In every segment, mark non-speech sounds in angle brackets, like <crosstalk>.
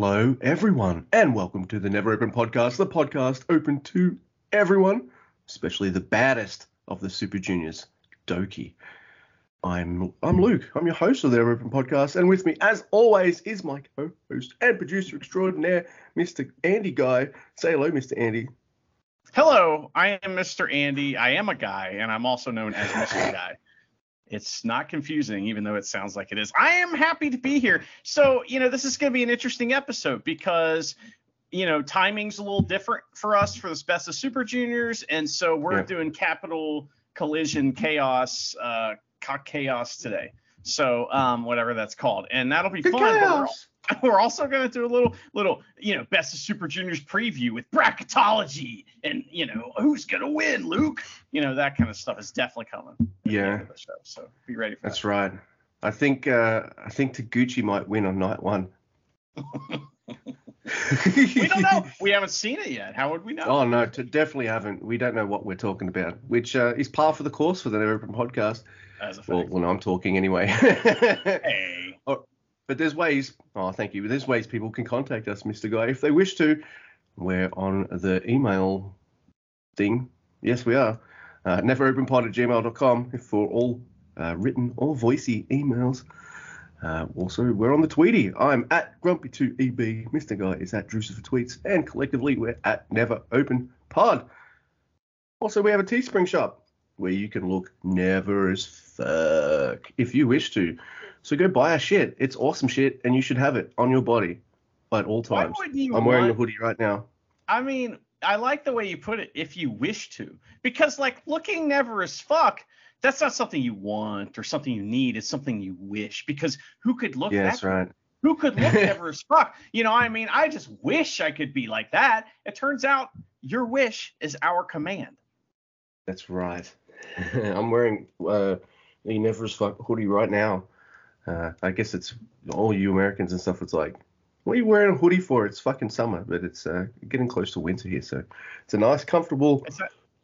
Hello, everyone, and welcome to the Never Open Podcast, the podcast open to everyone, especially the baddest of the Super Juniors, Doki. I'm I'm Luke. I'm your host of the Never Open Podcast, and with me, as always, is my co-host and producer extraordinaire, Mr. Andy Guy. Say hello, Mr. Andy. Hello, I am Mr. Andy. I am a guy, and I'm also known as Mr. <laughs> Guy. It's not confusing, even though it sounds like it is. I am happy to be here. So, you know, this is going to be an interesting episode because, you know, timing's a little different for us for the best of Super Juniors. And so we're Yeah. doing Capital Collision Chaos, uh, Chaos today. So, um, whatever that's called. And that'll be The fun. we're- chaos. <laughs> we're also going to do a little little you know best of super juniors preview with bracketology and you know who's going to win luke you know that kind of stuff is definitely coming Yeah. end of the show, so be ready for That's that right. I think uh, I think Taguchi might win on night one. <laughs> we don't know <laughs> we haven't seen it yet how would we know Oh no, t- definitely haven't. We don't know what we're talking about, which uh, is par for the course for the Never Open podcast. As a Well, no, I'm talking anyway. <laughs> hey but there's ways. Oh, thank you. But there's ways people can contact us, Mr. Guy, if they wish to. We're on the email thing. Yes, we are. Uh, neveropenpod at gmail.com for all uh, written or voicey emails. Uh, also, we're on the Tweety. I'm at Grumpy2EB. Mr. Guy is at Drucer for Tweets. And collectively, we're at Never Open Pod. Also, we have a Teespring shop where you can look never as fuck if you wish to. So go buy our shit. It's awesome shit, and you should have it on your body at all times. I'm wearing a want- hoodie right now. i mean i like the way you put it if you wish to because like looking never as fuck that's not something you want or something you need it's something you wish because who could look Yeah, that's right. Who could look <laughs> never as fuck? You know, I mean, I just wish I could be like that. It turns out your wish is our command. That's right. <laughs> I'm wearing uh, a never fuck hoodie right now. Uh, I guess it's all you Americans and stuff. It's like, what are you wearing a hoodie for? It's fucking summer, but it's uh, getting close to winter here, so it's a nice, comfortable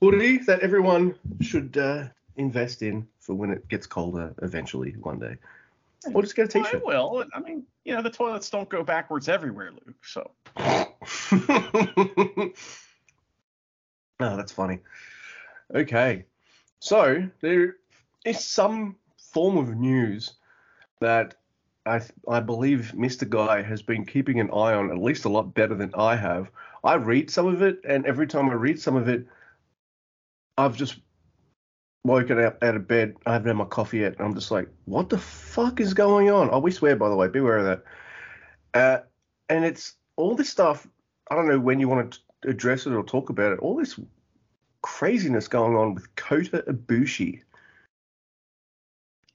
hoodie that everyone should uh, invest in for when it gets colder eventually one day. Or just get a well, I t-shirt. will. I mean, you know, the toilets don't go backwards everywhere, Luke. So <laughs> oh, that's funny. Okay. So there is some form of news that I I believe Mr. Guy has been keeping an eye on at least a lot better than I have. I read some of it, and every time I read some of it, I've just woken up out of bed. I haven't had my coffee yet, and I'm just like, what the fuck is going on? Oh, we swear, by the way, beware of that. Uh, and it's all this stuff. I don't know when you want to address it or talk about it. All this craziness going on with Kota Ibushi.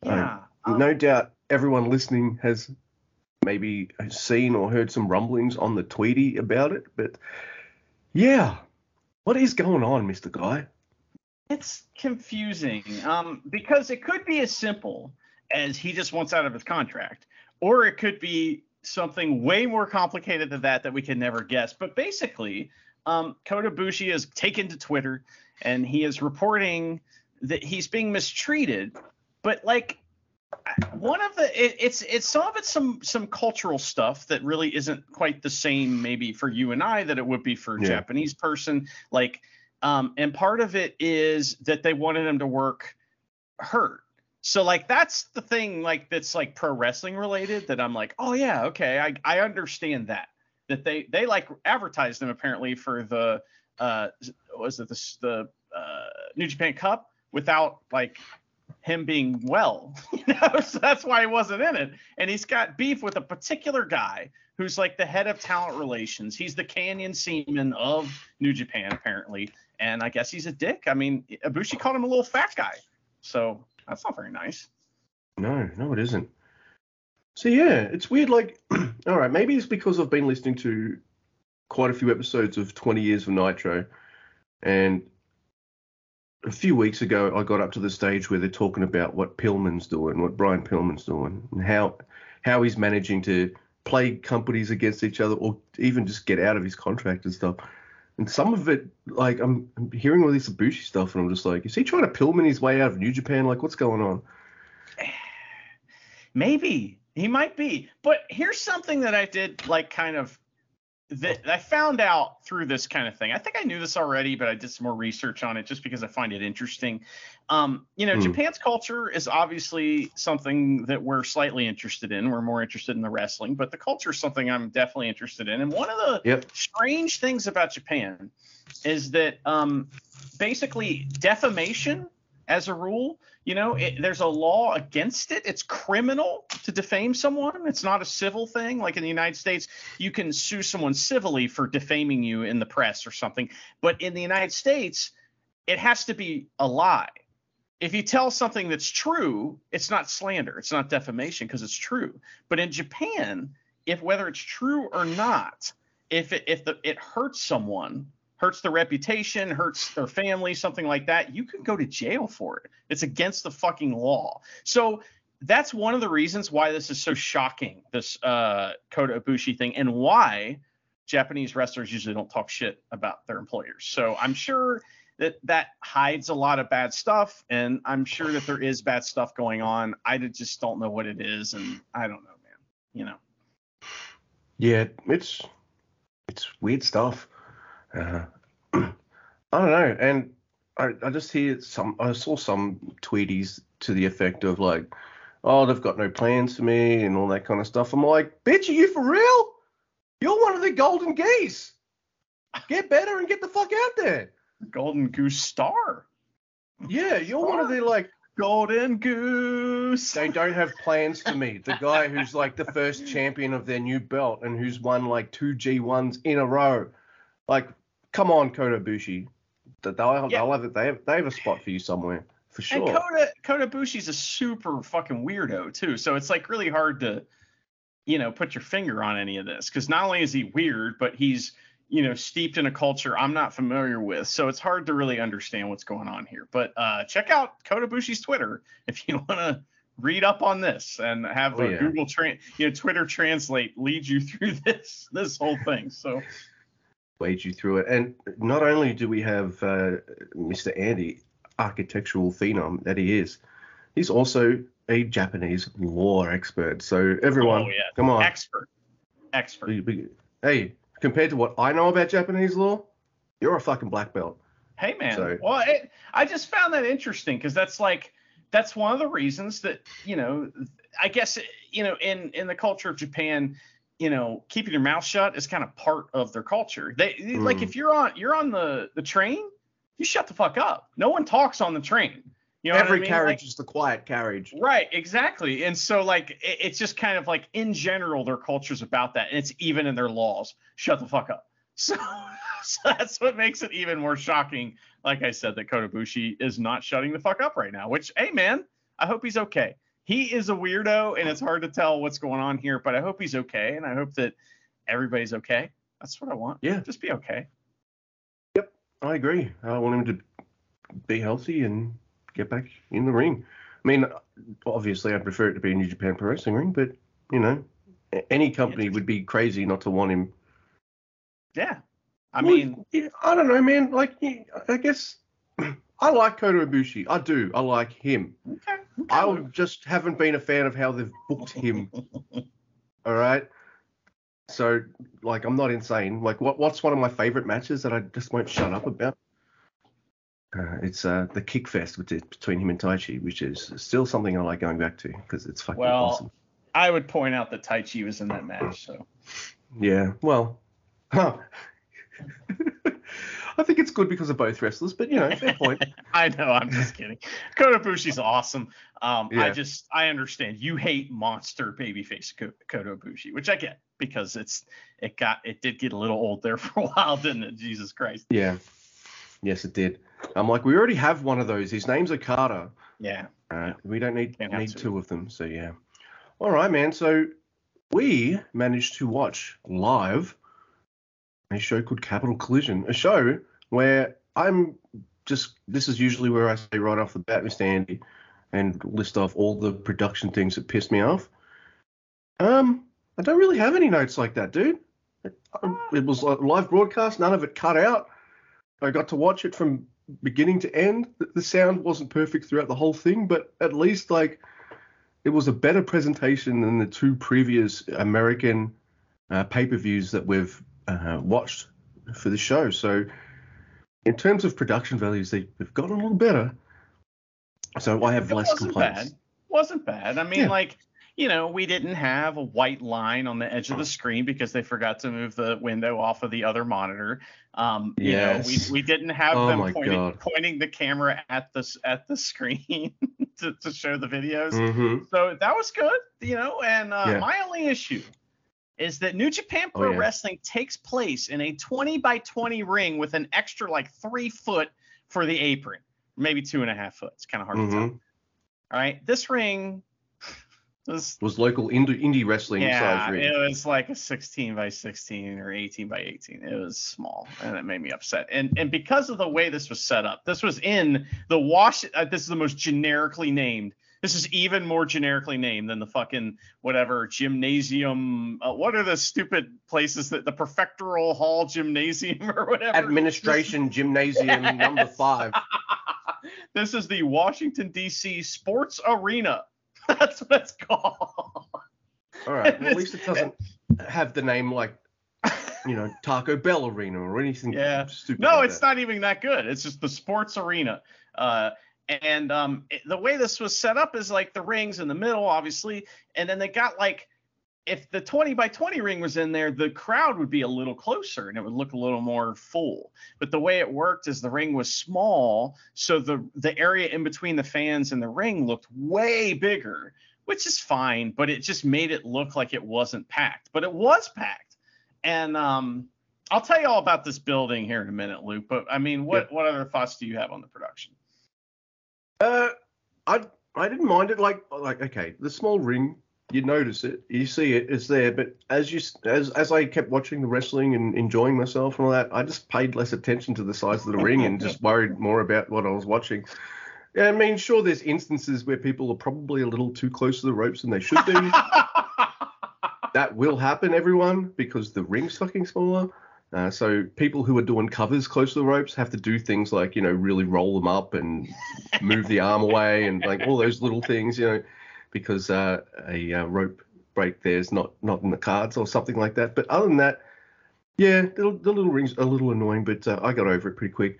yeah, um, no doubt everyone listening has maybe seen or heard some rumblings on the Tweety about it, but yeah, what is going on, Mr. Guy? it's confusing. Um, because it could be as simple as he just wants out of his contract, or it could be something way more complicated than that that we can never guess. But basically, um, Kota Ibushi has taken to Twitter and he is reporting that he's being mistreated. But like one of the it, it's it's some of it's some some cultural stuff that really isn't quite the same maybe for you and I that it would be for a Yeah. Japanese person. Like um, and part of it is that they wanted him to work hurt. So like that's the thing like that's like pro wrestling related that I'm like, oh yeah, okay, I I understand that. That they they like advertised him apparently for the uh was it the the uh, New Japan Cup without like him being well, <laughs> you know, so that's why he wasn't in it. And he's got beef with a particular guy who's like the head of talent relations. He's the Canyon Seaman of New Japan, apparently. And I guess he's a dick. I mean, Ibushi called him a little fat guy. So that's not very nice. No, no, it isn't. So yeah, it's weird. Like, <clears throat> all right, maybe it's because I've been listening to quite a few episodes of 20 Years of Nitro, and a few weeks ago I got up to the stage where they're talking about what Pillman's doing, what Brian Pillman's doing, and how how he's managing to play companies against each other, or even just get out of his contract and stuff. And some of it, like I'm, hearing all this Ibushi stuff, and I'm just like, is he trying to Pillman his way out of New Japan? Like, what's going on? <sighs> Maybe. He might be. But here's something that I did like kind of that I found out through this kind of thing. I think I knew this already, but I did some more research on it just because I find it interesting. Um, you know, Hmm. Japan's culture is obviously something that we're slightly interested in. We're more interested in the wrestling, but the culture is something I'm definitely interested in. And one of the Yep. strange things about Japan is that um, basically defamation, as a rule, you know, it, there's a law against it. It's criminal to defame someone. It's not a civil thing. Like in the United States, you can sue someone civilly for defaming you in the press or something. But in the United States, it has to be a lie. If you tell something that's true, it's not slander. It's not defamation because it's true. But in Japan, if whether it's true or not, if it, if the, it hurts someone, hurts their reputation, hurts their family, something like that, you can go to jail for it. It's against the fucking law. So that's one of the reasons why this is so shocking, this uh, Kota Ibushi thing, and why Japanese wrestlers usually don't talk shit about their employers. So I'm sure that that hides a lot of bad stuff, and I'm sure that there is bad stuff going on. I just don't know what it is, and I don't know, man. You know. Yeah, it's it's weird stuff. Uh, <clears throat> I don't know, and I, I just hear some. I saw some tweeties to the effect of like, "Oh, they've got no plans for me" and all that kind of stuff. I'm like, "Bitch, are you for real? You're one of the golden geese. Get better and get the fuck out there." Golden Goose Star. Yeah, you're one of the like. Golden Goose. They don't have plans for me. The guy who's like the first champion of their new belt and who's won like two G1s in a row. Like, come on, Kota Ibushi. They'll, they'll Yeah. have, they, have, they have a spot for you somewhere, for And sure. Kota Kota Ibushi's a super fucking weirdo too. So it's like really hard to, you know, put your finger on any of this because not only is he weird, but he's you know steeped in a culture I'm not familiar with. So it's hard to really understand what's going on here. But uh, check out Kota Ibushi's Twitter <laughs> if you want to read up on this and have Oh, yeah. Google Tran you know Twitter Translate lead you <laughs> through this this whole thing. So Wade you through it. And not only do we have uh, Mr. Andy, architectural phenom that he is, he's also a Japanese law expert. So everyone, oh yeah, come on. expert, expert. Hey, compared to what I know about Japanese law, you're a fucking black belt. Hey man. So- well, it, I just found that interesting because that's like that's one of the reasons that you know I guess you know in in the culture of Japan, you know keeping your mouth shut is kind of part of their culture. They like Mm. if you're on you're on the the train, you shut the fuck up. No one talks on the train. You know what I Every mean? carriage Like- is the quiet carriage. Right, exactly. And so like it, it's just kind of like in general their culture's about that. And it's even in their laws. Shut the fuck up. <laughs> So, so that's what makes it even more shocking. Like I said, that Kota Ibushi is not shutting the fuck up right now, which hey man, I hope he's okay. He is a weirdo and it's hard to tell what's going on here, but I hope he's okay and I hope that everybody's okay. That's what I want. Yeah. Just be okay. Yep, I agree. I want him to be healthy and get back in the ring. I mean, obviously, I prefer it to be a New Japan Pro Wrestling ring, but you know, any company would be crazy not to want him. Yeah. I Well, mean, yeah, I don't know, man. Like, I guess <clears throat> I like Kota Ibushi. I do. I like him. okay. Okay. I just haven't been a fan of how they've booked him. <laughs> All right. So, like, I'm not insane. Like, what what's one of my favorite matches that I just won't shut up about? Uh, it's uh, the kick fest with it, between him and Taichi, which is still something I like going back to because it's fucking Well, awesome. I would point out that Taichi was in that match, so Yeah. Well, huh. <laughs> <laughs> I think it's good because of both wrestlers, but you know, fair point. <laughs> I know, I'm just kidding. Kota Ibushi's awesome. Um, I just I understand you hate monster babyface Ko- Kota Ibushi, which I get because it's it got it did get a little old there <laughs> for a while, didn't it? Jesus Christ. Yeah. Yes, it did. I'm like, we already have one of those. His name's Okada. Yeah. Uh, we don't need Can't need two of them. So yeah. All right, man. So we managed to watch live a show called Capital Collision, a show where I'm just. This is usually where I say right off the bat, Mr. Andy, and list off all the production things that pissed me off. Um, I don't really have any notes like that, dude. It, it was a live broadcast, none of it cut out. I got to watch it from beginning to end. The, the sound wasn't perfect throughout the whole thing, but at least like it was a better presentation than the two previous American uh, pay-per-views that we've uh, watched for the show. So, in terms of production values, they, have gotten a little better. So I have It less wasn't complaints. bad. Wasn't bad. I mean, Yeah. like, you know, we didn't have a white line on the edge of the screen because they forgot to move the window off of the other monitor. Um, you know, we, we didn't have Oh them pointing, pointing the camera at the at the screen <laughs> to, to show the videos. Mm-hmm. So that was good, you know. And uh, Yeah. my only issue is that New Japan Oh, Pro yeah. Wrestling takes place in a 20 by 20 ring with an extra like three foot for the apron, maybe two and a half foot. It's kind of hard to tell. Mm-hmm. All right, this ring <sighs> was Was local indie, indie wrestling yeah, size ring. it was like a 16 by 16 or 18 by 18. It was small, and it made me upset. And and because of the way this was set up, this was in the wash. Uh, this is the most generically named. This is even more generically named than the fucking whatever gymnasium. Uh, what are the stupid places that the prefectural hall gymnasium <laughs> or whatever? Administration Gymnasium <laughs> number five. <laughs> this is the Washington D.C. Sports Arena. That's what it's called. All right. Well, at least it doesn't have the name like, you know, Taco Bell Arena or anything Yeah. stupid. No, like it's that. not even that good. It's just the sports arena. Uh, and um, it- the way this was set up is like the rings in the middle, obviously, and then they got like if the 20 by 20 ring was in there, the crowd would be a little closer and it would look a little more full. But the way it worked is the ring was small, so the the area in between the fans and the ring looked way bigger, which is fine, but it just made it look like it wasn't packed. But it was packed. And um I'll tell you all about this building here in a minute, Luke. But I mean, what what other thoughts do you have on the production? Uh, I I didn't mind it. Like like okay, the small ring, you notice it, you see it, it's there. But as you as as I kept watching the wrestling and enjoying myself and all that, I just paid less attention to the size of the ring and just <laughs> worried more about what I was watching. Yeah, I mean, sure, there's instances where people are probably a little too close to the ropes than they should be. <laughs> that will happen, everyone, because the ring's fucking smaller. Uh, so people who are doing covers close to the ropes have to do things like, you know, really roll them up and move the arm away and like all those little things, you know, because uh, a uh, rope break there's not not in the cards or something like that. But other than that, yeah, the, the little ring's are a little annoying, but uh, I got over it pretty quick.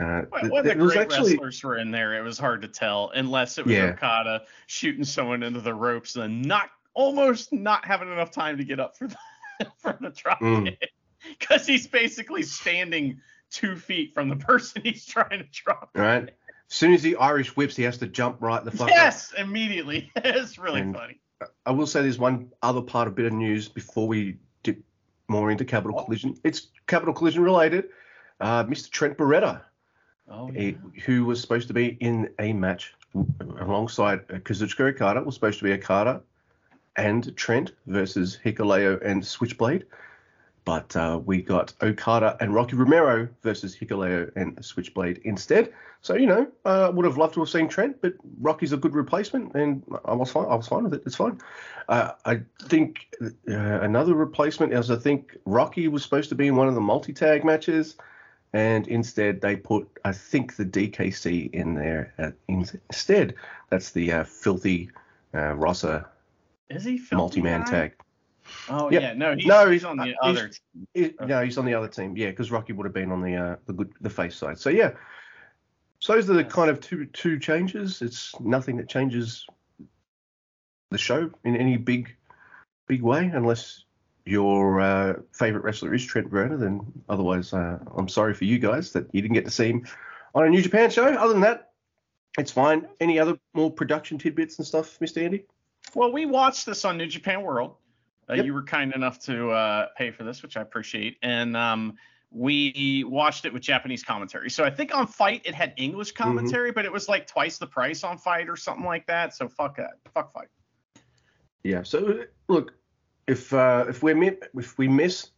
Uh, When th- the great actually wrestlers were in there, it was hard to tell unless it was Yeah. Okada shooting someone into the ropes and not almost not having enough time to get up for the <laughs> for the drop Mm. <laughs> because he's basically standing two feet from the <laughs> person he's trying to drop. right. As soon as the Irish whips, he has to jump right the fuck up. Yes, immediately. <laughs> it's really And- funny. I will say there's one other part of bit of news before we dip more into Capital Oh. Collision. It's Capital Collision related. Uh, Mr. Trent Beretta, Oh eh, who was supposed to be in a match alongside uh, Kazuchika Okada, was supposed to be Okada and Trent versus Hikuleo and Switchblade. But uh, we got Okada and Rocky Romero versus Hikuleo and Switchblade instead. So you know, I uh, would have loved to have seen Trent, but Rocky's a good replacement, and I was fine. I was fine with it. It's fine. Uh, I think uh, another replacement is I think Rocky was supposed to be in one of the multi-tag matches, and instead they put I think the DKC in there uh, instead. That's the uh, filthy uh, Rossa Is he multi-man guy? tag. Oh Yep. yeah, no, he's, No, he's on the he's- other. team. Okay. No, he's on the other team. Yeah, because Rocky would have been on the uh, the good the face side. So yeah, so those are the kind of two two changes. It's nothing that changes the show in any big big way, unless your uh, favorite wrestler is Trent Beretta. Then otherwise, uh, I'm sorry for you guys that you didn't get to see him on a New Japan show. Other than that, it's fine. Any other more production tidbits and stuff, Mr. Andy? Well, we watched this on New Japan World. Uh, Yep. You were kind enough to uh, pay for this, which I appreciate. And um, we watched it with Japanese commentary. So I think on FITE it had English Mm-hmm. commentary, but it was like twice the price on FITE or something like that. So fuck that. Fuck FITE. Yeah. So look, if uh, if we mi- if we miss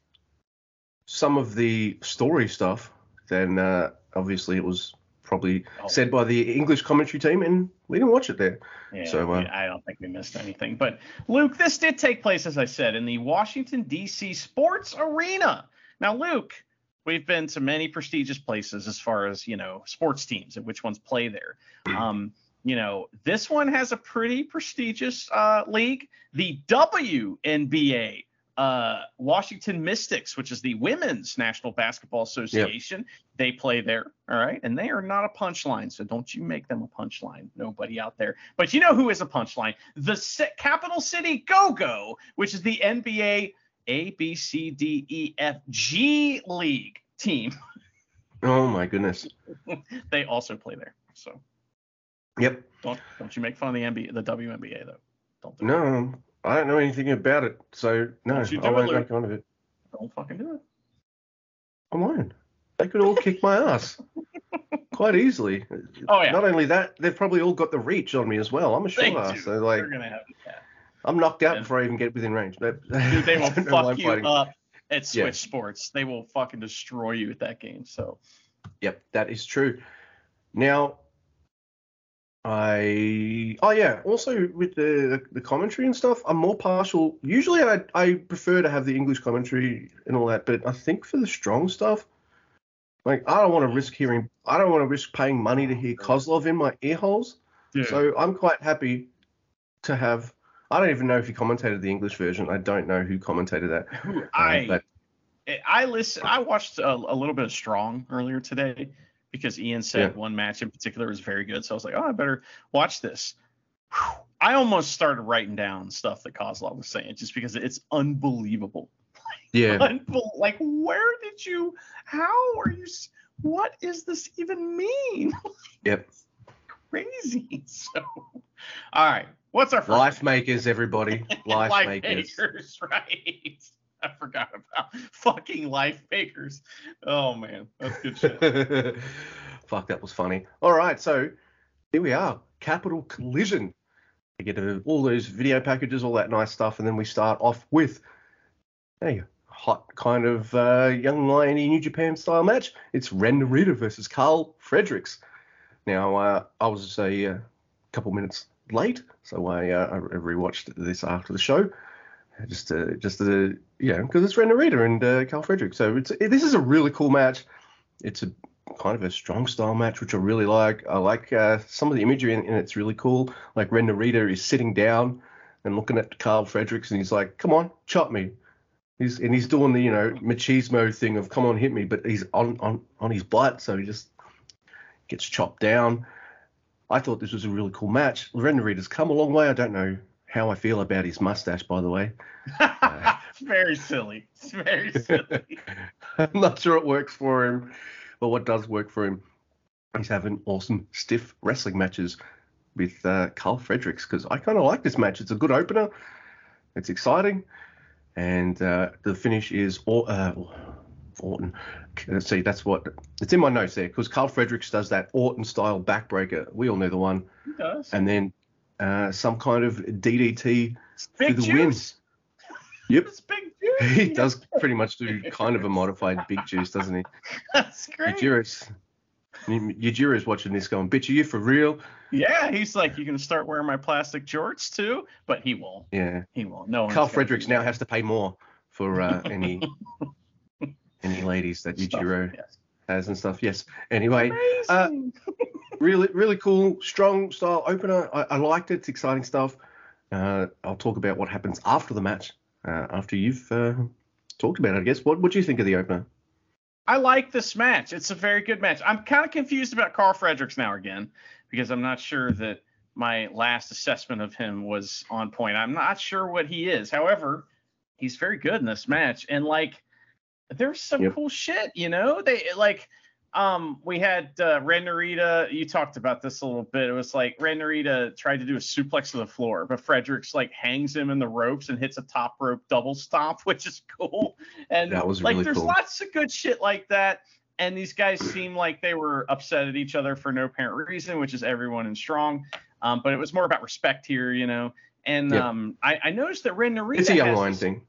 some of the story stuff, then uh, obviously it was probably Oh. said by the English commentary team, and we didn't watch it there. Yeah, So, uh, I don't think we missed anything. But Luke, this did take place, as I said, in the Washington D.C. Sports Arena. Now, Luke, we've been to many prestigious places as far as you know sports teams and which ones play there. <clears throat> Um, you know, this one has a pretty prestigious uh, league. The WNBA, uh, Washington Mystics, which is the Women's National Basketball Association, they play there. All right. And they are not a punchline. So don't you make them a punchline. Nobody out there. But you know who is a punchline? The C- Capital City Go Go, which is the NBA A, B, C, D, E, F, G League team. <laughs> Oh my goodness. they also play there. So Yep. don't don't you make fun of the NBA, the WNBA though. Don't do. No, I don't know anything about it, so no, I won't make fun of it. Don't fucking do it. I won't. They could all kick my ass quite easily. Oh yeah. Not only that, they've probably all got the reach on me as well. I'm a They short ass, do. so like have yeah. I'm knocked out Yeah. before I even get within range. Dude, <laughs> Dude, they will fuck you fighting. up at Switch Yeah. Sports. They will fucking destroy you at that game. So Yep, that is true. Now, I oh yeah. Also with the the commentary and stuff, I'm more partial. Usually, I I prefer to have the English commentary and all that, but I think for the strong stuff, like I don't want to risk hearing. I don't want to risk paying money to hear Koslov in my ear holes. So I'm quite happy to have. I don't even know if he commentated the English version. I don't know who commentated that. Uh, I but I listen. I watched a, a little bit of Strong earlier today because Ian said Yeah. one match in particular was very good. So I was like, oh, I better watch this. Whew. I almost started writing down stuff that Koslov was saying just because it's unbelievable. <laughs> yeah, like, where did you? How are you? What is this even mean? <laughs> yep. Crazy. <laughs> So, all right. What's our first Life makers, everybody. Life, life makers. makers, right? <laughs> I forgot about fucking life makers. Oh man, that's good shit. <laughs> Fuck, that was funny. All right, so here we are. Capital Collision. We get uh, all those video packages, all that nice stuff, and then we start off with a hot kind of uh, young liony New Japan style match. It's Ren Narita versus Karl Fredericks. Now, uh, I was a uh, couple minutes late, so I, uh, I rewatched this after the show, just to, just to, yeah, because it's Ren Narita and uh, Karl Fredericks. So it's it, this is a really cool match. It's a kind of a strong style match, which I really like. I like uh, some of the imagery in it's really cool. Like Ren Narita is sitting down and looking at Karl Fredericks, and he's like, "Come on, chop me." He's and he's doing the you know machismo thing of "Come on, hit me," but he's on on on his butt, so he just gets chopped down. I thought this was a really cool match. Ren Narita's come a long way. I don't know how I feel about his mustache, by the way. it's <laughs> very silly. It's very silly. <laughs> I'm not sure it works for him, but what does work for him, he's having awesome stiff wrestling matches with uh, Karl Fredericks because I kind of like this match. It's a good opener. It's exciting, and uh, the finish is Or- uh, Orton. Let's see, that's what it's in my notes there because Karl Fredericks does that Orton style backbreaker. We all know the one, He does. and then uh, some kind of DDT big the juice. win. Yep. It's big juice. <laughs> He does pretty much do kind of a modified Big Juice, doesn't he? <laughs> That's great. Yujiro's Yujiro's watching this going, bitch, are you for real? Yeah, he's like, you can start wearing my plastic jorts too, but he won't. Yeah. He won't. No. Karl Fredericks now has to pay more for uh, <laughs> any any ladies that Stuff, Yujiro yes. has and stuff. Yes. Anyway, uh. Really really cool, strong style opener. I, I liked it. It's exciting stuff. Uh, I'll talk about what happens after the match uh, after you've uh, talked about it. I guess. What what do you think of the opener? I like this match. It's a very good match. I'm kind of confused about Karl Fredericks now again because I'm not sure that my last assessment of him was on point. I'm not sure what he is. However, he's very good in this match and like there's some Yep. cool shit, you know? They like um we had uh, Ren Narita, you talked about this a little bit. It was like Ren Narita tried to do a suplex to the floor, but Fredericks like hangs him in the ropes and hits a top rope double stomp, <laughs> which is cool. And That was like really there's cool. lots of good shit like that. And these guys seem like they were upset at each other for no apparent reason, which is everyone in strong. Um, but it was more about respect here, you know. And Yep. um, I, I noticed that Ren Narita It's a young line thing.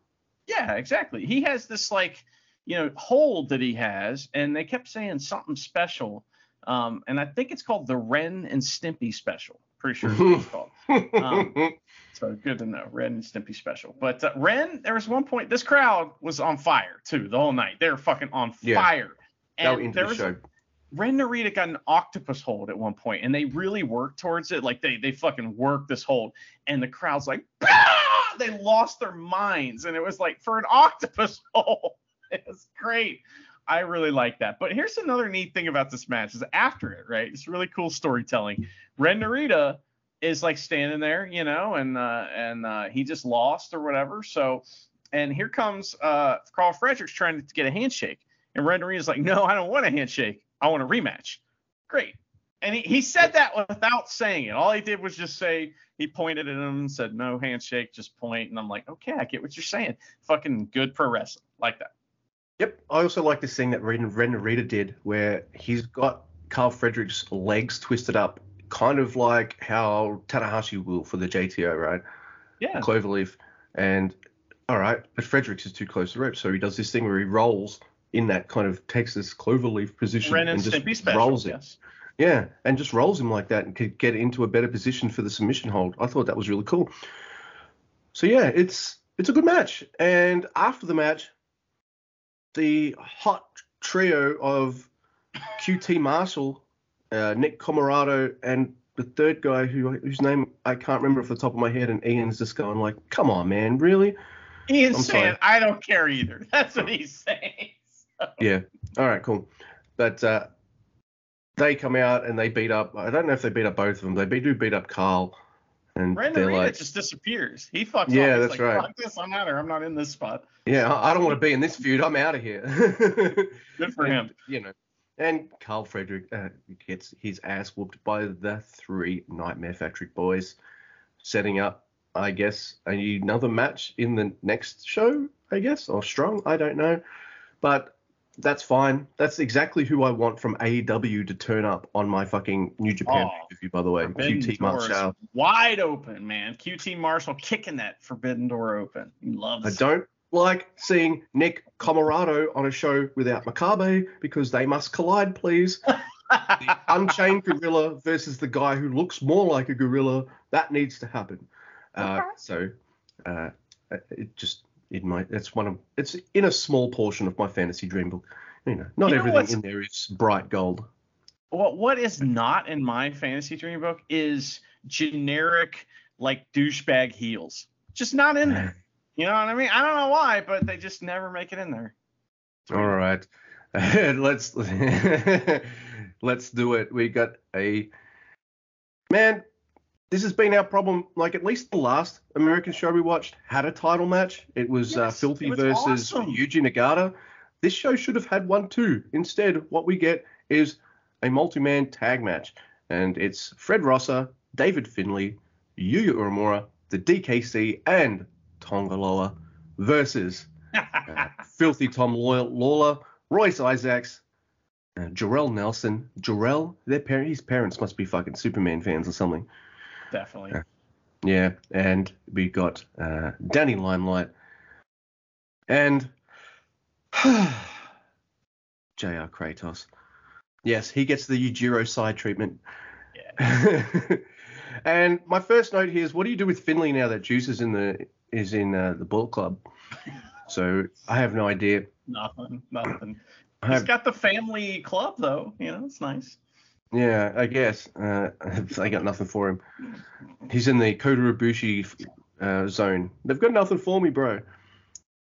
yeah, exactly. He has this like, you know, hold that he has, and they kept saying something special. Um, and I think it's called the Ren and Stimpy special. Pretty sure it's <laughs> called. Um, So good to know, Ren and Stimpy special. But uh, Ren, there was one point. This crowd was on fire too the whole night. They were fucking on Yeah. fire. And into there the was show. Ren Narita got an octopus hold at one point, and they really worked towards it. Like they they fucking worked this hold, and the crowd's like, bah! they lost their minds, and it was like for an octopus <laughs> hold. <laughs> It was great. I really like that. But here's another neat thing about this match is after it, right? It's really cool storytelling. Ren Narita is like standing there, you know, and uh, and uh, he just lost or whatever. So, and here comes uh, Karl Fredericks trying to get a handshake, and Ren Narita's like, no, I don't want a handshake. I want a rematch. Great. And he, he said that without saying it. All he did was just say he pointed at him and said no handshake, just point. And I'm like, okay, I get what you're saying. Fucking good pro wrestling, like that. Yep. I also like this thing that Ren, Ren Narita did where he's got Karl Fredericks' legs twisted up, kind of like how Tanahashi will for the JTO, right? Yeah. Cloverleaf. And all right, but Fredericks is too close to the rope, so he does this thing where he rolls in that kind of Texas cloverleaf position Ren and, and just special. rolls it. yes. Yeah, and just rolls him like that and could get into a better position for the submission hold. I thought that was really cool. So yeah, it's it's a good match. And after the match, the hot trio of QT Marshall, uh, Nick Comoroto, and the third guy who whose name I can't remember off the top of my head, and Ian's just going like, "Come on, man, really?" Ian's I'm saying, sorry. I don't care either. <laughs> That's what he's saying. Yeah. All right, cool. But uh, they come out and they beat up. I don't know if they beat up both of them. They do beat up Carl, and they're like, just disappears. He fucks Yeah, off. That's like, right. Fuck this, I'm out here. I'm not in this spot. "Yeah, I I don't want to be in this feud. I'm out of here." <laughs> Good for And, him. You know. And Karl Frederick uh, gets his ass whooped by the three Nightmare Factory boys, setting up, I guess, another match in the next show, I guess, or Strong, I don't know. But that's fine. That's exactly who I want from AEW to turn up on my fucking New Japan Oh, review, by the way. QT Marshall. wide open, man. QT Marshall kicking that forbidden door open. He loves I don't like seeing Nick Comoroto on a show without Makabe because they must collide, please. <laughs> the Unchained Gorilla versus the guy who looks more like a gorilla. That needs to happen. Uh, so uh, it just in my it's one of it's in a small portion of my fantasy dream book. You know, not You know everything in there is bright gold. What what is not in my fantasy dream book is generic like douchebag heels. Just not in there. <laughs> You know what I mean? I don't know why, but they just never make it in there. All right, <laughs> let's <laughs> let's do it. We got a man. This has been our problem. Like at least the last American show we watched had a title match. It was uh, Filthy it was versus awesome. Yuji Nagata. This show should have had one too. Instead, what we get is a multi-man tag match, and it's Fred Rosser, David Finlay, Yuya Uemura, the DKC, and Tonga Loa versus uh, <laughs> Filthy Tom Lawler, Royce Isaacs, uh, Jorel Nelson. Jorel, their his parents must be fucking Superman fans or something. Definitely. Yeah, and we got uh, Danny Limelight and <sighs> J.R. Kratos. Yes, he gets the Yujiro side treatment. Yeah. <laughs> and my first note here is, what do you do with Finlay now that Juice is in the is in uh, the Bullet Club? <laughs> So I have no idea. Nothing. Nothing. He's got the family club though. You know, it's nice. Yeah, I guess uh, <laughs> I got nothing for him. He's in the Kota Ibushi uh, zone. They've got nothing for me, bro.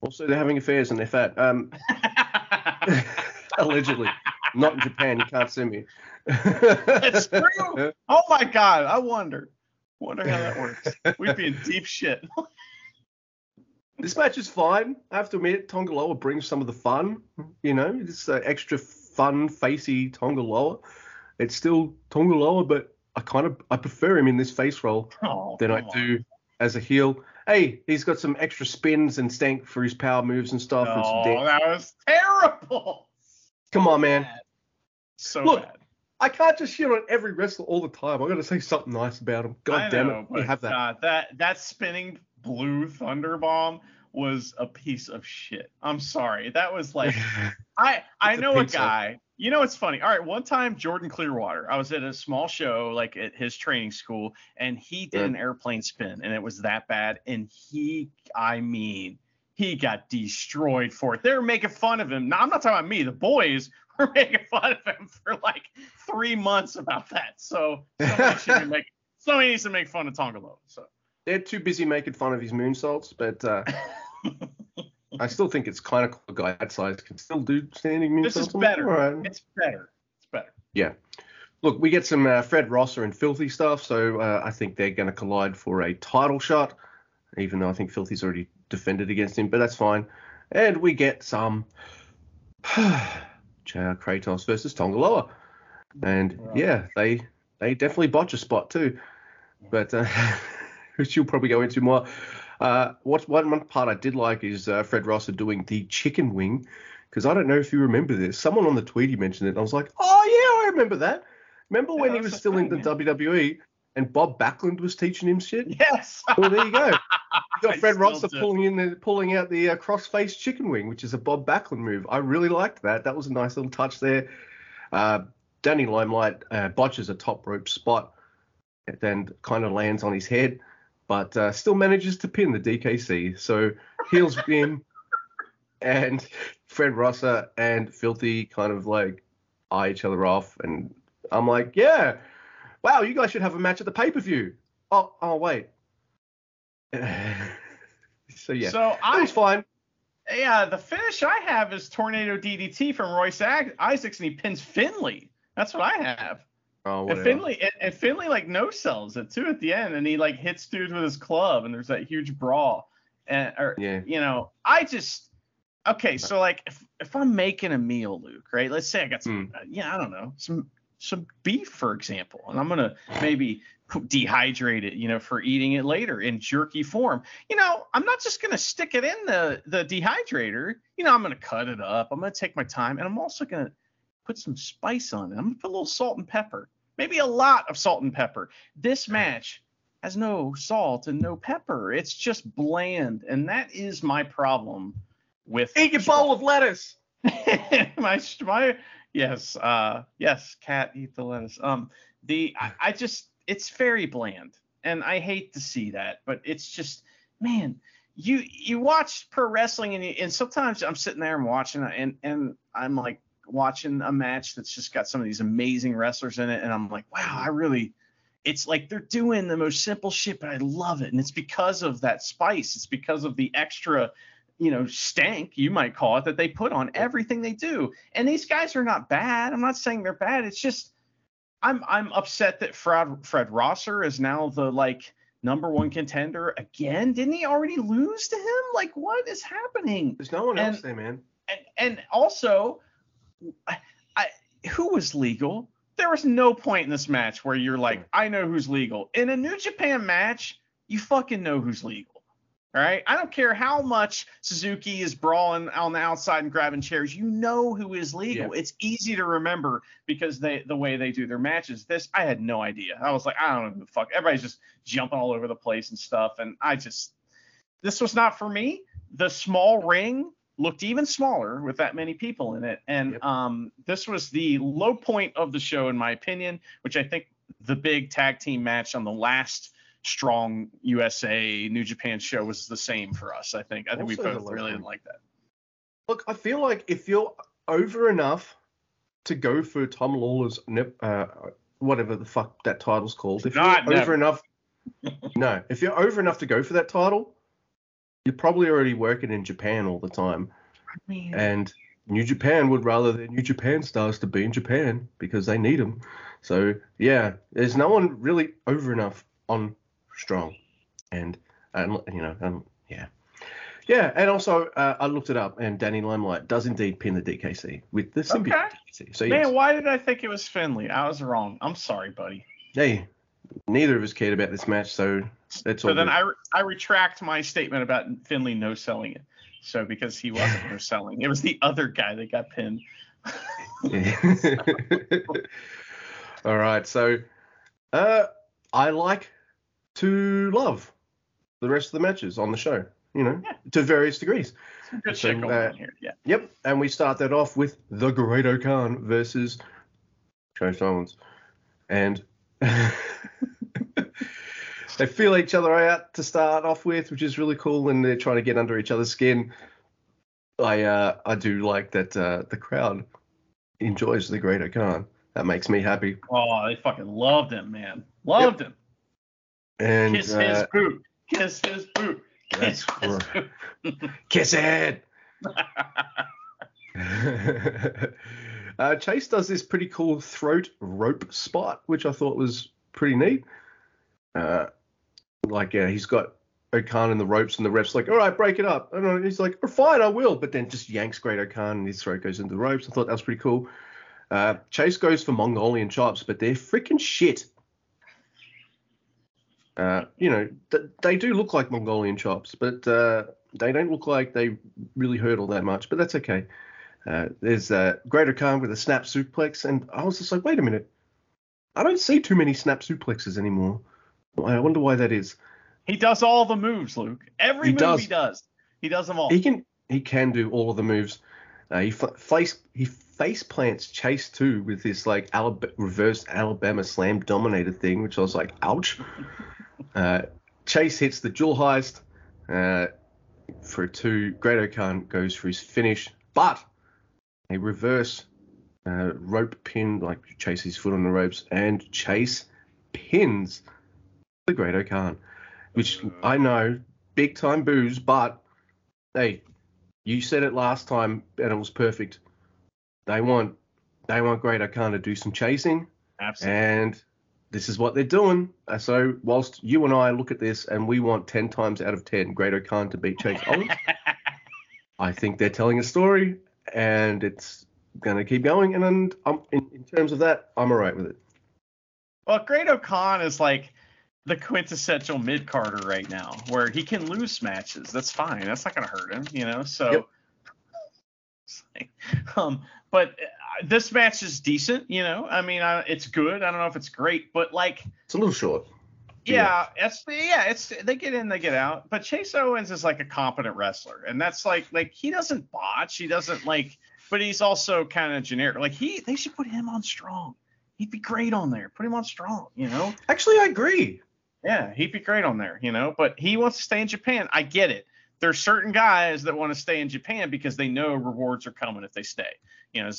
Also, they're having affairs and they're fat. Um, <laughs> allegedly, not in Japan. You can't see me. <laughs> It's true. oh my god, I wonder. Wonder how that works. We'd be in deep shit. This match is fine. I have to admit, Tongaloa brings some of the fun. You know, it's uh, extra fun, facey Tongaloa. It's still Tonga Tongaloa, but I kind of I prefer him in this face role Oh, than I do as a heel. Hey, he's got some extra spins and stank for his power moves and stuff. on. and Oh, that was terrible. Come on, man. Bad. So Look, bad. I can't just shit on every wrestler all the time. I got to say something nice about him. God I damn know, it, we have that. God, that that spinning blue thunder bomb was a piece of shit. I'm sorry. That was <laughs> like I I It's a know a guy. You know it's funny. All right, one time Jordan Clearwater, I was at a small show like at his training school, and he did Yeah. an airplane spin, and it was that bad. And he, I mean, he got destroyed for it. They were making fun of him. Now I'm not talking about me. The boys <laughs> were making fun of him for like three months about that. So somebody, should <laughs> somebody needs to make fun of Tonga Loa. So They're too busy making fun of his moonsaults, but uh, <laughs> I still think it's kind of cool. A guy that size can still do standing moonsaults. this is better. right. It's better. It's better. Yeah. Look, we get some uh, Fred Rosser and Filthy stuff, so uh, I think they're going to collide for a title shot, even though I think Filthy's already defended against him, but that's fine. And we get some <sighs> JR Kratos versus Tonga Loa. And yeah, they they definitely botch a spot too, but uh, <laughs> which you'll probably go into more. Uh, what one part I did like is uh, Fred Rosser doing the chicken wing, because I don't know if you remember this. Someone on the Tweety mentioned it. I was like, oh yeah, I remember that. Remember Yeah, when he was still in the thing, WWE and Bob Backlund was teaching him shit? Yes. <laughs> Well, there you go. <laughs> You got Fred Rosser do. pulling in the pulling out the uh, cross-face chicken wing, which is a Bob Backlund move. I really liked that. That was a nice little touch there. Uh, Danny Limelight uh, botches a top rope spot, and then kind of lands on his head, but uh, still manages to pin the DKC. So heels win, and Fred Rosser and Filthy kind of like eye each other off, and I'm like, yeah, wow, you guys should have a match at the pay-per-view. Oh, oh wait. <laughs> so yeah, So I was fine. yeah, the finish I have is tornado DDT from Royce Isaacs, and he pins Finlay. That's what I have. Oh, And. Finlay and, and Finlay like no sells it too at the end, and he like hits dudes with his club, and there's that huge brawl. And or Yeah. you know, I just okay. So like if if I'm making a meal, Luke, right? Let's say I got some, uh, yeah, I don't know, some some beef, for example, and I'm gonna maybe dehydrate it, you know, for eating it later in jerky form. You know, I'm not just gonna stick it in the the dehydrator. You know, I'm gonna cut it up. I'm gonna take my time, and I'm also gonna put some spice on it. I'm gonna put a little salt and pepper, maybe a lot of salt and pepper. This match has no salt and no pepper. It's just bland, and that is my problem with Eat your bowl of lettuce. <laughs> my my yes uh yes cat eat the lettuce um the I, I just it's very bland and i hate to see that but it's just man you you watch pro wrestling and you, and sometimes i'm sitting there and watching and and i'm like watching a match that's just got some of these amazing wrestlers in it and i'm like wow i really it's like they're doing the most simple shit but i love it and it's because of that spice it's because of the extra you know, stank, you might call it, that they put on everything they do. And these guys are not bad. I'm not saying they're bad. It's just I'm I'm upset that Fred Fred Rosser is now the like number one contender again. Didn't he already lose to him? Like what is happening? There's no one And- else there, man. And and also, I, I who was legal? There was no point in this match where you're like, I know who's legal. In a New Japan match, you fucking know who's legal. All right. I don't care how much Suzuki is brawling on the outside and grabbing chairs. You know who is legal. It's easy to remember because they the way they do their matches. This I had no idea. I was like, I don't know who the fuck. Everybody's just jumping all over the place and stuff. And I just this was not for me. The small ring looked even smaller with that many people in it. And Yep. um, this was the low point of the show, in my opinion, which I think the big tag team match on the last strong USA New Japan show was the same for us. I think. I think we Also the both really didn't like that. Look, I feel like if you're over enough to go for Tom Lawler's nip, uh, whatever the fuck that title's called, if Not you're over enough, <laughs> no, if you're over enough to go for that title, you're probably already working in Japan all the time, and New Japan would rather their New Japan stars to be in Japan because they need them. So yeah, there's no one really over enough on Strong, and and you know, um, yeah. Yeah, and also uh, I looked it up, and Danny Limelight does indeed pin the DKC with the symbiote Okay. DKC. So man, why did I think it was Finlay? I was wrong. I'm sorry, buddy. hey, neither of us cared about this match, so that's all. So then good. I re- I retract my statement about Finlay no selling it. So because he wasn't no selling, it was the other guy that got pinned. <laughs> All right, so uh, I like to love the rest of the matches on the show. You know, Yeah. to various degrees. Good So, shit uh, on here. Yeah. Yep, and we start that off with the Great-O-Khan versus Joe Owens, and <laughs> they feel each other out to start off with, which is really cool, and they're trying to get under each other's skin. I uh, I do like that uh, the crowd enjoys the Great Khan. That makes me happy. Oh, they fucking loved him, man. Loved yep. him. And kiss uh, his boot. Kiss his boot. Kiss his boot. <laughs> kiss it. <laughs> uh, Chase does this pretty cool throat rope spot, which I thought was pretty neat. Uh, like, he's got O-Khan in the ropes, and the ref's like, all right, break it up. And he's like, oh, fine, I will. But then just yanks Great O-Khan, and his throat goes into the ropes. I thought that was pretty cool. Uh, Chase goes for Mongolian chops, but they're freaking shit. Uh, you know, th- they do look like Mongolian chops, but uh, they don't look like they really hurt all that much. But that's okay. Uh, there's a Great O-Khan with a snap suplex, and I was just like, wait a minute. I don't see too many snap suplexes anymore. I wonder why that is. He does all the moves, Luke. Every he move does. he does, he does them all. He can he can do all of the moves. Uh, he face he face plants Chase too with this like Alab- reverse Alabama slam dominator thing, which I was like, ouch. <laughs> uh, Chase hits the jewel heist uh, for two. Great O-Khan goes for his finish, but a reverse uh, rope pin, like Chase his foot on the ropes, and Chase pins the Great O-Khan which I know big time boos, but hey, you said it last time and it was perfect. They want they want Great O-Khan to do some chasing. Absolutely. And this is what they're doing. Uh, so whilst you and I look at this and we want ten times out of ten Great O-Khan to beat Chase Owens, <laughs> I think they're telling a story and it's gonna keep going. And, and um, in, in terms of that, I'm alright with it. Well, Great O-Khan is like the quintessential mid carder right now, where he can lose matches. That's fine. That's not gonna hurt him, you know. So, yep. <laughs> um, but uh, this match is decent, you know. I mean, I, it's good. I don't know if it's great, but like, it's a little short. Yeah, it's yeah, it's they get in, they get out. But Chase Owens is like a competent wrestler, and that's like like he doesn't botch, he doesn't like, but he's also kind of generic. Like he, they should put him on strong. He'd be great on there. Put him on strong, you know. Actually, I agree. Yeah, he'd be great on there, you know. But he wants to stay in Japan. I get it. There's certain guys that want to stay in Japan because they know rewards are coming if they stay. You know,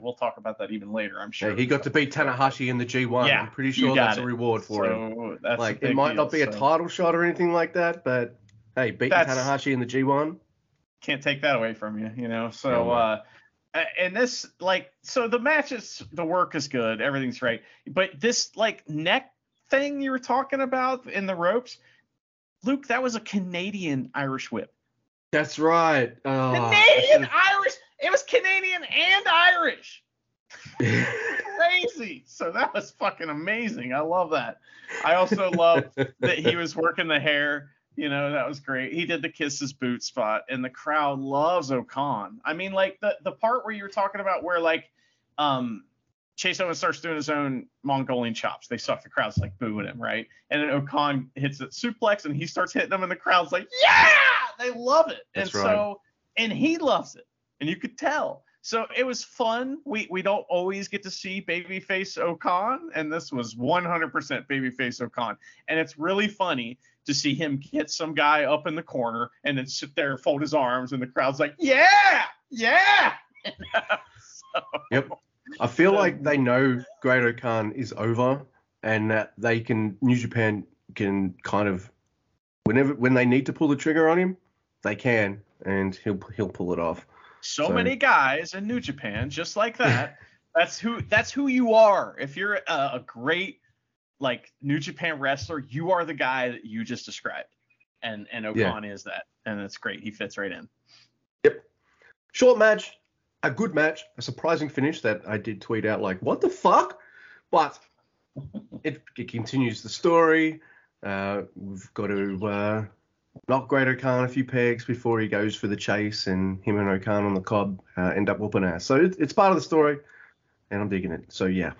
we'll talk about that even later. I'm sure. Yeah, he got to beat Tanahashi in the G1. Yeah, I'm pretty sure that's it. a reward for so him. like it might deal, not be a title shot or anything like that, but hey, beating Tanahashi in the G1. Can't take that away from you, you know. So. uh and this like so the matches the work is good everything's right but this like neck thing you were talking about in the ropes, Luke, that was a Canadian Irish whip. That's right. Oh, Canadian Irish. It was Canadian and Irish. <laughs> Crazy. So that was fucking amazing. I love that. I also love that he was working the hair. You know, that was great. He did the kisses boot spot, and the crowd loves O-Khan. I mean, like the the part where you were talking about where like um Chase Owens starts doing his own Mongolian chops. They suck. The crowd's like booing him, right? And then O-Khan hits a suplex and he starts hitting them, and the crowd's like, yeah, they love it. That's and right. so, and he loves it, and you could tell. So it was fun. We we don't always get to see babyface O-Khan, and this was 100% babyface O-Khan, and it's really funny to see him get some guy up in the corner and then sit there, fold his arms, and the crowd's like, yeah, yeah. <laughs> so, yep. I feel like they know Great O-Khan is over and that they can New Japan can kind of whenever when they need to pull the trigger on him, they can and he'll he'll pull it off. So, so many guys in New Japan just like <laughs> that. that's who that's who you are. If you're a, a great like New Japan wrestler, you are the guy that you just described. And and O-Khan yeah. is that. And that's great. He fits right in. Yep. Short match, a good match, a surprising finish that I did tweet out like, what the fuck? But it, it continues the story. Uh, we've got to uh, Great O-Khan a few pegs before he goes for the chase, and him and O-Khan on the cob uh, end up whooping ass. So it, it's part of the story, and I'm digging it. So yeah.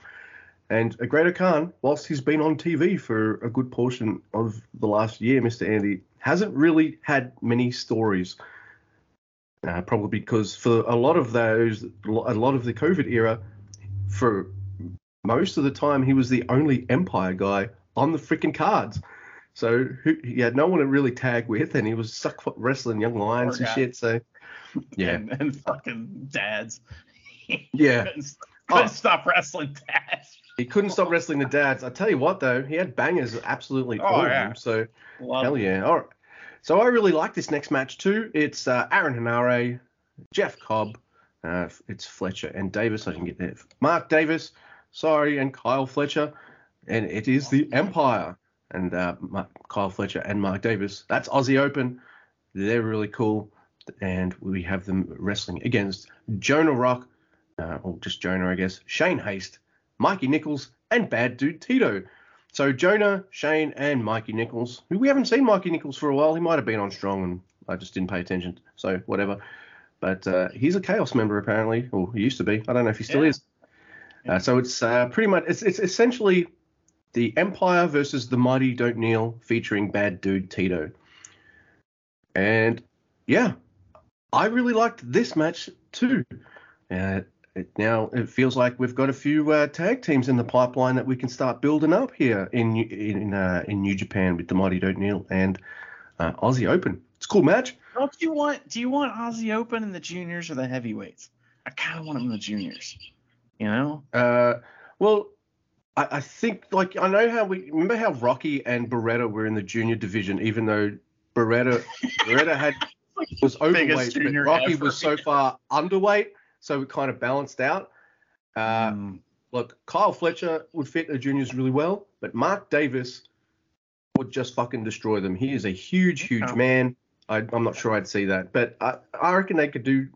And a Great O-Khan, whilst he's been on TV for a good portion of the last year, Mr. Andy, hasn't really had many stories. Uh, probably because for a lot of those, a lot of the COVID era, for most of the time he was the only Empire guy on the freaking cards. So who, he had no one to really tag with, and he was stuck wrestling young lions and shit. So <laughs> yeah, And, and fucking dads. <laughs> yeah. couldn't, couldn't Oh. stop wrestling dads. He couldn't stop wrestling the dads. I tell you what, though, he had bangers absolutely Oh, all of yeah. them. So Love hell it. yeah. All right. So I really like this next match too. It's uh, Aaron Henare, Jeff Cobb, uh, it's Fletcher and Davis. I can get there. Mark Davis, sorry, and Kyle Fletcher, and it is the Empire and uh, Kyle Fletcher and Mark Davis. That's Aussie Open. They're really cool, and we have them wrestling against Jonah Rock, uh, or just Jonah, I guess. Shane Haste, Mikey Nichols, and Bad Dude Tito. So Jonah, Shane, and Mikey Nichols, who we haven't seen Mikey Nichols for a while. He might have been on Strong, and I just didn't pay attention. So whatever. But uh, he's a Chaos member apparently, or he used to be. I don't know if he still Yeah. is. Uh, so it's uh, pretty much it's it's essentially the Empire versus the Mighty Don't Kneel, featuring Bad Dude Tito. And yeah, I really liked this match too. Uh, it, now it feels like we've got a few uh, tag teams in the pipeline that we can start building up here in New- in uh, in New Japan with the Mighty Don't Kneel and uh, Aussie Open. It's a cool match. Don't you want? Do you want Aussie Open in the juniors or the heavyweights? I kind of want them in the juniors. You know? Uh, well, I, I think like I know how we remember how Rocky and Beretta were in the junior division, even though Beretta <laughs> Beretta had was overweight, but Rocky ever. was so far underweight, so it kind of balanced out. Uh, Mm. look, Kyle Fletcher would fit the juniors really well, but Mark Davis would just fucking destroy them. He is a huge, huge Okay. man. I, I'm not sure I'd see that, but I, I reckon they could do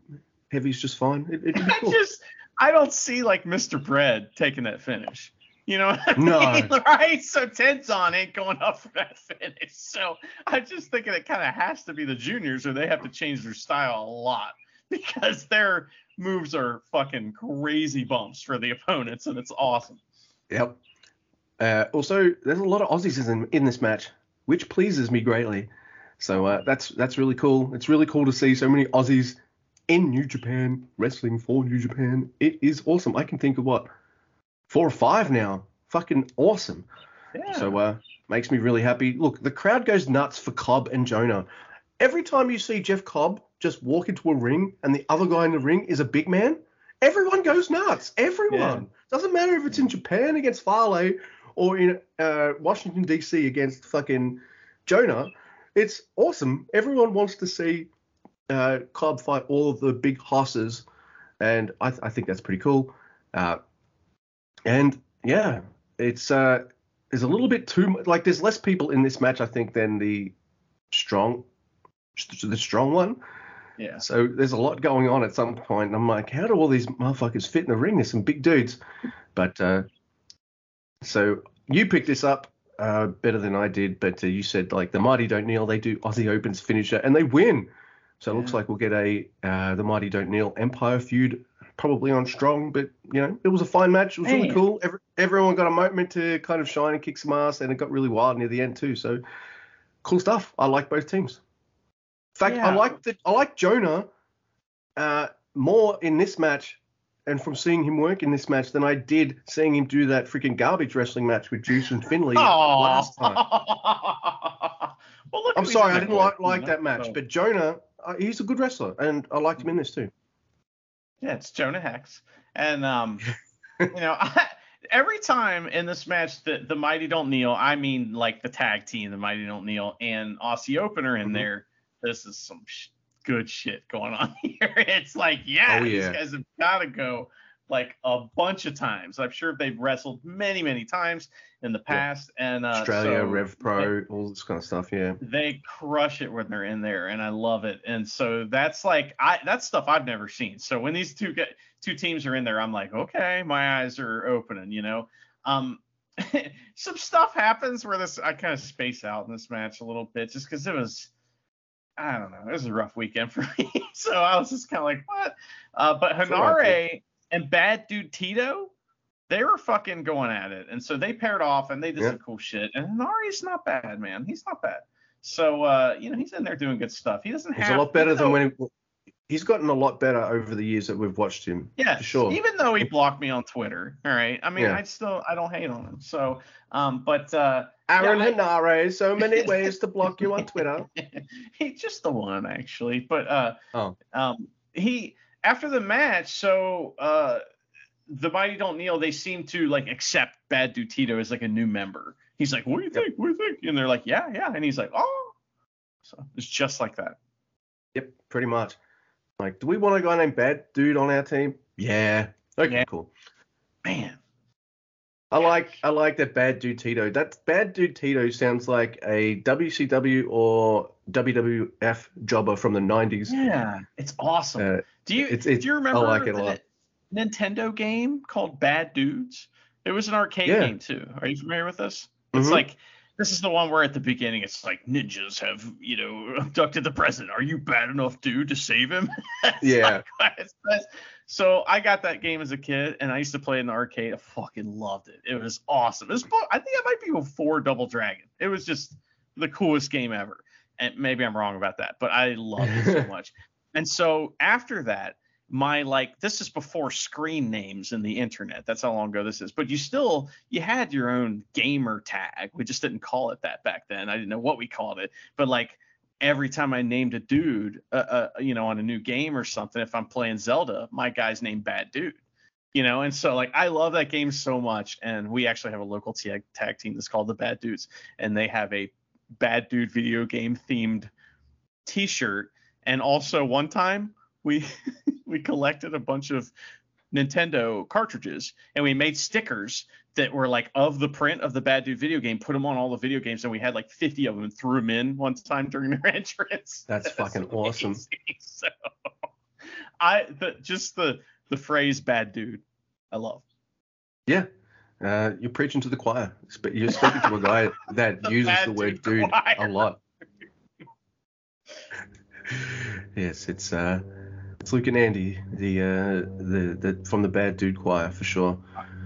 heavies just fine. It, be <laughs> I just I don't see like Mr. Bread taking that finish. You know what I No. mean? <laughs> Right? So Tenzan ain't going up for that finish. So I'm just thinking it kind of has to be the juniors or they have to change their style a lot <laughs> because their moves are fucking crazy bumps for the opponents and it's awesome. Yep. Uh, also, there's a lot of Aussies in, in this match, which pleases me greatly. So uh, that's that's really cool. It's really cool to see so many Aussies in New Japan wrestling for New Japan. It is awesome. I can think of what four or five now. Fucking awesome. Yeah. So uh, makes me really happy. Look, the crowd goes nuts for Cobb and Jonah. Every time you see Jeff Cobb just walk into a ring and the other guy in the ring is a big man, everyone goes nuts. Everyone. Doesn't matter if it's in Japan against Farley or in uh, Washington D.C. against fucking Jonah. It's awesome. Everyone wants to see uh, Cobb fight all of the big hosses, and I, th- I think that's pretty cool. Uh, and yeah, it's uh, there's a little bit too like there's less people in this match I think than the strong the strong one. yeah. So there's a lot going on at some point, and I'm like, how do all these motherfuckers fit in the ring? There's some big dudes, but uh, so you picked this up uh, better than I did, but uh, you said like the Mighty Don't Kneel, they do Aussie Opens finisher, and they win. So it looks like we'll get a uh, the Mighty Don't Kneel Empire feud probably on Strong, but you know it was a fine match. It was really cool. Every, everyone got a moment to kind of shine and kick some ass, and it got really wild near the end too. So cool stuff. I like both teams. In fact, I like the I like Jonah uh, more in this match, and from seeing him work in this match than I did seeing him do that freaking garbage wrestling match with Juice and Finlay <laughs> Oh. last time. <laughs> well, look I'm sorry, I didn't like like that match, but Jonah, uh, he's a good wrestler, and I liked him in this too. Yeah, it's Jonah Hex. And um, <laughs> you know, I, every time in this match that the Mighty Don't Kneel, I mean like the tag team, the Mighty Don't Kneel, and Aussie Opener in Mhm. there. This is some sh- good shit going on <laughs> here. It's like, yeah, Oh, these guys have got to go like a bunch of times. I'm sure they've wrestled many, many times in the past. And uh, Australia, so Rev Pro, all this kind of stuff. Yeah. they crush it when they're in there and i love it and so that's like i that's stuff i've never seen so when these two get two teams are in there i'm like okay my eyes are opening you know um <laughs> some stuff happens where this i kind of space out in this match a little bit just because it was i don't know it was a rough weekend <laughs> for me so i was just kind of like what uh but henare and bad dude tito they were fucking going at it. And so they paired off and they did Yeah. some cool shit. And Nari's not bad, man. He's not bad. So uh, you know, he's in there doing good stuff. He doesn't He's have a lot better than when he, he's gotten a lot better over the years that we've watched him. yeah, for sure. Even though he blocked me on Twitter. All right. I mean, Yeah. I still I don't hate on him. So um, but uh Aaron Yeah, I- so many <laughs> ways to block you on Twitter. <laughs> He's just the one actually, but uh, Oh. um, he after the match, so uh, the Mighty Don't Kneel, they seem to like accept Bad Dude Tito as like a new member. He's like, "What do you Yep. think? What do you think?" And they're like, "Yeah, yeah," and he's like, "Oh." So it's just like that. Yep, pretty much. Like, do we want a guy named Bad Dude on our team? Yeah. Okay, Yeah. cool. Man, I like I like that Bad Dude Tito. That Bad Dude Tito sounds like a WCW or WWF jobber from the 90s. yeah, it's awesome. Uh, do you it's- it's- do you I remember like it a lot. Nintendo game called Bad Dudes? It was an arcade Yeah. game too. Are you familiar with this? It's Mhm. like this is the one where at the beginning it's like ninjas have you know <laughs> abducted the president. Are you bad enough, dude, to save him? <laughs> Yeah. like what it says. So I got that game as a kid, and I used to play it in the arcade. I fucking loved it. It was awesome. It was, I think it might be before Double Dragon. It was just the coolest game ever. And maybe I'm wrong about that, but I loved it so <laughs> much. And so after that, my like this is before screen names and the internet. That's how long ago this is. But you still you had your own gamer tag. We just didn't call it that back then. I didn't know what we called it. But like every time I named a dude, uh, uh, you know, on a new game or something, if I'm playing Zelda, my guy's named Bad Dude. You know, and so like I love that game so much, and we actually have a local tag, tag team that's called the Bad Dudes, and they have a Bad Dude video game themed T-shirt, and also one time we <laughs> we collected a bunch of Nintendo cartridges and we made stickers that were like of the print of the Bad Dude video game, put them on all the video games, and we had like 50 of them and threw them in one time during their <laughs> entrance. That's fucking awesome. <laughs> So I the just the the phrase "bad dude," I love. Yeah. Uh, you're preaching to the choir. You're speaking to a guy that uses the word dude dude a lot. Yes, it's uh, it's Luke and Andy, the uh, the the from the Bad Dude Choir for sure.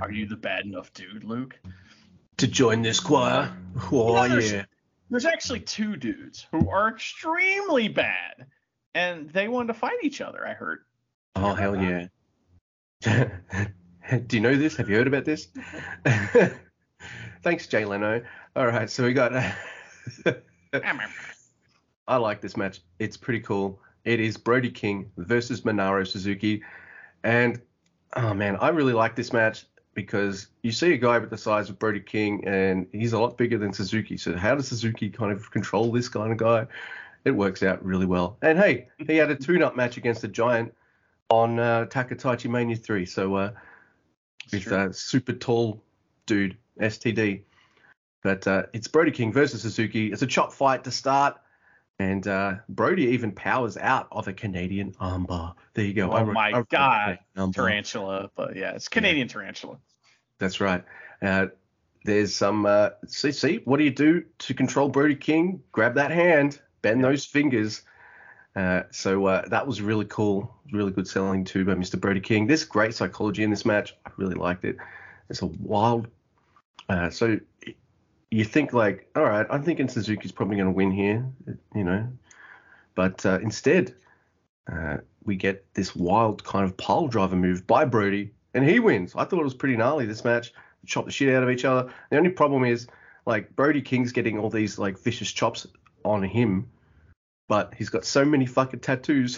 Are you the bad enough dude, Luke? To join this choir, oh You know, there's- yeah. There's actually two dudes who are extremely bad, and they wanted to fight each other. I heard. Oh hell yeah. <laughs> Do you know this? Have you heard about this? <laughs> Thanks, Jay Leno. All right, so we got. <laughs> I like this match. It's pretty cool. It is Brody King versus Minoru Suzuki. And oh man, I really like this match because you see a guy with the size of Brody King and he's a lot bigger than Suzuki. So how does Suzuki kind of control this kind of guy? It works out really well. And hey, he had a tune-up match against a giant on uh, Takataichi Mania 3. So uh, with uh, super tall dude, STD. But uh, it's Brody King versus Suzuki. It's a chop fight to start. And uh, Brody even powers out of a Canadian armbar. There you go. Oh my God, tarantula, but yeah, it's Canadian tarantula. That's right. Uh, there's some. Uh, see, see, what do you do to control Brody King? Grab that hand, bend those fingers. Uh, so uh, that was really cool. Really good selling too by Mr. Brody King. There's great psychology in this match. I really liked it. It's a wild. Uh, so you think like, all right, I'm thinking Suzuki's probably going to win here, you know, but uh, instead uh, we get this wild kind of pile driver move by Brody, and he wins. I thought it was pretty gnarly this match. Chop the shit out of each other. The only problem is like Brody King's getting all these like vicious chops on him, but he's got so many fucking tattoos,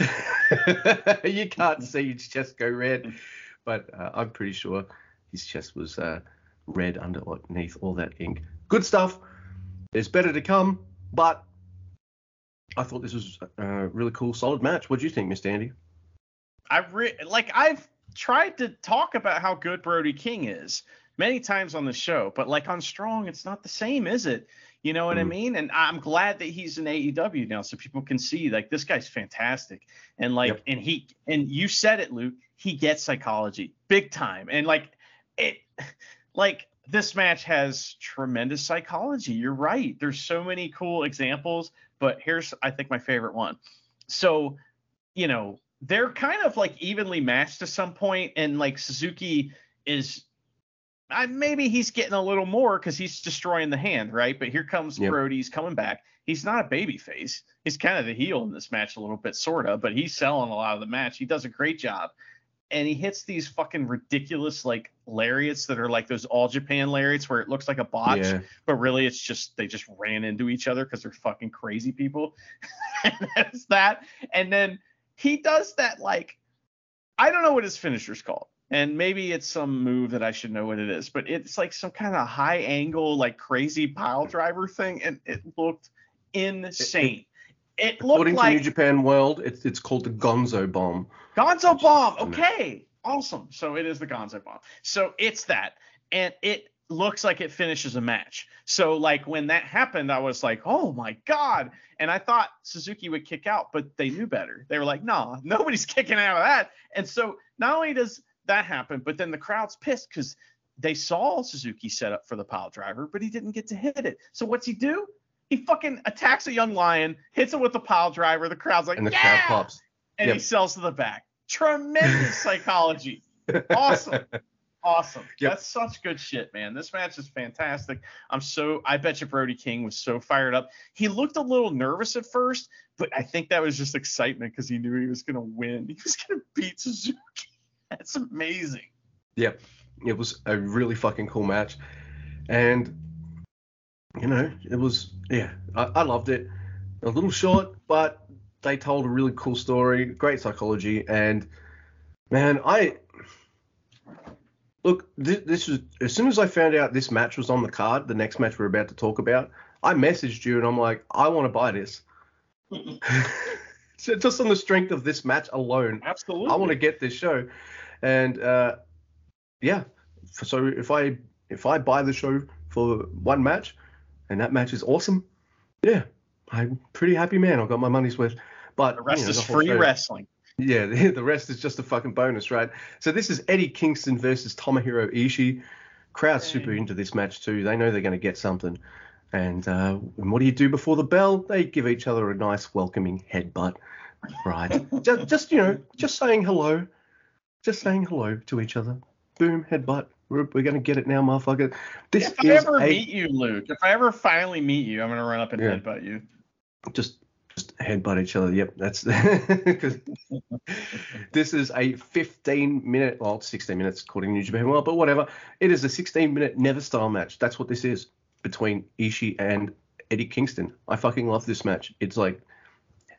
<laughs> you can't see his chest go red. But uh, I'm pretty sure his chest was uh, red underneath all that ink. Good stuff. There's better to come, but I thought this was a really cool, solid match. What do you think, Mr. Andy? I re- like I've tried to talk about how good Brody King is many times on the show, but like on Strong, it's not the same, is it? You know what I Mm. mean? And I'm glad that he's in AEW now, so people can see like this guy's fantastic. And like, Yep. and he and you said it, Luke. He gets psychology big time, and like it, <laughs> like this match has tremendous psychology. You're right. There's so many cool examples, but here's I think my favorite one. So, you know, they're kind of like evenly matched to some point, and like Suzuki is I, maybe he's getting a little more because he's destroying the hand, right? But here comes Yep. Brody's coming back. He's not a baby face. He's kind of the heel in this match a little bit, sort of, but he's selling a lot of the match. He does a great job. And he hits these fucking ridiculous like lariats that are like those all Japan lariats where it looks like a botch, Yeah. but really it's just they just ran into each other because they're fucking crazy people. <laughs> and that's that. And then he does that like I don't know what his finisher's called. And maybe it's some move that I should know what it is, but it's like some kind of high angle, like crazy pile driver thing, and it looked insane. It, looked According like to New Japan World, it's it's called the Gonzo Bomb. Gonzo bomb. Okay. Awesome. So it is the Gonzo bomb. So it's that. And it looks like it finishes a match. So like when that happened, I was like, oh my God. And I thought Suzuki would kick out, but they knew better. They were like, nah, <laughs> nobody's kicking out of that. And so not only does that happen, but then the crowd's pissed because they saw Suzuki set up for the pile driver, but he didn't get to hit it. So what's he do? He fucking attacks a young lion, hits him with the pile driver. The crowd's like, And the yeah! crowd pops. and Yep. he sells to the back. Tremendous psychology. <laughs> Awesome. Awesome. Yep. That's such good shit, man. This match is fantastic. I'm so I bet you Brody King was so fired up. He looked a little nervous at first, but I think that was just excitement because he knew he was gonna win. <laughs> He was gonna beat Suzuki. <laughs> That's amazing. Yep. It was a really fucking cool match. And, you know, it was, yeah, I, I loved it. A little short, but they told a really cool story, great psychology. And, man, I, look, this, this was, as soon as I found out this match was on the card, the next match we're about to talk about, I messaged you and I'm like, I want to buy this. <laughs> so just on the strength of this match alone, Absolutely. I want to get this show, and uh, yeah. So if I if I buy the show for one match, and that match is awesome, yeah, I'm pretty happy man. I got my money's worth. But the rest you know, is the free show- wrestling. Yeah, the, <laughs> the rest is just a fucking bonus, right? So this is Eddie Kingston versus Tomohiro Ishii. Crowd's super into this match too. They know they're going to get something. And, uh, and what do you do before the bell? They give each other a nice welcoming headbutt, right? <laughs> just, just you know, just saying hello, just saying hello to each other. Boom, headbutt. We're, we're going to get it now, motherfucker. This If I ever a, meet you, Luke, if I ever finally meet you, I'm gonna run up and Yeah. headbutt you. just just headbutt each other. Yep, that's <laughs> because this is a 15 minute, well, 16 minutes according to New Japan World, but whatever. It is a 16 minute never style match. That's what this is between Ishii and Eddie Kingston. I fucking love this match. It's like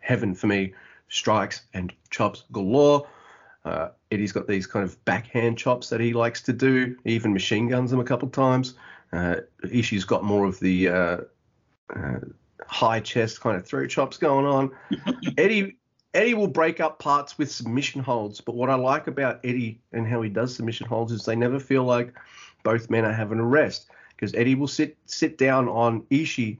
heaven for me. Strikes and chops galore. Uh, Eddie's got these kind of backhand chops that he likes to do. He even machine guns them a couple times. Uh, Ishii's got more of the uh, uh, high chest kind of throat chops going on. <laughs> Eddie Eddie will break up parts with submission holds, but what I like about Eddie and how he does submission holds is they never feel like both men are having a rest because Eddie will sit sit down on Ishii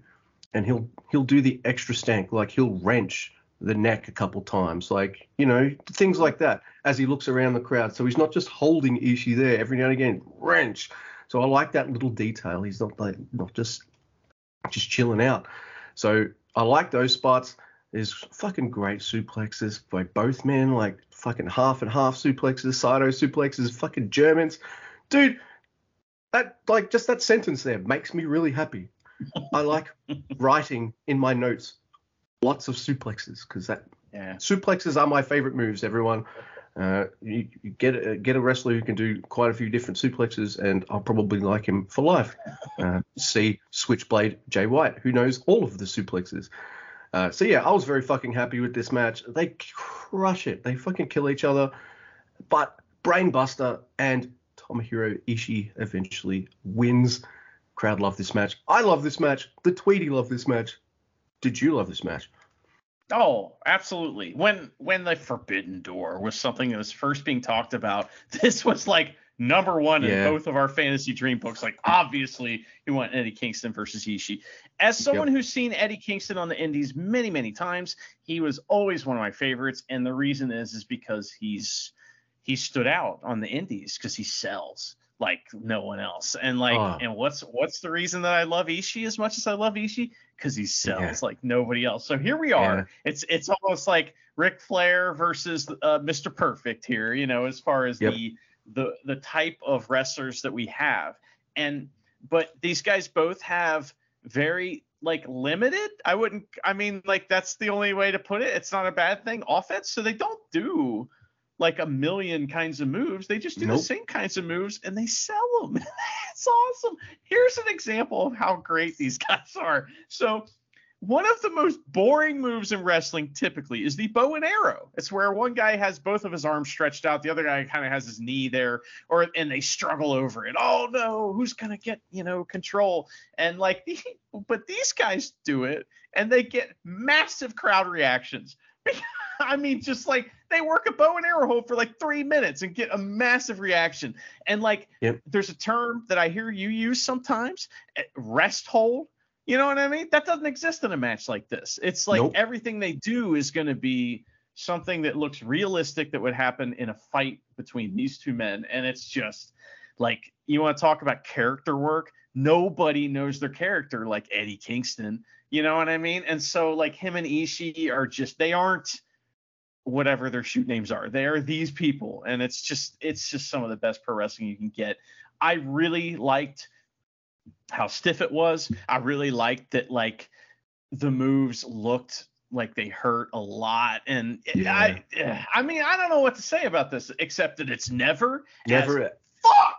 and he'll he'll do the extra stank like he'll wrench the neck a couple times like you know things like that as he looks around the crowd so he's not just holding Ishii there every now and again wrench so I like that little detail he's not like not just just chilling out so I like those spots. There's fucking great suplexes by both men, like fucking half and half suplexes, Saito suplexes, fucking Germans. Dude, that like just that sentence there makes me really happy. I like <laughs> writing in my notes lots of suplexes because that Yeah. suplexes are my favorite moves. Everyone, uh, you, you get a, get a wrestler who can do quite a few different suplexes, and I'll probably like him for life. Uh, see Switchblade Jay White, who knows all of the suplexes. Uh, so yeah, I was very fucking happy with this match. They crush it. They fucking kill each other, but Brainbuster and Tomohiro Ishii eventually wins. Crowd love this match. I love this match. The Tweety love this match. Did you love this match? Oh, absolutely. When when the Forbidden Door was something that was first being talked about, <laughs> this was like number one in both of our fantasy dream books. Like obviously, you want Eddie Kingston versus Ishii. As someone who's seen Eddie Kingston on the Indies many many times, he was always one of my favorites, and the reason is is because he's he stood out on the Indies because he sells like no one else. And like, Oh. and what's what's the reason that I love Ishii as much as I love Ishii? Because he sells Yeah. like nobody else. So here we are. Yeah. It's it's almost like Ric Flair versus uh, Mr. Perfect here, you know, as far as Yep. the the the type of wrestlers that we have. And but these guys both have very like limited. I wouldn't. I mean, like that's the only way to put it. It's not a bad thing. Offense, so they don't do like a million kinds of moves. They just do Nope. the same kinds of moves and they sell them. it's <laughs> awesome. Here's an example of how great these <laughs> guys are. So, one of the most boring moves in wrestling typically is the bow and arrow. It's where one guy has both of his arms stretched out, the other guy kind of has his knee there, or and they struggle over it. Oh no, who's gonna get you know control? And like, <laughs> but these guys do it, and they get massive crowd reactions. <laughs> I mean, just like they work a bow and arrow hold for like three minutes and get a massive reaction. And like, Yep. there's a term that I hear you use sometimes, eh, rest hold. You know what I mean? That doesn't exist in a match like this. It's like Nope. everything they do is going to be something that looks realistic that would happen in a fight between these two men. And it's just like, you want to talk about character work? Nobody knows their character like Eddie Kingston. You know what I mean? And so, like, him and Ishii are just, they aren't whatever their shoot names are. They are these people. And it's just, it's just some of the best pro wrestling you can get. I really liked how stiff it was. I really liked that, like, the moves looked like they hurt a lot. And I, I mean, I don't know what to say about this except that it's never, Never. fuck.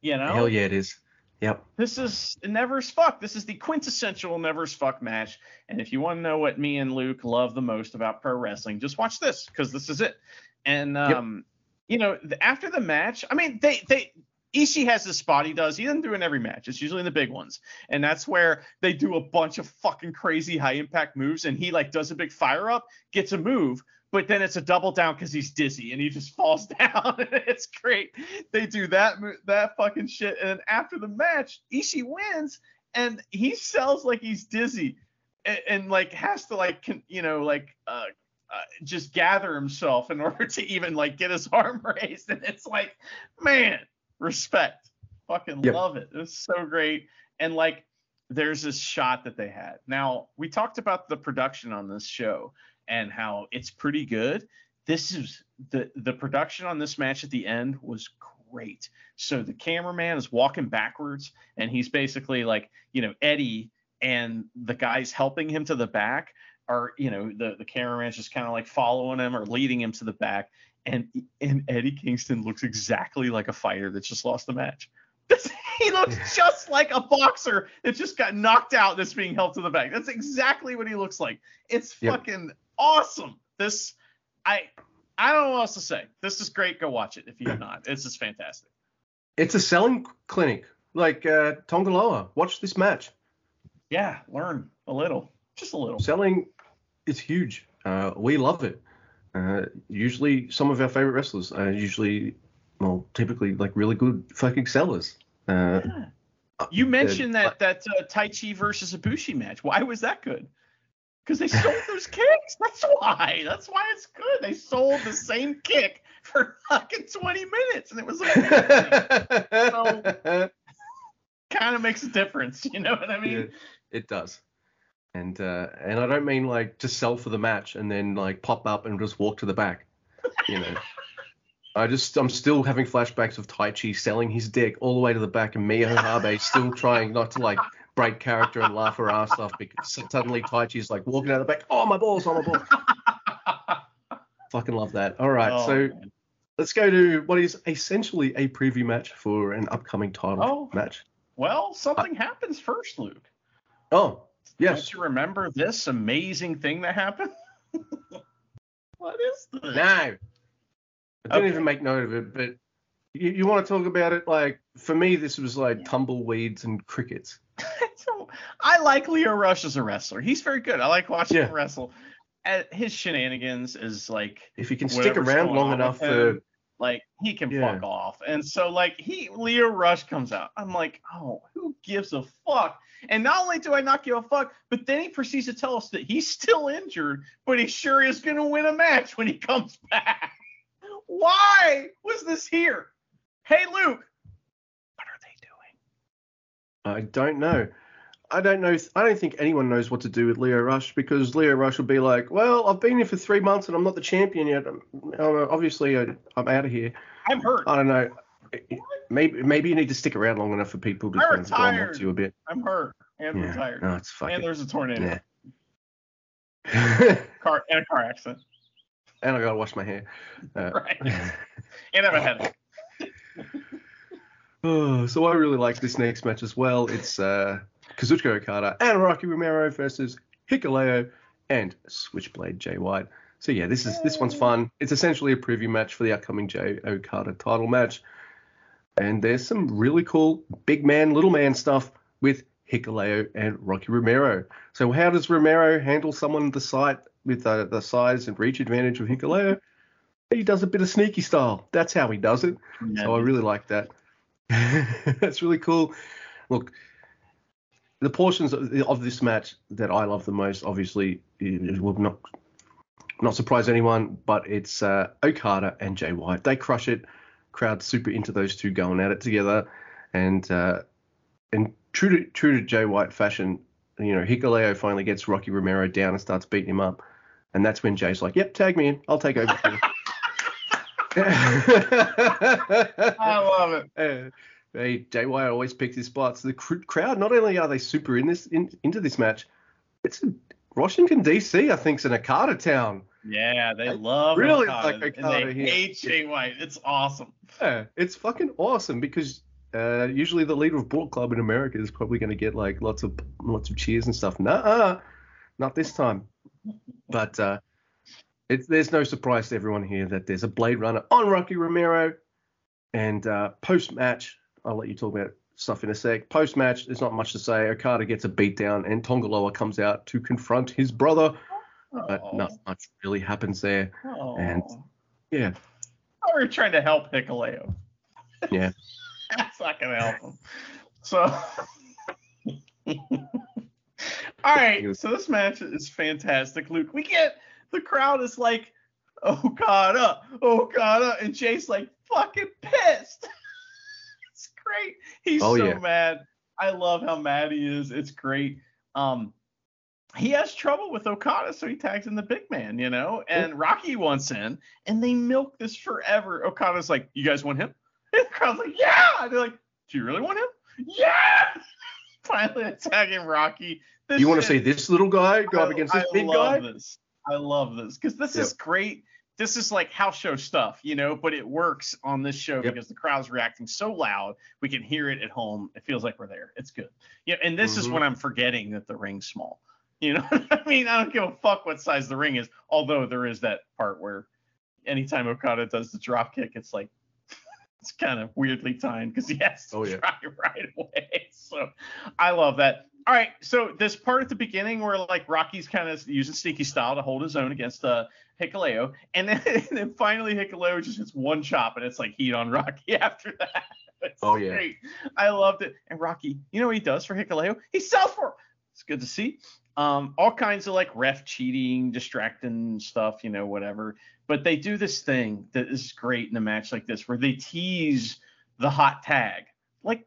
You know, Hell yeah, it is. Yep. this is Never's fuck. This is the quintessential Never's fuck match. And if you want to know what me and Luke love the most about pro wrestling, just watch this because this is it. And um, you know, after the match, I mean, they they Ishii has this spot he does. He doesn't do it in every match. It's usually in the big ones, and that's where they do a bunch of fucking crazy high impact moves. And he like does a big fire up, gets a move, but then it's a double down because he's dizzy and he just <laughs> falls down. <laughs> it's great. They do that that fucking shit, and then after the match, Ishii wins, and he sells like he's dizzy, and, and like has to like con- you know like uh, uh, just gather himself in <laughs> order to even like get his arm raised, and it's like, man, respect, fucking Yep. love it. It's so great, and like there's this shot that they had. Now we talked about the production on this show and how it's pretty good. This is the the production on this match at the end was great. So the cameraman is walking backwards and he's basically like, you know, Eddie and the guys helping him to the back are, you know, the the cameraman's just kind of like following him or leading him to the back. And and Eddie Kingston looks exactly like a fighter that just lost the match. <laughs> he looks just like a boxer that just got knocked out that's being held to the back. That's exactly what he looks like. It's Yep. fucking awesome. This I I don't know what else to say. This is great. Go watch it if you have not. It's just fantastic. It's a selling clinic. Like uh, Tongaloa. Watch this match. Yeah, learn a little. Just a little. Selling is huge. Uh, we love it. Uh, usually, some of our favorite wrestlers are usually, well, typically like really good fucking sellers. Uh, Yeah. You mentioned that that uh, Taichi versus Ibushi match. Why was that good? Because they sold those kicks. That's why. That's why it's good. They sold the same kick for fucking 20 minutes, and it was amazing. <laughs> kind of makes a difference. You know what I mean? Yeah, it does. And uh, and I don't mean like just sell for the match and then like pop up and just walk to the back. You know. <laughs> I just I'm still having flashbacks of Taichi selling his dick all the way to the back and Miho Abe still trying not to like break character and laugh her ass off because suddenly Taichi's like walking out of the back. Oh my balls, oh my balls. <laughs> Fucking love that. All right, Oh, so man. let's go to what is essentially a preview match for an upcoming title Oh. match. well, something happens first, Luke. Oh, yes. Don't you remember this amazing thing that happened? <laughs> what is this? No. I didn't Okay. even make note of it, but you, you want to talk about it? Like, for me, this was like tumbleweeds and crickets. <laughs> so I like Lio Rush as a wrestler. He's very good. I like watching Yeah. him wrestle. And his shenanigans is like If you can stick around long enough uh, with for. like he can Yeah. fuck off. And so like he Lio Rush comes out. I'm like, oh, who gives a fuck? And not only do I not give a fuck, but then he proceeds to tell us that he's still injured, but he sure is gonna win a match when he comes <laughs> back. Why was this here? Hey Luke, what are they doing? I don't know. I don't know. I don't think anyone knows what to do with Lio Rush because Lio Rush will be like, well, I've been here for three months and I'm not the champion yet. Um, um, I'm, I'm- obviously, I'm out of here. I'm hurt. I don't know. Maybe maybe you need to stick around long enough for people to kind of up to you a bit. I'm hurt and Yeah. retired. No, it's fucking. and there's a tornado. Yeah. Car and a car accident. And I gotta wash my hair. <laughs> Uh, Right. <laughs> And a headache. <sighs> oh, so I really like this next match as well. It's uh, Kazuchika Okada and Rocky Romero versus Hikuleo and Switchblade Jay White. So yeah, this is this one's fun. It's essentially a preview match for the upcoming Jay Okada title match. And there's some really cool big man, little man stuff with Hikuleo and Rocky Romero. So how does Romero handle someone the sight with uh, the size and reach advantage of Hikuleo? He does a bit of sneaky style. That's how he does it. So I really like that. <laughs> That's really cool. Look, the portions of, of this match that I love the most, obviously, it will not not surprise anyone, but it's uh, Okada and Jay White. They crush it. Crowd super into those two going at it together, and uh, and true to true to Jay White fashion, you know, Hikuleo finally gets Rocky Romero down and starts beating him up, and that's when Jay's like, "Yep, tag me in. I'll take over." <laughs> <laughs> I love it. Hey, Jay White always picks his spots. The cr- crowd, not only are they super in this in, into this match, it's in Washington D.C. I think, is an Okada town. Yeah, they I love really Okada, like and they here. hate Jay White. It's awesome. Yeah, it's fucking awesome because uh, usually the leader of Bullet Club in America is probably going to get like lots of lots of cheers and stuff. Nah, not this time. But uh, it's there's no surprise to everyone here that there's a Blade Runner on Rocky Romero, and uh, post match, I'll let you talk about stuff in a sec. Post match, there's not much to say. Okada gets a beatdown, and Tongaloa comes out to confront his brother, but Oh, not much really happens there. oh. and- Yeah, Oh, we're trying to help Hikuleo. yeah. <laughs> That's not gonna help him. So, <laughs> <laughs> all right. So this match is fantastic, Luke. We get the crowd is like, Okada, Okada, and Jay's like fucking pissed. <laughs> it's great. He's Oh, so yeah. mad. I love how mad he is. It's great. Um, he has trouble with Okada, so he tags in the big man, you know. And Rocky wants in, and they milk this forever. Okada's like, "You guys want him?" <laughs> And the crowd's like, "Yeah." And they're like, "Do you really want him?" Yeah. Finally attacking Rocky. This You want to see this little guy go up against this I big love guy? This. I love this because this Yep. is great. This is like house show stuff, you know, but it works on this show Yep. because the crowd's reacting so loud. We can hear it at home. It feels like we're there. It's good. Yeah, and this is Mhm. when I'm forgetting that the ring's small. You know <laughs> I mean? I don't give a fuck what size the ring is. Although there is that part where anytime Okada does the drop kick, it's like <laughs> it's kind of weirdly timed because he has to Oh, yeah. <laughs> try right away. So I love that. All right, so this part at the beginning where like Rocky's kind of using sneaky style to hold his own against uh Hikuleo, and then, <laughs> and then finally Hikuleo just hits one chop and it's like heat on Rocky <laughs> after that. It's Oh, yeah. great. I loved it. And Rocky, you know what he does for Hikuleo? He sells for him. It's good to see. Um, all kinds of like ref cheating, distracting stuff, you know, whatever. But they do this thing that is great in a match like this where they tease the hot tag like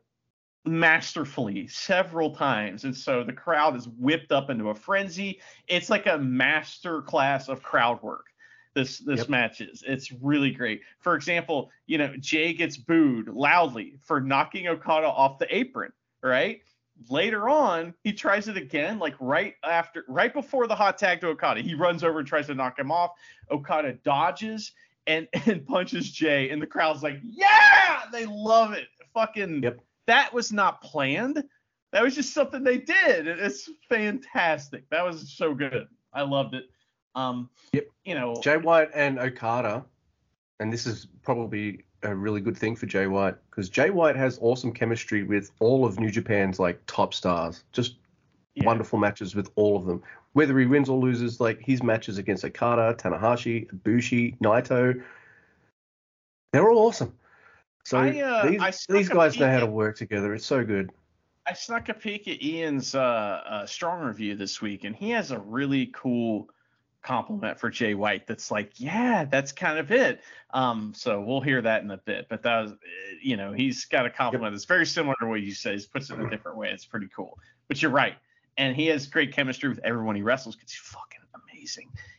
masterfully several times. And so the crowd is whipped up into a frenzy. It's like a master class of crowd work. This this Yep. match is. It's really great. For example, you know, Jay gets booed loudly for knocking Okada off the apron, right? Later on, he tries it again, like right after, right before the hot tag to Okada. He runs over and tries to knock him off. Okada dodges and <laughs> and punches Jay, and the crowd's like, "Yeah!" They love it. Fucking, Yep. That was not planned. That was just something they did. It's fantastic. That was so good. I loved it. Um, Yep. You know, Jay White and Okada, and this is probably a really good thing for Jay White because Jay White has awesome chemistry with all of New Japan's like top stars. Just yeah. wonderful matches with all of them. Whether he wins or loses, like his matches against Okada, Tanahashi, Ibushi, Naito, they're all awesome. So I, uh, these, I these guys know how to work together. It's so good. I snuck a peek at Ian's uh, uh, strong review this week, and he has a really cool compliment for Jay White. That's like, yeah, that's kind of it. Um, so we'll hear that in a bit. But that was, uh, you know, he's got a compliment that's very similar to what you say. He puts it in a different way. It's pretty cool. But you're right, and he has great chemistry with everyone he wrestles because he's fucking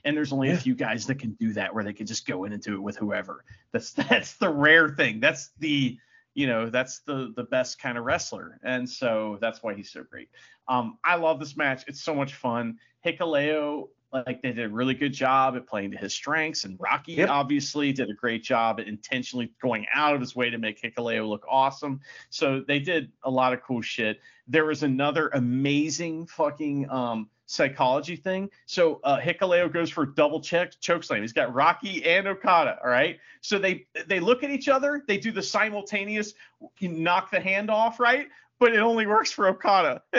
And there's only a few guys that can do that, where they can just go in and do it with whoever. That's <laughs> that's the rare thing. That's the you know that's the the best kind of wrestler and so that's why he's so great um i love this match it's so much fun hikuleo like they did a really good job at playing to his strengths, and Rocky Yep. obviously did a great job at intentionally going out of his way to make hikuleo look awesome. So they did a lot of cool shit. There was another amazing fucking um psychology thing. So uh Hikuleo goes for double check choke slam. He's got Rocky and Okada. All right. So they they look at each other. They do the simultaneous knock the hand off, right? But it only works for Okada. <laughs>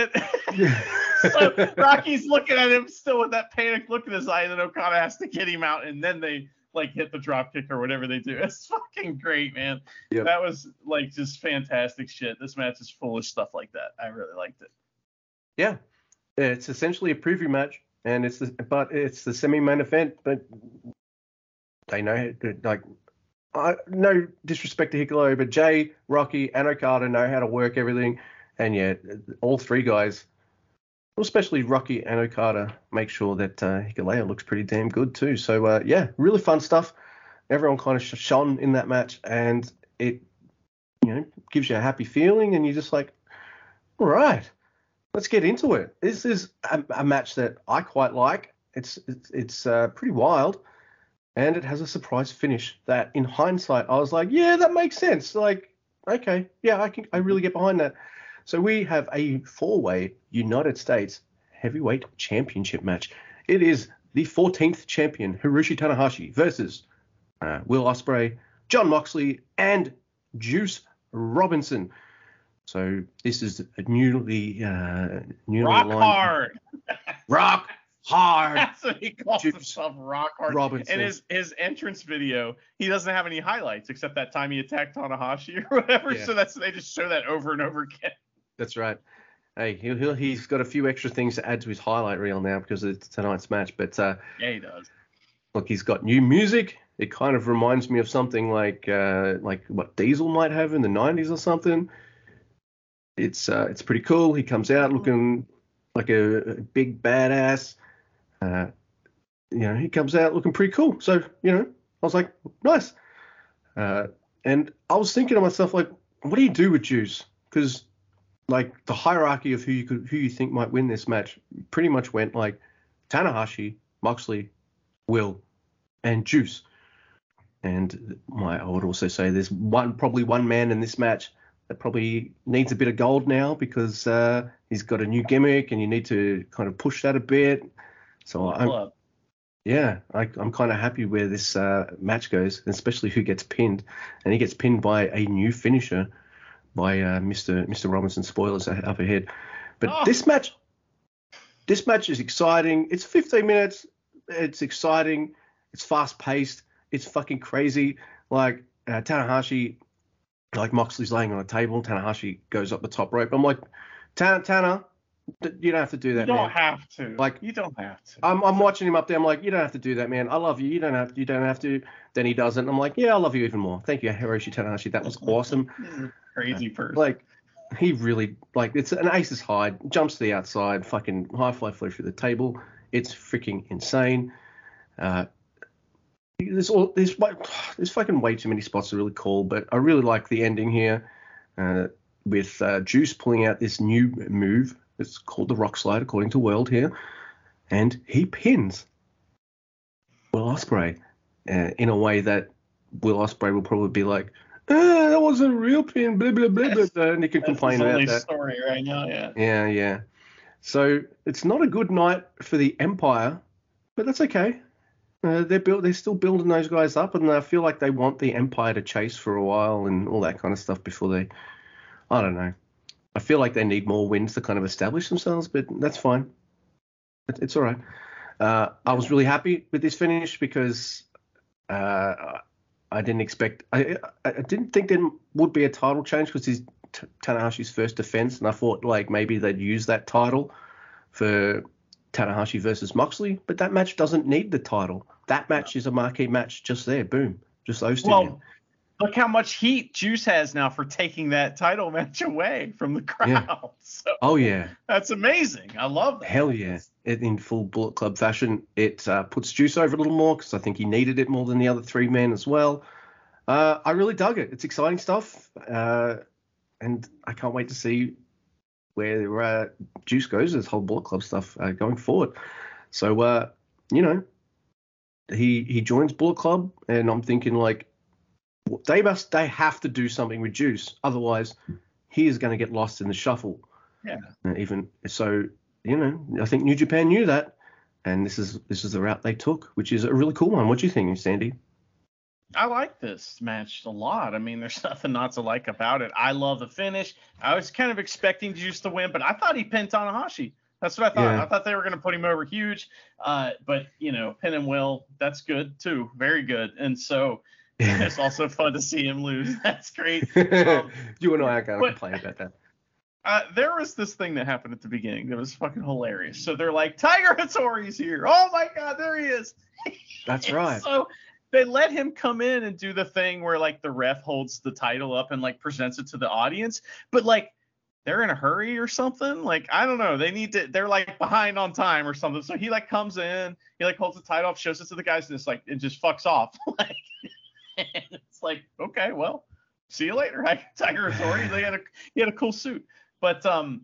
so <laughs> Rocky's looking at him still with that panic look in his eye, and then Okada has to get him out, and then they like hit the drop kick or whatever they do. <laughs> It's fucking great, man. Yep. That was like just fantastic shit. This match is full of stuff like that. I really liked it. Yeah, it's essentially a preview match, and it's the but it's the semi-main event. But they know like, I no disrespect to Hikuleo, but Jay, Rocky, and Okada know how to work everything, and yeah, all three guys, especially Rocky and Okada, make sure that uh, Hikuleo looks pretty damn good too. So uh, yeah, really fun stuff. Everyone kind of shone in that match, and it you know gives you a happy feeling, and you're just like, all right let's get into it. This is a, a match that I quite like. It's it's, it's uh, pretty wild, and it has a surprise finish that, in hindsight, I was like, yeah, that makes sense. Like, okay, yeah, I can, I really get behind that. So we have a four-way United States Heavyweight Championship match. It is the 14th champion Hiroshi Tanahashi versus uh, Will Ospreay, John Moxley, and Juice Robinson. So this is a newly uh, newly Rock aligned- hard. <laughs> rock hard. <laughs> That's what he calls Juice himself. Rock hard. Robinson. And his his entrance video, he doesn't have any highlights except that time he attacked Tanahashi or whatever. Yeah. So that's they just show that over and over again. That's right. Hey, he'll, he'll, he's got a few extra things to add to his highlight reel now because of tonight's match. But uh, Yeah, he does. look, he's got new music. It kind of reminds me of something like uh, like what Diesel might have in the '90s or something. It's uh, it's pretty cool. He comes out looking like a, a big badass. Uh, you know, he comes out looking pretty cool. So you know, I was like, nice. Uh, and I was thinking to myself, like, what do you do with Juice? Because like the hierarchy of who you could who you think might win this match pretty much went like Tanahashi, Moxley, Will, and Juice. And my I would also say there's one probably one man in this match that probably needs a bit of gold now because uh, he's got a new gimmick and you need to kind of push that a bit. So I'm yeah, I, I'm kind of happy where this uh, match goes, especially who gets pinned, and he gets pinned by a new finisher by uh, Mr. Mr. Robinson. Spoilers up ahead, but Oh. this match, this match is exciting. It's 15 minutes. It's exciting. It's fast paced. It's fucking crazy. Like uh, Tanahashi, like Moxley's laying on a table. Tanahashi goes up the top rope. I'm like, Tanner, you don't have to do that. You don't man. have to. Like- you don't have to. I'm, I'm watching him up there. I'm like, you don't have to do that, man. I love you. You don't have. You don't have to. Then he doesn't. I'm like, yeah, I love you even more. Thank you, Hiroshi Tanahashi. That was <laughs> awesome. Crazy person. Like, he really like it's an Aces High. Jumps to the outside. Fucking high fly flow through the table. It's freaking insane. Uh, there's all there's there's fucking way too many spots to really call, but I really like the ending here. Uh, with uh, Juice pulling out this new move. It's called the Rock Slide, according to World here, and he pins Will Ospreay uh, in a way that Will Ospreay will probably be like, ah, "That wasn't a real pin," blah blah blah blah, blah and he can That's complain about that. story right now. Yeah. Yeah, yeah. So it's not a good night for the Empire, but that's okay. Uh, they're build, they're still building those guys up, and I feel like they want the Empire to chase for a while and all that kind of stuff before they. I don't know. I feel like they need more wins to kind of establish themselves, but that's fine. It, it's all right. Uh, I was really happy with this finish because uh, I didn't expect. I, I didn't think there would be a title change because T- Tanahashi's first defense, and I thought like maybe they'd use that title for Tanahashi versus Moxley, but that match doesn't need the title. That match is a marquee match just there. Boom, just those two. Well, look how much heat Juice has now for taking that title <laughs> match away from the crowd. Yeah. <laughs> So oh yeah, that's amazing. I love that. hell yeah! It, in full Bullet Club fashion, it uh, puts Juice over a little more because I think he needed it more than the other three men as well. Uh, I really dug it. It's exciting stuff, uh, and I can't wait to see where uh, Juice goes. This whole Bullet Club stuff uh, going forward. So uh, you know, he he joins Bullet Club, and I'm thinking like they must they have to do something with Juice, otherwise he is going to get lost in the shuffle. Yeah. Uh, even so, you know, I think New Japan knew that, and this is this is the route they took, which is a really cool one. What do you think, Sandy? I like this match a lot. I mean, there's <laughs> nothing not to like about it. I love the finish. I was kind of expecting Juice to win, but I thought he pinned Tanahashi. That's what I thought. Yeah. I thought they were going to put him over huge. Uh, but you know, pin and will, that's good too. Very good. And so <laughs> it's also fun to see him lose. <laughs> That's great. Um, you and I going to complain about that. Uh, there was this thing that happened at the beginning that was fucking hilarious. So they're like, Tiger Hattori's here. Oh my god, there he is. That's right. so they let him come in and do the thing where like the ref holds the title up and like presents it to the audience, but like they're in a hurry or something. Like I don't know. They need to. They're like behind on time or something. So he like comes in, he like holds the title up, shows it to the guys, and it's like it just fucks off. <laughs> like it's like okay, well, see you later, Tiger Hattori. They had a he had a cool suit, but um,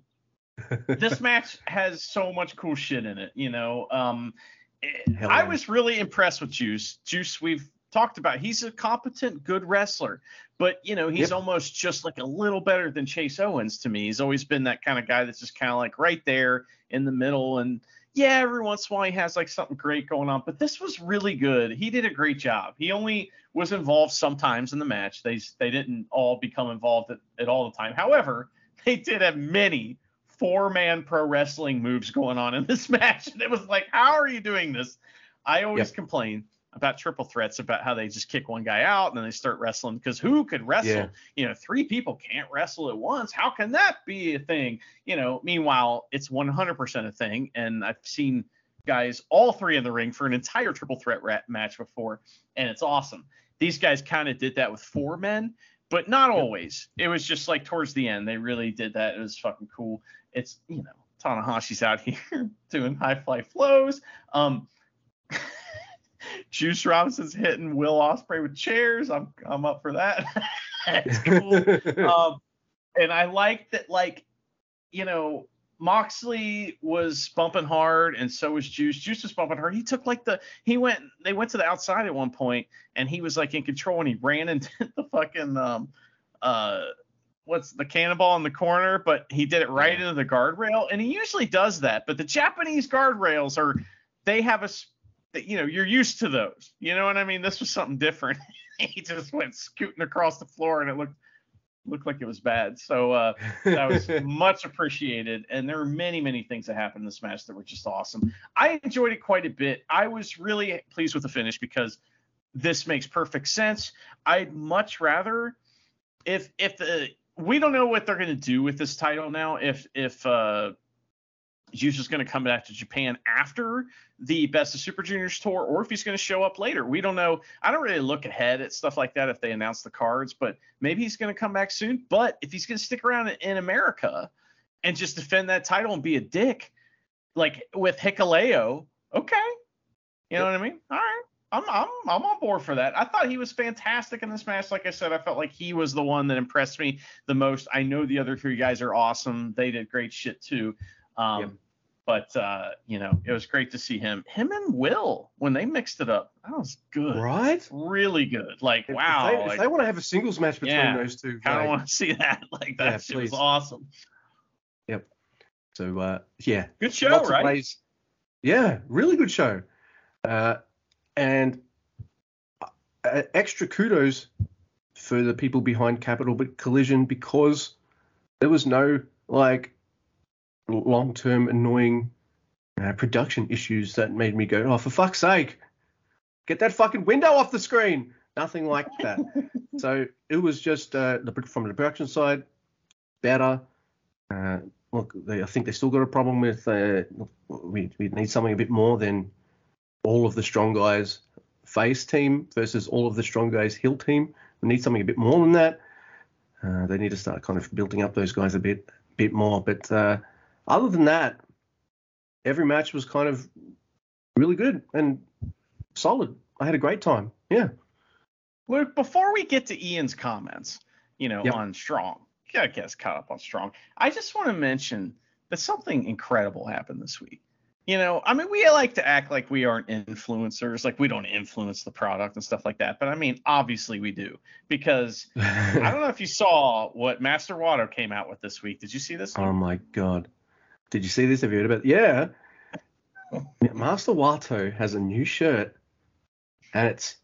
this <laughs> match has so much cool shit in it. You know, um, I was really impressed with Juice. Juice, we've talked about. He's a competent, good wrestler, but you know he's yep. almost just like a little better than Chase Owens to me. He's always been that kind of guy that's just kind of like right there in the middle. And yeah, every once in a while he has like something great going on, but this was really good. He did a great job. He only was involved sometimes in the match. They they didn't all become involved at, at all the time. However, <laughs> they did have many four man pro wrestling moves going on in this <laughs> match. And it was like, how are you doing this? I always yep. complain about triple threats about how they just kick one guy out and then they start wrestling because who could wrestle? Yeah. You know, three people can't wrestle at once. How can that be a thing? You know, meanwhile, it's 100% a thing. And I've seen guys all three in the ring for an entire triple threat match before, and it's awesome. These guys kind of did that with four men, but not always. It was just like towards the end, they really did that. It was fucking cool. It's, you know, Tanahashi's out <laughs> here doing high fly flows. Um, <laughs> Juice Robinson's hitting Will Ospreay with chairs. I'm I'm up for that. <laughs> That's cool. um, and I like that, like, you know, Moxley was bumping hard, and so was Juice. Juice was bumping hard. He took like the he went they went to the outside at one point, and he was like in control, and he ran into <laughs> the fucking um uh what's the cannonball in the corner, but he did it right yeah. into the guardrail, and he usually does that. But the Japanese guardrails are they have a you know, you're used to those. You know what I mean? This was something different. <laughs> he just went scooting across the floor and it looked looked like it was bad. So uh, that was <laughs> much appreciated. And there were many, many things that happened in this match that were just awesome. I enjoyed it quite a bit. I was really pleased with the finish because this makes perfect sense. I'd much rather if if the we don't know what they're going to do with this title now. If if uh, Juice just going to come back to Japan after the Best of Super Juniors tour, or if he's going to show up later. We don't know. I don't really look ahead at stuff like that if they announce the cards, but maybe he's going to come back soon. But if he's going to stick around in America and just defend that title and be a dick, like with Hikuleo, okay, you know what I mean? All right. I'm, I'm I'm on board for that. I thought he was fantastic in this match. Like I said, I felt like he was the one that impressed me the most. I know the other three guys are awesome. They did great shit too. Um, yep. But uh, you know, it was great to see him. Him and Will when they mixed it up, that was good. Right? Really good. Like if, wow. If they, if they, want to have a singles match between yeah, those two, I don't want to see that. Like that yeah, shit please. was awesome. Yep. So uh, yeah. Good show, right? Plays. Yeah, really good show. Uh, and uh, extra kudos for the people behind Capital but Collision because there was no like long-term annoying uh, production issues that made me go, oh, for fuck's sake, get that fucking window off the screen. Nothing like that. <laughs> so it was just uh, the, from the production side better. Uh, look, they, I think they still got a problem with uh, we, we need something a bit more than all of the strong guys face team versus all of the strong guys hill team. We need something a bit more than that. Uh, they need to start kind of building up those guys a bit bit more. But uh, other than that, every match was kind of really good and solid. I had a great time. Yeah. Luke, before we get to Ian's comments, you know, yep. on Strong, get us caught up on Strong. I just want to mention that something incredible happened this week. you know, I mean, we like to act like we aren't influencers, like we don't influence the product and stuff like that. But I mean, obviously we do because <laughs> I don't know if you saw what Master Wato came out with this week. Did you see this? oh my god. Did you see this? Have you heard about? Yeah. Master Wato has a new shirt, and it's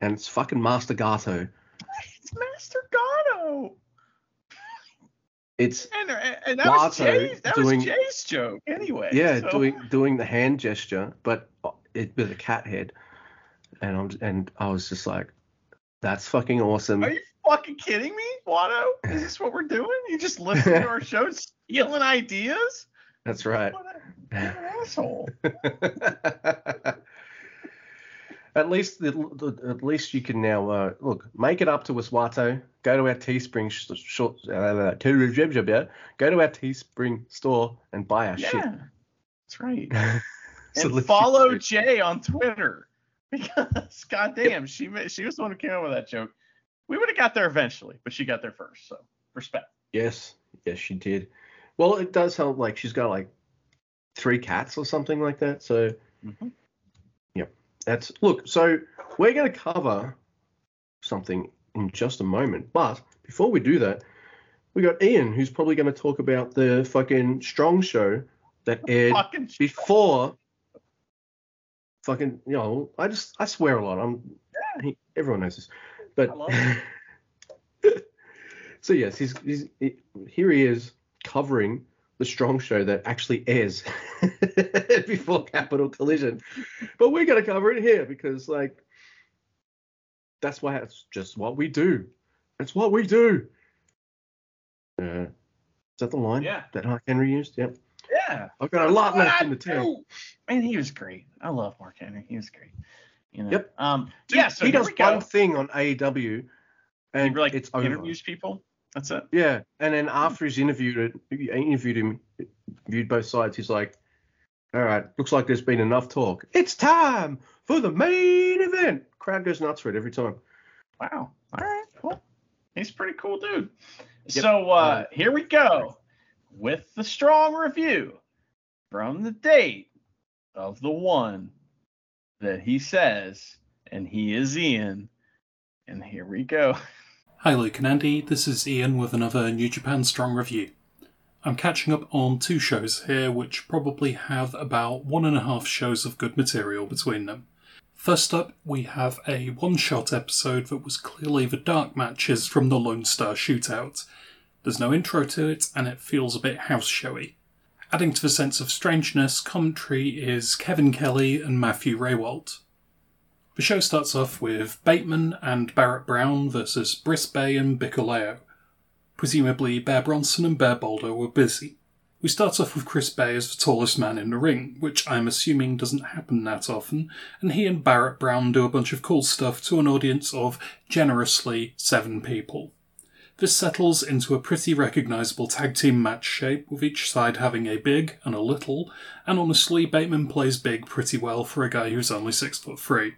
and it's fucking Master Gato. It's Master Gato. It's And, and that was Jay's, that doing- was Jay's joke anyway. yeah, so- doing doing the hand gesture, but it with a cat head, and I'm and I was just like, that's fucking awesome. Are you fucking kidding me, Wato? Is this what we're doing? You just listen to our <laughs> show, stealing ideas? That's right. What, a, what an asshole. <laughs> at least at least you can now uh, look make it up to us Wato. Go to our Teespring sh- short uh, go to our Teespring store and buy our Yeah, shit. that's right. <laughs> So and follow Jay on Twitter because goddamn, she she was the one who came up with that joke. We would have got there eventually, but she got there first. So respect. Yes, yes, she did. Well, it does help. Like she's got like three cats or something like that. So Mhm. that's look. So we're going to cover something in just a moment, but before we do that, we got Ian, who's probably going to talk about the fucking Strong show that aired before. Fucking, you know, I just I swear a lot. I'm, he, everyone knows this, but. <laughs> So yes, he's, he's he, here. He is covering the Strong Show that actually airs <laughs> before Capital Collision, but we're gonna cover it here because like that's why it's just what we do. It's what we do. Uh, is that the line Yeah. that Mark Henry used? Yep. yeah. I've got a lot left in the tank. Man, he was great. I love Mark Henry. He was great. You know? Yep. Um. Dude, yeah. So he here does we go. one thing on AEW, He and like it's over. interviews people. That's it. Yeah, and then after he's interviewed it, interviewed him, viewed both sides, he's like, "All right, looks like there's been enough talk. It's time for the main event." Crowd goes nuts for it every time. Wow. All right. Cool. He's a pretty cool dude. Yep. So uh, Um, here we go with the strong review from the date of the one that he says, and he is Ian. And here we go. Hi Luke and Andy, this is Ian with another New Japan Strong review. I'm catching up on two shows here which probably have about one and a half shows of good material between them. First up, we have a one shot episode that was clearly the dark matches from the Lone Star shootout. There's no intro to it, and it feels a bit house showy. Adding to the sense of strangeness, commentary is Kevin Kelly and Matthew Rehwoldt. The show starts off with Bateman and Barrett Brown versus Chris Bay and Hikuleo. Presumably, Bear Bronson and Bear Boulder were busy. We start off with Chris Bay as the tallest man in the ring, which I'm assuming doesn't happen that often, and he and Barrett Brown do a bunch of cool stuff to an audience of generously seven people. This settles into a pretty recognisable tag team match shape, with each side having a big and a little, and honestly, Bateman plays big pretty well for a guy who's only six foot three.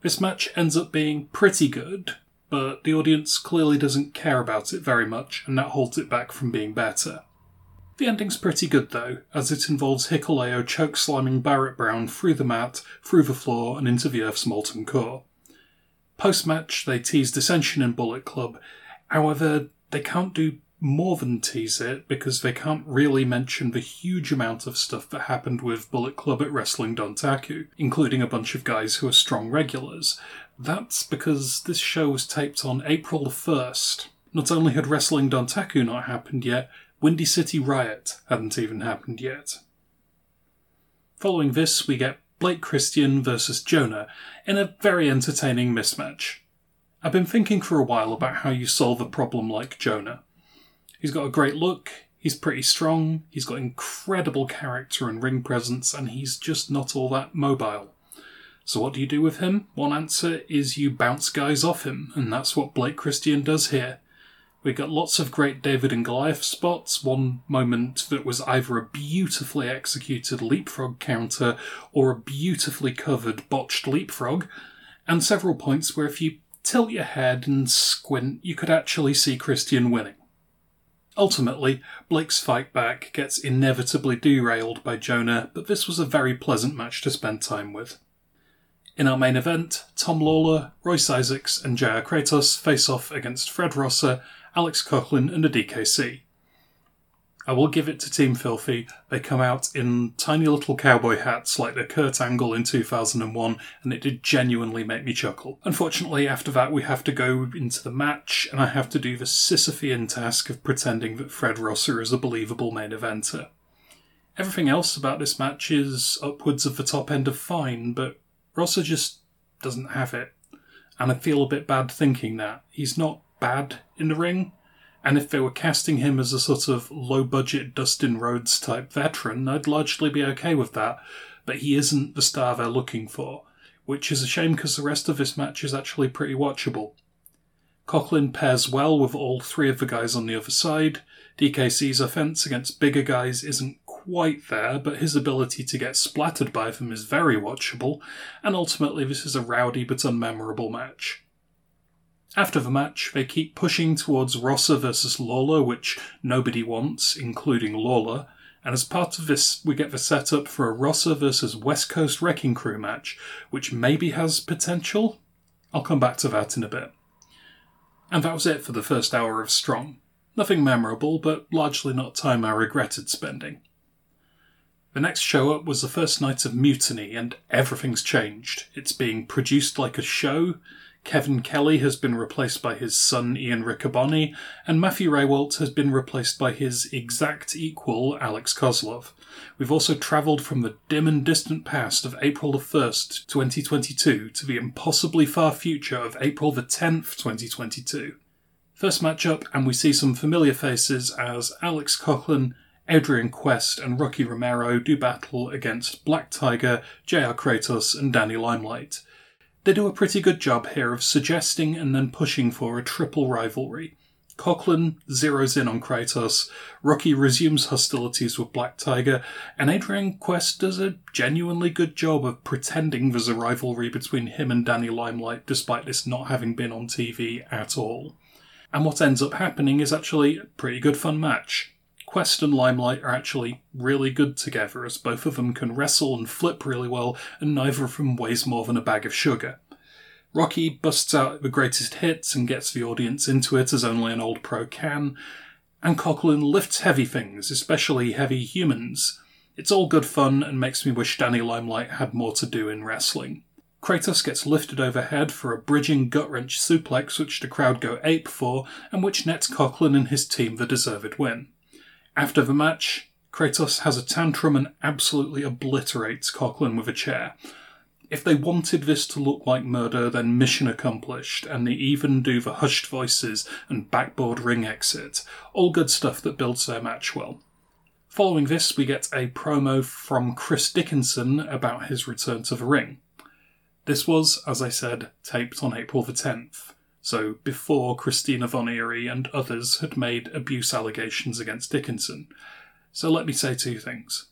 This match ends up being pretty good, but the audience clearly doesn't care about it very much, and that holds it back from being better. The ending's pretty good though, as it involves Hikuleo choke slamming Barrett Brown through the mat, through the floor, and into the Earth's molten core. Post match, they tease dissension in Bullet Club, however, they can't do more than tease it because they can't really mention the huge amount of stuff that happened with Bullet Club at Wrestling Dontaku, including a bunch of guys who are strong regulars. That's because this show was taped on April the 1st. Not only had Wrestling Dontaku not happened yet, Windy City Riot hadn't even happened yet. Following this, we get Blake Christian versus Jonah in a very entertaining mismatch. I've been thinking for a while about how you solve a problem like Jonah. He's got a great look, he's pretty strong, he's got incredible character and ring presence, and he's just not all that mobile. So what do you do with him? One answer is you bounce guys off him, and that's what Blake Christian does here. We got lots of great David and Goliath spots, one moment that was either a beautifully executed leapfrog counter or a beautifully covered botched leapfrog, and several points where if you tilt your head and squint, you could actually see Christian winning. Ultimately, Blake's fight back gets inevitably derailed by Jonah, but this was a very pleasant match to spend time with. In our main event, Tom Lawlor, Royce Isaacs, and JR Kratos face off against Fred Rosser, Alex Coughlin, and the DKC. I will give it to Team Filthy. They come out in tiny little cowboy hats like the Kurt Angle in 2001, and it did genuinely make me chuckle. Unfortunately, after that, we have to go into the match, and I have to do the Sisyphean task of pretending that Fred Rosser is a believable main eventer. Everything else about this match is upwards of the top end of fine, but Rosser just doesn't have it. And I feel a bit bad thinking that. He's not bad in the ring, and if they were casting him as a sort of low budget Dustin Rhodes type veteran, I'd largely be okay with that. But he isn't the star they're looking for, which is a shame because the rest of this match is actually pretty watchable. Coughlin pairs well with all three of the guys on the other side. DKC's offense against bigger guys isn't quite there, but his ability to get splattered by them is very watchable, and ultimately this is a rowdy but unmemorable match. After the match, they keep pushing towards Rosser versus Lawlor, which nobody wants, including Lawlor. And as part of this, we get the setup for a Rosser versus West Coast Wrecking Crew match, which maybe has potential. I'll come back to that in a bit. And that was it for the first hour of Strong. Nothing memorable, but largely not time I regretted spending. The next show up was the first night of Mutiny, and everything's changed. It's being produced like a show, Kevin Kelly has been replaced by his son Ian Riccaboni, and Matthew Rehwoldt has been replaced by his exact equal Alex Koslov. We've also travelled from the dim and distant past of April the 1st, 2022, to the impossibly far future of April the 10th, 2022. First matchup, and we see some familiar faces as Alex Coughlin, Adrian Quest, and Rocky Romero do battle against Black Tiger, JR Kratos, and Danny Limelight. They do a pretty good job here of suggesting and then pushing for a triple rivalry. Coughlin zeroes in on Kratos, Rocky resumes hostilities with Black Tiger, and Adrian Quest does a genuinely good job of pretending there's a rivalry between him and Danny Limelight despite this not having been on TV at all. And what ends up happening is actually a pretty good fun match. Quest and Limelight are actually really good together, as both of them can wrestle and flip really well, and neither of them weighs more than a bag of sugar. Rocky busts out the greatest hits and gets the audience into it as only an old pro can, and Coughlin lifts heavy things, especially heavy humans. It's all good fun and makes me wish Danny Limelight had more to do in wrestling. Kratos gets lifted overhead for a bridging gut wrench suplex, which the crowd go ape for, and which nets Coughlin and his team the deserved win. After the match, Kratos has a tantrum and absolutely obliterates Coughlin with a chair. If they wanted this to look like murder, then mission accomplished, and they even do the hushed voices and backboard ring exit. All good stuff that builds their match well. Following this, we get a promo from Chris Dickinson about his return to the ring. This was, as I said, taped on April the 10th so before Christina Von Eerie and others had made abuse allegations against Dickinson. So let me say two things.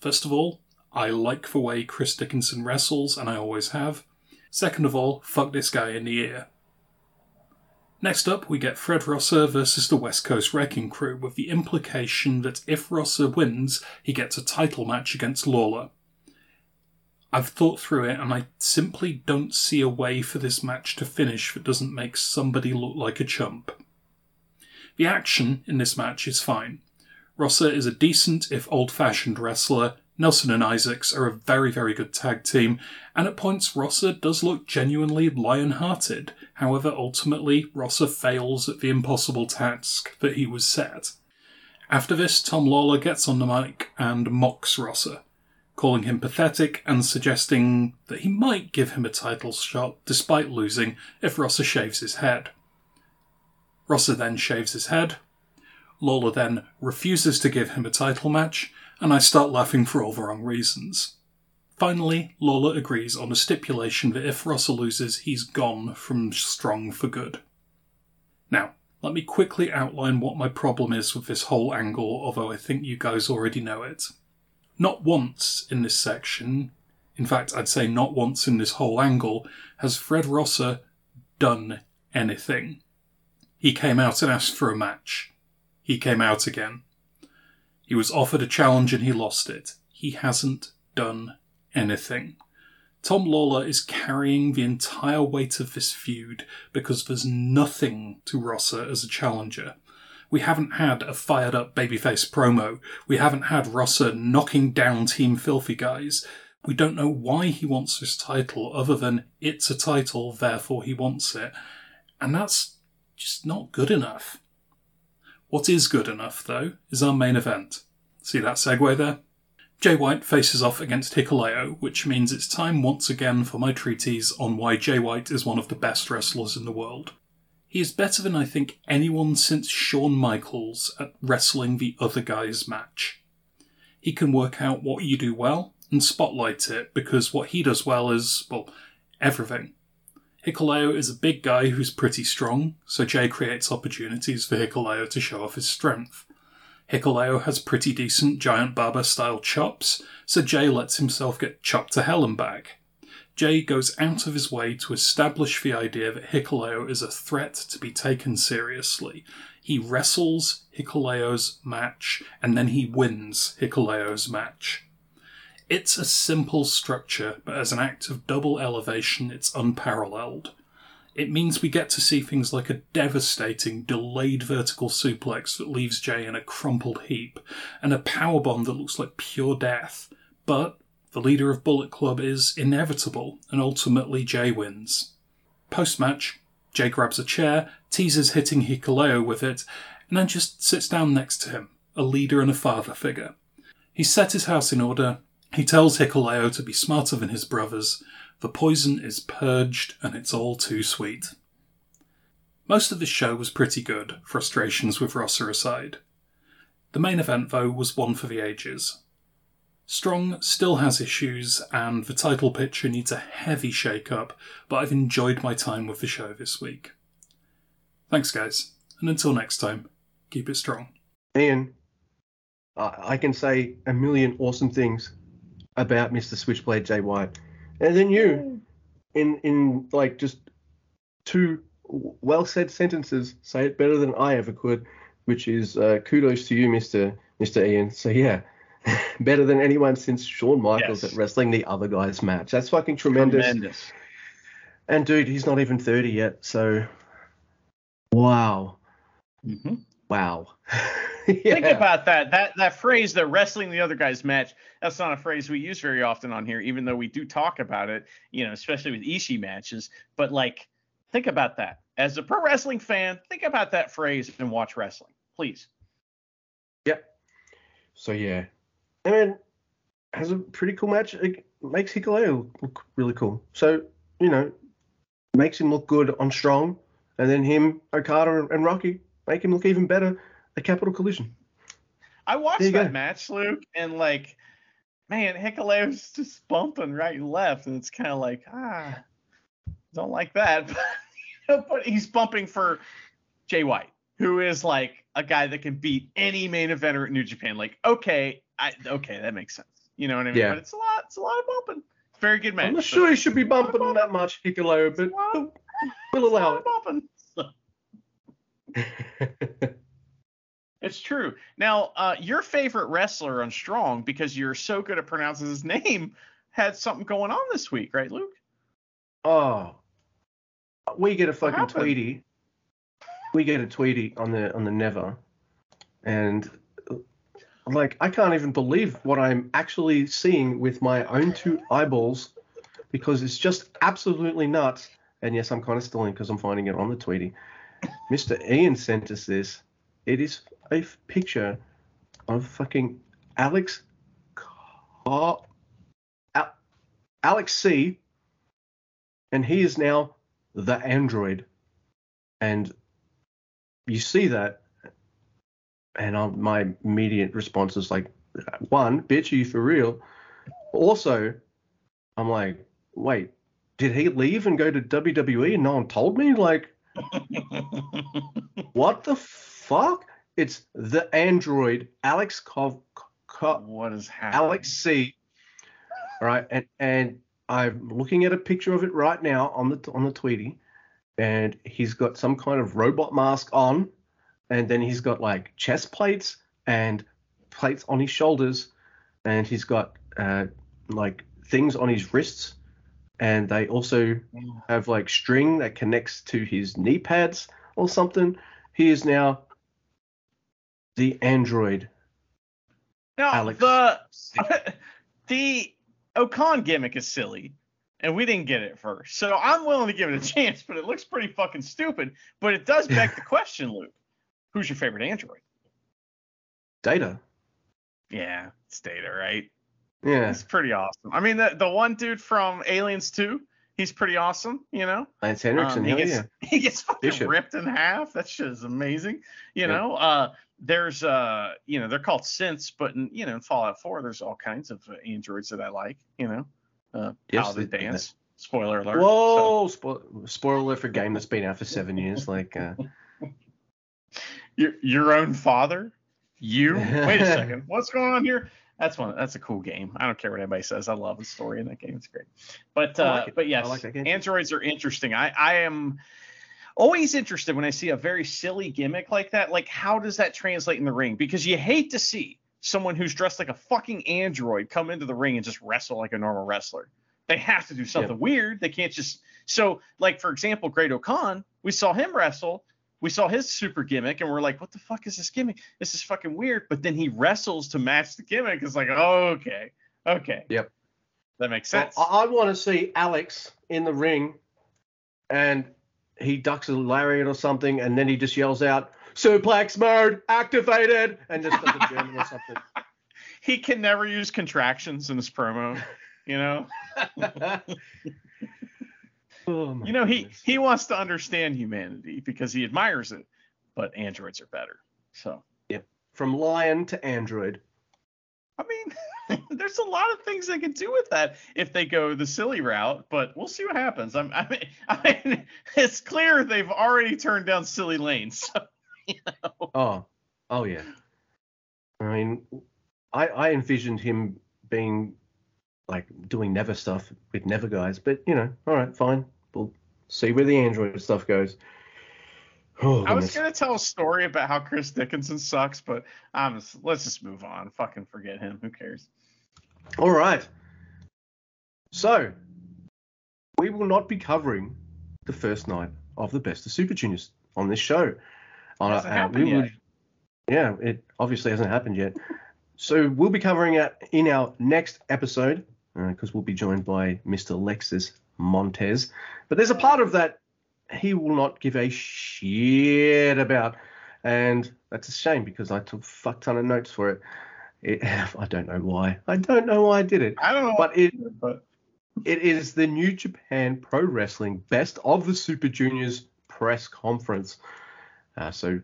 First of all, I like the way Chris Dickinson wrestles, and I always have. Second of all, fuck this guy in the ear. Next up, we get Fred Rosser versus the West Coast Wrecking Crew, with the implication that if Rosser wins, he gets a title match against Lawlor. I've thought through it and I simply don't see a way for this match to finish that doesn't make somebody look like a chump. The action in this match is fine. Rosser is a decent, if old fashioned wrestler. Nelson and Isaacs are a very, very good tag team, and at points Rosser does look genuinely lion hearted. However, ultimately, Rosser fails at the impossible task that he was set. After this, Tom Lawlor gets on the mic and mocks Rosser calling him pathetic and suggesting that he might give him a title shot despite losing if Rosser shaves his head. Rosser then shaves his head. Lawlor then refuses to give him a title match, and I start laughing for all the wrong reasons. Finally, Lawlor agrees on a stipulation that if Rosser loses, he's gone from Strong for good. Now, let me quickly outline what my problem is with this whole angle, although I think you guys already know it. Not once in this section, in fact, I'd say not once in this whole angle, has Fred Rosser done anything. He came out and asked for a match. He came out again. He was offered a challenge and he lost it. He hasn't done anything. Tom Lawlor is carrying the entire weight of this feud because there's nothing to Rosser as a challenger. We haven't had a fired up babyface promo. We haven't had Rosser knocking down Team Filthy guys. We don't know why he wants this title other than it's a title, therefore he wants it. And that's just not good enough. What is good enough, though, is our main event. See that segue there? Jay White faces off against Hikuleo, which means it's time once again for my treatise on why Jay White is one of the best wrestlers in the world. He is better than I think anyone since Shawn Michaels at wrestling the other guy's match. He can work out what you do well and spotlight it because what he does well is, well, everything. Hikuleo is a big guy who's pretty strong, so Jay creates opportunities for Hikuleo to show off his strength. Hikuleo has pretty decent giant baba style chops, so Jay lets himself get chopped to hell and back. Jay goes out of his way to establish the idea that Hikuleo is a threat to be taken seriously. He wrestles Hikuleo's match, and then he wins Hikuleo's match. It's a simple structure, but as an act of double elevation, it's unparalleled. It means we get to see things like a devastating delayed vertical suplex that leaves Jay in a crumpled heap, and a powerbomb that looks like pure death. But the leader of Bullet Club is inevitable, and ultimately Jay wins. Post match, Jay grabs a chair, teases hitting Hikuleo with it, and then just sits down next to him, a leader and a father figure. He's set his house in order, he tells Hikuleo to be smarter than his brothers, the poison is purged and it's all too sweet. Most of the show was pretty good, frustrations with Rosser aside. The main event, though, was one for the ages. Strong still has issues, and the title picture needs a heavy shake up, but I've enjoyed my time with the show this week. Thanks, guys, and until next time, keep it strong. Ian, I can say a million awesome things about Mr. Switchblade Jay White. And then you, in in like just two well said sentences, say it better than I ever could, which is uh, kudos to you, Mister Mister Ian. So yeah, <laughs> better than anyone since Shawn Michaels yes. at wrestling the other guy's match. That's fucking tremendous. Tremendous. And dude, he's not even 30 yet, so wow, mm-hmm. wow. <laughs> yeah. Think about that. That that phrase, the wrestling the other guy's match. That's not a phrase we use very often on here, even though we do talk about it. You know, especially with Ishii matches. But like, think about that. As a pro wrestling fan, think about that phrase and watch wrestling, please. Yep. So yeah, and mean, has a pretty cool match. It makes Hikuleo look really cool. So you know, makes him look good on Strong, and then him, Okada, and Rocky make him look even better a Capital Collision. I watched that go. match, Luke, and like, man, Hikuleo's just bumping right and left, and it's kind of like, ah, don't like that. <laughs> but he's bumping for Jay White, who is like a guy that can beat any main eventer at New Japan. Like, okay, I, okay, that makes sense. You know what I mean? Yeah. But it's a lot, it's a lot of bumping. Very good match. I'm not sure he should be bumping that much, Hikuleo, but <laughs> we'll, we'll allow it. <laughs> It's true. Now, uh, your favorite wrestler on Strong, because you're so good at pronouncing his name, had something going on this week, right, Luke? Oh, we get a fucking tweety. We get a tweety on the on the never, and like I can't even believe what I'm actually seeing with my own two eyeballs, because it's just absolutely nuts. And yes, I'm kind of stalling because I'm finding it on the tweety. Mr. Ian sent us this. It is a picture of fucking Alex Car- Al- Alex C. And he is now the android. And you see that, and I'm, my immediate response is like, one, bitch, are you for real? Also, I'm like, wait, did he leave and go to WWE and no one told me? Like, <laughs> what the fuck? It's the android Alex Kov. Kov what is happening? Alex C. All right, and and I'm looking at a picture of it right now on the on the Tweety, and he's got some kind of robot mask on, and then he's got like chest plates and plates on his shoulders, and he's got uh, like things on his wrists, and they also have like string that connects to his knee pads or something. He is now the android. Now Alex. the <laughs> the Okan gimmick is silly, and we didn't get it first. So I'm willing to give it a <laughs> chance, but it looks pretty fucking stupid. But it does beg the <laughs> question, Luke. Who's your favorite android? Data. Yeah, it's Data, right? Yeah, He's pretty awesome. I mean, the the one dude from Aliens 2, he's pretty awesome, you know? Lance Henriksen. Um, he gets yeah. <laughs> he gets fucking Bishop. ripped in half. That shit is amazing. You Yeah. know, uh, there's uh, you know, they're called synths, but in, you know, in Fallout 4, there's all kinds of uh, androids that I like. You know, uh, Yes, they- Dance. Spoiler alert. So- Whoa! Spo- spoiler alert for a game that's been out for seven years. Like, uh, your your own father? You? Wait a <laughs> second. What's going on here? That's one. That's a cool game. I don't care what anybody says. I love the story in that game. It's great. But uh, like it. but yes, like that game too. androids are interesting. I I am always interested when I see a very silly gimmick like that. Like, how does that translate in the ring? Because you hate to see someone who's dressed like a fucking android come into the ring and just wrestle like a normal wrestler. They have to do something weird. They can't just so like for example, Great-O-Khan, we saw him wrestle. We saw his super gimmick and we're like, what the fuck is this gimmick? This is fucking weird. But then he wrestles to match the gimmick. It's like, oh, okay. Okay. Yep. That makes sense. I, I want to see Alex in the ring, and he ducks a lariat or something, and then he just yells out, "Suplex mode activated," and just does a German or <laughs> something. he can never use contractions in his promo. You know, <laughs> Oh, you know he goodness. he wants to understand humanity because he admires it, but androids are better. So from lion to android. I mean, <laughs> there's a lot of things they can do with that if they go the silly route, but we'll see what happens. I'm, I mean, <laughs> I mean, it's clear they've already turned down silly lanes. <laughs> So, Oh, oh yeah. I mean, I I envisioned him being like doing Never stuff with Never guys, but you know, all right, fine. We'll see where the Android stuff goes. Oh, I was gonna tell a story about how Chris Dickinson sucks, but um, let's just move on. Fucking forget him. Who cares? All right. So, we will not be covering the first night of the Best of Super Juniors on this show. On Hasn't uh, happened we yet. would- yeah, it obviously hasn't happened yet. So we'll be covering it in our next episode because we'll be joined by Mr. Lexus Montez. But there's a part of that he will not give a shit about, and that's a shame because I took a fuck ton of notes for it. it <laughs> I don't know why. I don't know why I did it. I don't know, But it but it is the New Japan Pro Wrestling Best of the Super Juniors press conference. Uh, so,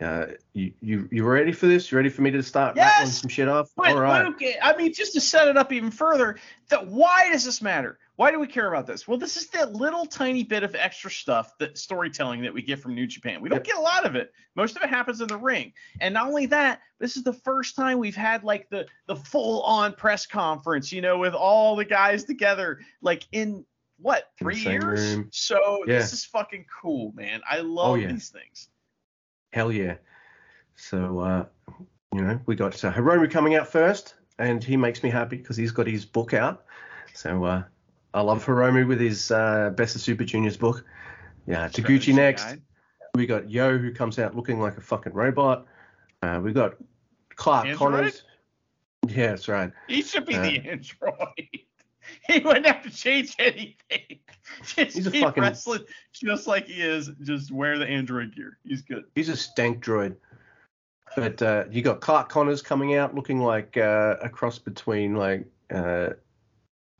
uh, you you you ready for this? You ready for me to start rattling some shit off? But All right. Luke, I mean, just to set it up even further, that why does this matter? Why do we care about this? Well, this is that little tiny bit of extra stuff, that storytelling that we get from New Japan. We don't get a lot of it. Most of it happens in the ring. And not only that, this is the first time we've had like the the full on press conference, you know, with all the guys together, like in what three years? room. So Yeah. this is fucking cool, man. I love yeah. these things. Hell yeah. So, uh, you know, we got uh, Hiromu coming out first, and he makes me happy because he's got his book out. So, uh, I love Hiromu with his uh, Best of Super Juniors book. Yeah, Taguchi next. We got Yo who comes out looking like a fucking robot. Uh, we got Clark Android? Connors. Yeah, that's right. He should be Uh, the android. <laughs> he wouldn't have to change anything. <laughs> Just He's a fucking- wrestling just like he is. Just wear the android gear. He's good. He's a stank droid. But uh, you got Clark Connors coming out looking like uh, a cross between like uh,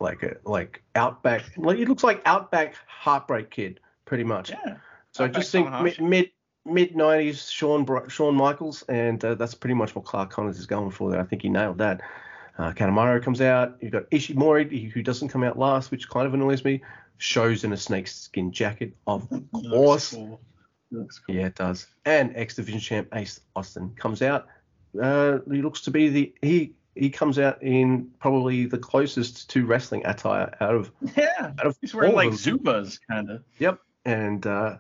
like a like Outback. Like it looks like Outback Heartbreak Kid, pretty much. Yeah. so I Outback just think mid mid mid nineties Shawn Br- Shawn Michaels, and uh, that's pretty much what Clark Connors is going for. There, I think he nailed that. Uh, Kanemaru comes out. You've got Ishimori, who doesn't come out last, which kind of annoys me. Shows in a snakeskin jacket, of course. cool. Cool. Yeah, it does. And X Division champ Ace Austin comes out. Uh, he looks to be the he he comes out in probably the closest to wrestling attire out of <laughs> Yeah. out of He's wearing all like. Zubas kind of. Yep. And uh,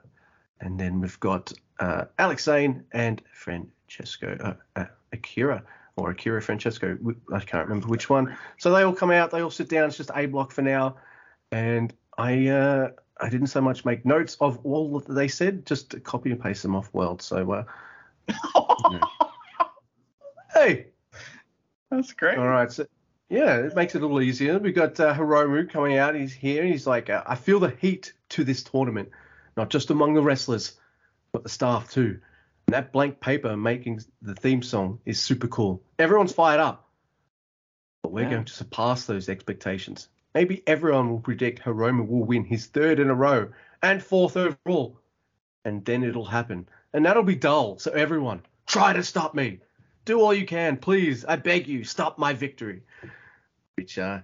and then we've got uh, Alex Zayne and Francesco uh, uh, Akira or Akira Francesco. I can't remember which one. So they all come out. They all sit down. It's just A block for now, and I uh, I didn't so much make notes of all that they said, just copy and paste them off World. So uh, <laughs> hey, That's great. all right. So, yeah, it makes it a little easier. We got uh, Hiromu coming out. He's here. He's like, uh, I feel the heat to this tournament, not just among the wrestlers, but the staff too. And that blank paper making the theme song is super cool. Everyone's fired up, but we're Yeah. going to surpass those expectations. Maybe everyone will predict Hiromu will win his third in a row and fourth overall, and then it'll happen. And that'll be dull. So everyone, try to stop me do all you can, please. I beg you, stop my victory. Which uh,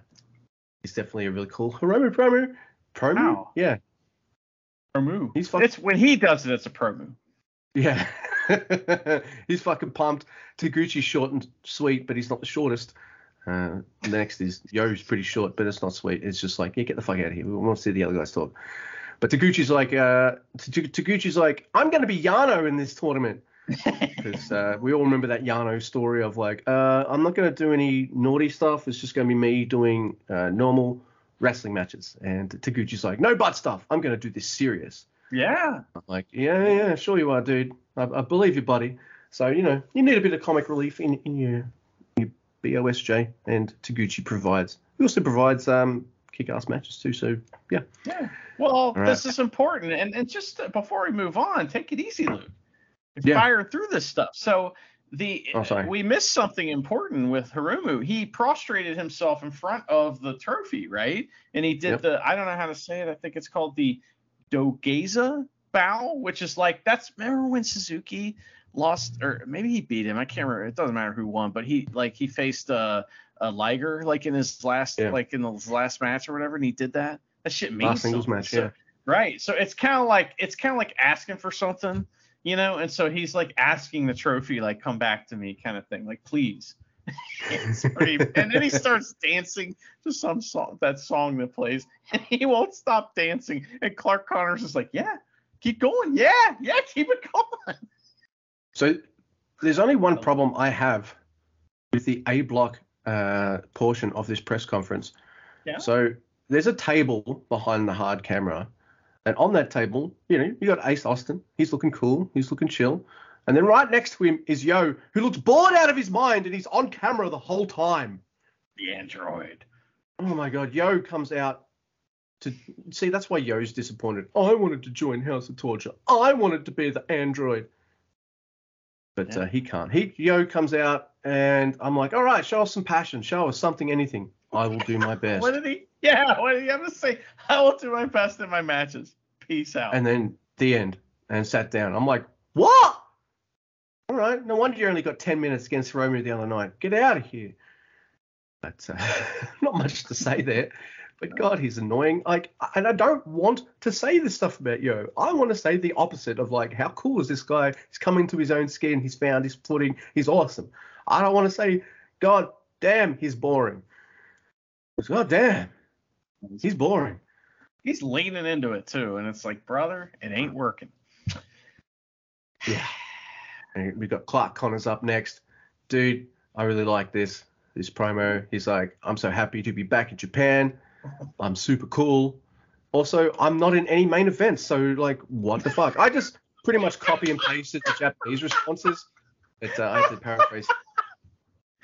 is definitely a really cool Hiromu promo. Promo? Wow. Yeah, Pro move. He's fucking- It's when he does it, it's a promo. yeah. <laughs> he's fucking pumped. Taguchi's short and sweet, but he's not the shortest. Uh, the next is Yo's pretty short, but it's not sweet. It's just like, yeah, get the fuck out of here. We want to see the other guys talk. But Taguchi's like, uh, Taguchi's like, I'm going to be Yano in this tournament. <laughs> because uh, we all remember that Yano story of like, uh, I'm not going to do any naughty stuff. It's just going to be me doing uh, normal wrestling matches. And Taguchi's like, no butt stuff. I'm going to do this serious. yeah. I'm like, yeah, yeah, sure you are, dude. I, I believe you, buddy. So you know, you need a bit of comic relief in, in your your BOSJ, and Taguchi provides. He also provides um kick-ass matches too. So yeah, Yeah. Well, right. this is important. And, and just uh, before we move on, take it easy, Luke. Yeah. Fire through this stuff. So the Oh, sorry. we missed something important with Hiromu. He prostrated himself in front of the trophy, right? And he did Yep. the I don't know how to say it. I think it's called the Dogeza bow, which is like that's remember when Suzuki lost or maybe he beat him. I can't remember. It doesn't matter who won, but he like he faced uh a Liger like in his last Yeah. like in his last match or whatever, and he did that. That shit means last singles match. So- Yeah, Right. So it's kind of like it's kind of like asking for something, you know. And so he's like asking the trophy, like come back to me, kind of thing, like please. <laughs> And then he starts dancing to some song, that song that plays, <laughs> and he won't stop dancing. And Clark Connors is like, yeah, keep going, yeah, yeah, keep it going. So there's only one problem I have with the A block uh, portion of this press conference. Yeah. So there's a table behind the hard camera, and on that table, you know, you got Ace Austin. He's looking cool. He's looking chill. And then right next to him is Yo, who looks bored out of his mind, and he's on camera the whole time. The android. Oh my God, Yo comes out to see. That's why Yo's disappointed. I wanted to join House of Torture. I wanted to be the android, but Yeah. uh, he can't. He Yo comes out, and I'm like, all right, show us some passion, show us something, anything. I will do my <laughs> best. What did he? Yeah, what did he have to say? <laughs> I will do my best in my matches. Peace out. and then the end, and sat down. I'm like, what? All right, no wonder you only got 10 minutes against Romeo the other night. Get out of here. But uh, <laughs> not much to say there. But God, he's annoying. Like, and I don't want to say this stuff about Yo. I want to say the opposite of like, how cool is this guy? He's coming to his own skin. He's found his footing. He's awesome. I don't want to say, God damn, he's boring. God damn, he's boring. He's leaning into it too, and it's like, brother, it ain't working. <sighs> Yeah. And we got Clark Connors up next. Dude, I really like this this promo. He's like, I'm so happy to be back in Japan. I'm super cool. Also, I'm not in any main events, so like, what the fuck? I just pretty much copy and pasted the Japanese responses. It's uh, I have to paraphrase.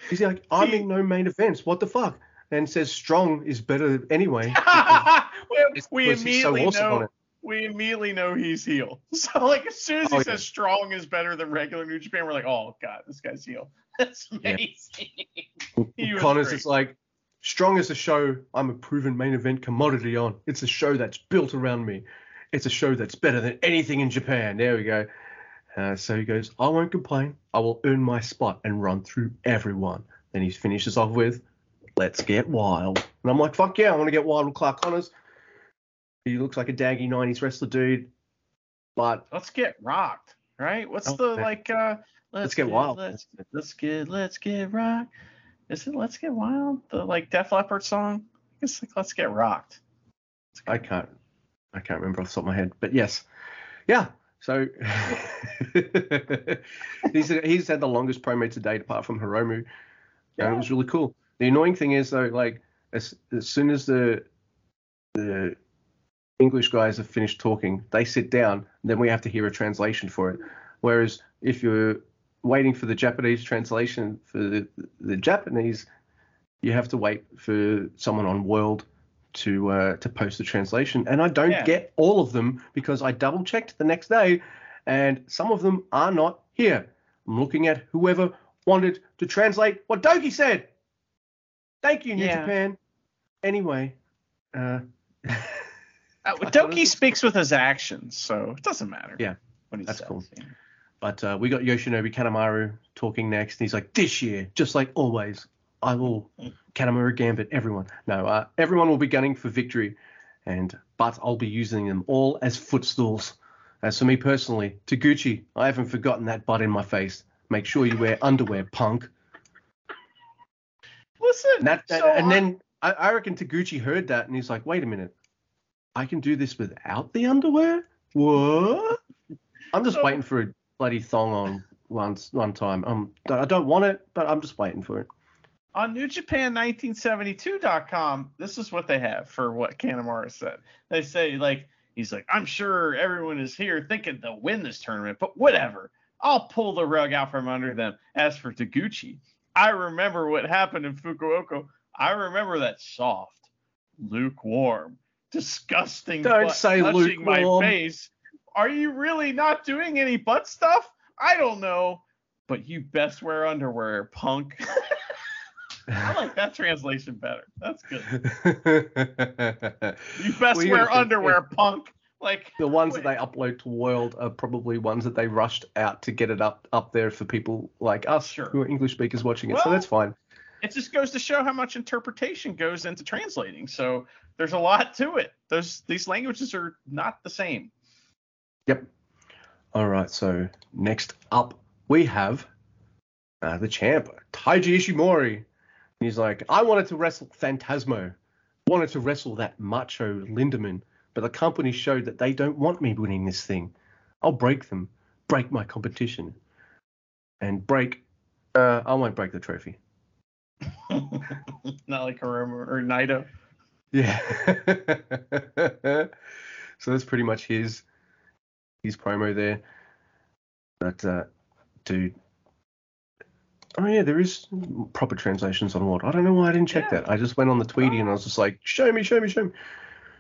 He's like, I'm in no main events. What the fuck? And says strong is better anyway. <laughs> we, we he's so immediately awesome know we immediately know he's heel. <laughs> So like as soon as he Oh, says yeah. strong is better than regular New Japan, we're like, oh god, this guy's heel. <laughs> That's Yeah. amazing. Was Connors is like, strong as a show I'm a proven main event commodity on. It's a show that's built around me. It's a show that's better than anything in Japan. There we go. Uh, so he goes, I won't complain. I will earn my spot and run through everyone. Then he finishes off with, let's get wild. And I'm like, fuck yeah, I want to get wild with Clark Connors. He looks like a daggy 90s wrestler dude. But let's get rocked, right? What's Oh, the man. like uh let's, get wild. Let's, let's get let's get rocked. Is it let's get wild? The like Def Leppard song? It's like let's get rocked. I can't I can't remember off the top of my head. But yes. Yeah. So <laughs> he's he's had the longest promo to date apart from Hiromu, and it was really cool. The annoying thing is though, like as as soon as the the English guys have finished talking, they sit down, then we have to hear a translation for it. Whereas if you're waiting for the Japanese translation for the, the Japanese, you have to wait for someone on World to uh, to post the translation. And I don't Yeah. get all of them because I double checked the next day, and some of them are not here. I'm looking at whoever wanted to translate what Doki said. Thank you, New Yeah. Japan. Anyway, uh, Uh, <laughs> Doki speaks with his actions, so it doesn't matter. Yeah, that's says, cool. yeah. But uh, we got Yoshinobu Kanemaru talking next, and he's like, "This year, just like always, I will Kanemaru Gambit everyone. No, uh, everyone will be gunning for victory, and but I'll be using them all as footstools. As for me personally, Taguchi, I haven't forgotten that butt in my face. Make sure you wear underwear, punk. Listen, And, that, so and I- then I, I reckon Taguchi heard that, and he's like, "Wait a minute, I can do this without the underwear? What? I'm just So- waiting for a bloody thong on once one time. Um, I don't want it, but I'm just waiting for it. on NewJapan1972.com, this is what they have for what Kanemaru said. They say like he's like, I'm sure everyone is here thinking they'll win this tournament, but whatever. I'll pull the rug out from under them. As for Taguchi, I remember what happened in Fukuoka. I remember that soft, lukewarm, disgusting Don't say touching my face. Are you really not doing any butt stuff? I don't know. But you best wear underwear, punk. <laughs> I like that translation better. That's good. <laughs> You best Well, wear underwear, punk. Like the ones that they upload to World are probably ones that they rushed out to get it up up there for people like us Sure. who are English speakers watching it. so that's fine. it just goes to show how much interpretation goes into translating. So there's a lot to it. Those these languages are not the same. Yep. All right. So next up we have uh, the champ, Taiji Ishimori. And he's like, I wanted to wrestle Phantasmo, wanted to wrestle that macho Lindemann, but the company showed that they don't want me winning this thing. I'll break them, break my competition, and break. Uh, I won't break the trophy. <laughs> not like Hiromu or Naito. Yeah. <laughs> so that's pretty much his his promo there. But uh, dude, oh yeah, there is proper translations on what. I don't know why I didn't check Yeah. that. I just went on the Tweety and I was just like, show me, show me, show me.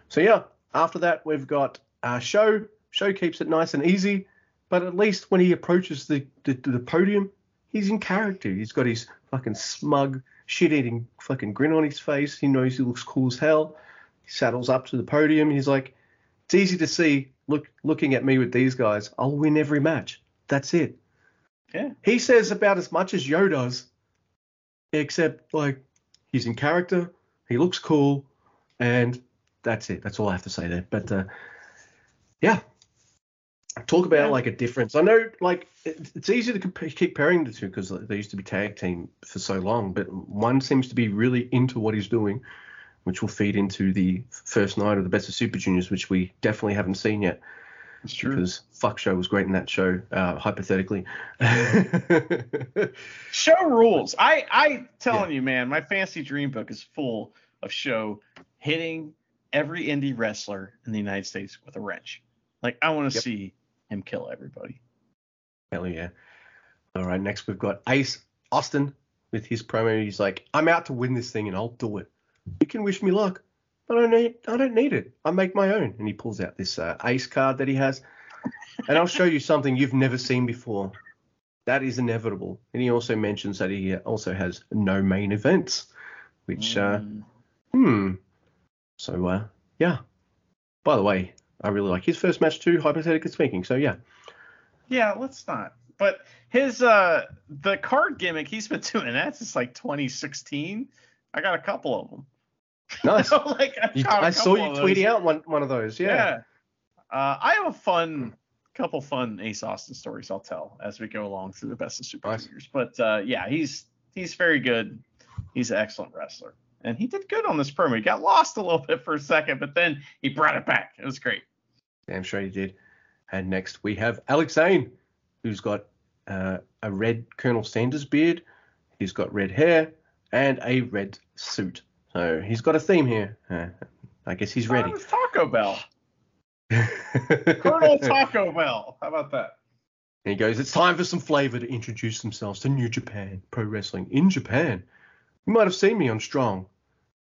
So yeah, after that we've got uh, SHO. SHO keeps it nice and easy, but at least when he approaches the the, the podium, he's in character. He's got his fucking smug, shit-eating fucking grin on his face. He knows he looks cool as hell. He saddles up to the podium. He's like, "It's easy to see. Look, looking at me with these guys, I'll win every match. That's it." Yeah. He says about as much as Yo does, except like he's in character. He looks cool, and that's it. That's all I have to say there. But uh, yeah, talk about Yeah. like a difference. I know like it's easy to compa- keep pairing the two because they used to be tag team for so long, but one seems to be really into what he's doing, which will feed into the first night of the Best of Super Juniors, which we definitely haven't seen yet It's true. because Fuck SHO was great in that show, uh, hypothetically. <laughs> SHO rules. I I telling you, man, my fancy dream book is full of SHO hitting every indie wrestler in the United States with a wrench. Like I want to Yep. see him kill everybody. Hell yeah. All right, next we've got Ace Austin with his promo. He's like, I'm out to win this thing and I'll do it. You can wish me luck, but I don't need, I don't need it. I make my own. And he pulls out this uh, Ace card that he has. And I'll show you something you've never seen before. That is inevitable. And he also mentions that he also has no main events, which, uh, Mm. hmm. So, uh, yeah. By the way, I really like his first match too, hypothetically speaking. So, yeah. Yeah, let's not. But his uh the card gimmick he's been <laughs> doing that since like 2016. I got a couple of them. <laughs> Nice. <laughs> like I, You, got a I saw you tweeting out one, one of those. Yeah. Yeah. Uh, I have a fun couple fun Ace Austin stories I'll tell as we go along through the best of Super Nice. Juniors. But uh, yeah, he's he's very good. He's an excellent wrestler, and he did good on this promo. He got lost a little bit for a second, but then he brought it back. It was great. Damn sure he did. And next we have Alex Zayne, who's got uh, a red Colonel Sanders beard. He's got red hair and a red suit. So he's got a theme here. Uh, I guess he's ready. Taco Bell. <laughs> Colonel Taco Bell. How about that? And he goes, It's time for some flavor to introduce themselves to New Japan Pro Wrestling in Japan. You might have seen me on Strong.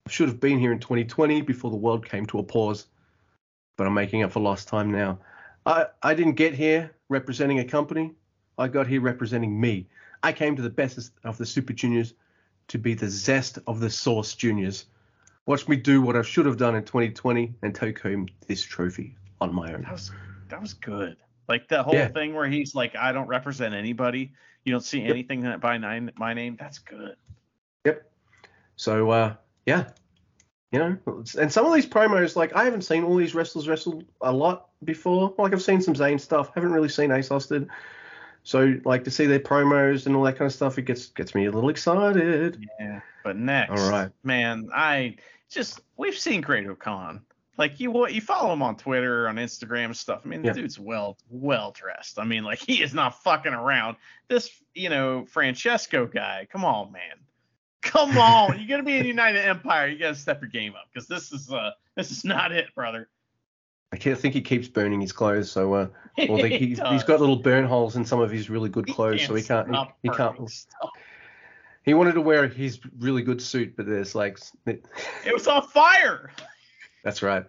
I should have been here in 2020 before the world came to a pause, but I'm making up for lost time now. I, I didn't get here representing a company. I got here representing me. I came to the best of the Super Juniors to be the zest of the Source Juniors. Watch me do what I should have done in 2020 and take home this trophy on my own. That was that was good. Like the whole Yeah. thing where he's like, I don't represent anybody. You don't see anything that by nine, my name. That's good. Yep. So uh, yeah, you know, and some of these promos, like I haven't seen all these wrestlers wrestle a lot before. Like I've seen some Zayne stuff, haven't really seen Ace Austin. So like to see their promos and all that kind of stuff, it gets gets me a little excited. Yeah. But next, All right. man, I just we've seen Great-O-Khan. Like you, what you follow him on Twitter, on Instagram stuff. I mean, Yeah. the dude's well, well dressed. I mean, like <laughs> he is not fucking around. This, you know, Francesco guy. Come on, man. Come on. You're gonna be in United Empire. You gotta step your game up because this is uh this is not it, brother. I think he keeps burning his clothes, so uh, well, they, <laughs> He he's got little burn holes in some of his really good clothes, so he can't he, he can't. stuff. He wanted to wear his really good suit, but there's like It was on fire. <laughs> that's right.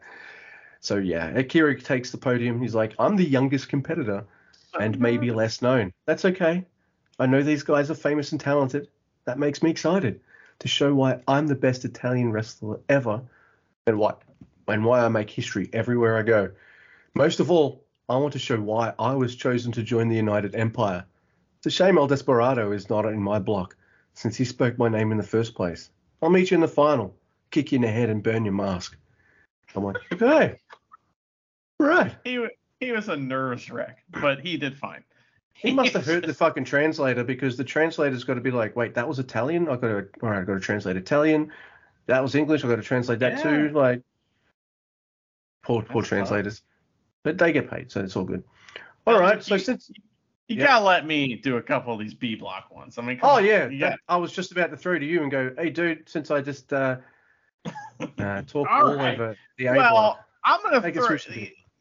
So yeah, Akira takes the podium. He's like, I'm the youngest competitor. and maybe <laughs> less known. That's okay. I know these guys are famous and talented. That makes me excited to show why I'm the best Italian wrestler ever and what and why I make history everywhere I go. Most of all, I want to show why I was chosen to join the United Empire. It's a shame El Desperado is not in my block, since he spoke my name in the first place. I'll meet you in the final, kick you in the head and burn your mask. I'm like, okay. Right. He he was a nervous wreck, but he did fine. He must have heard the fucking translator because the translator's got to be like, wait, that was Italian. I got to, all right, I got to translate Italian. That was English. I got to translate that Yeah. too. Like, poor, poor translators, but they get paid, so it's all good. All right, so You- since, You Yeah. gotta let me do a couple of these B block ones. I mean, oh on, yeah, that- I was just about to throw to you and go, hey dude, since I just uh, <laughs> uh talked All all right. over the A well, block. I'm gonna I throw.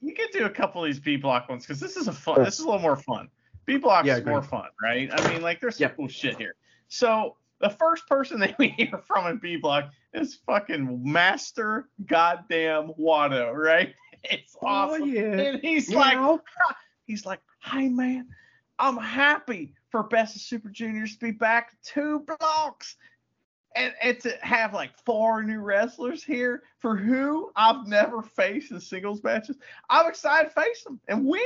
You can do a couple of these B block ones because this is a fun. Sure. This is a little more fun. B block Yeah, is more fun, right? I mean, like there's some Yep. cool shit here. So the first person <laughs> that we hear from in B block is fucking Master Goddamn Wato, right? <laughs> It's oh, awesome. Oh yeah. And he's like, Meow. he's like, hey man, I'm happy for Best of Super Juniors to be back two blocks. And, and to have like four new wrestlers here for who I've never faced in singles matches. I'm excited to face them and win.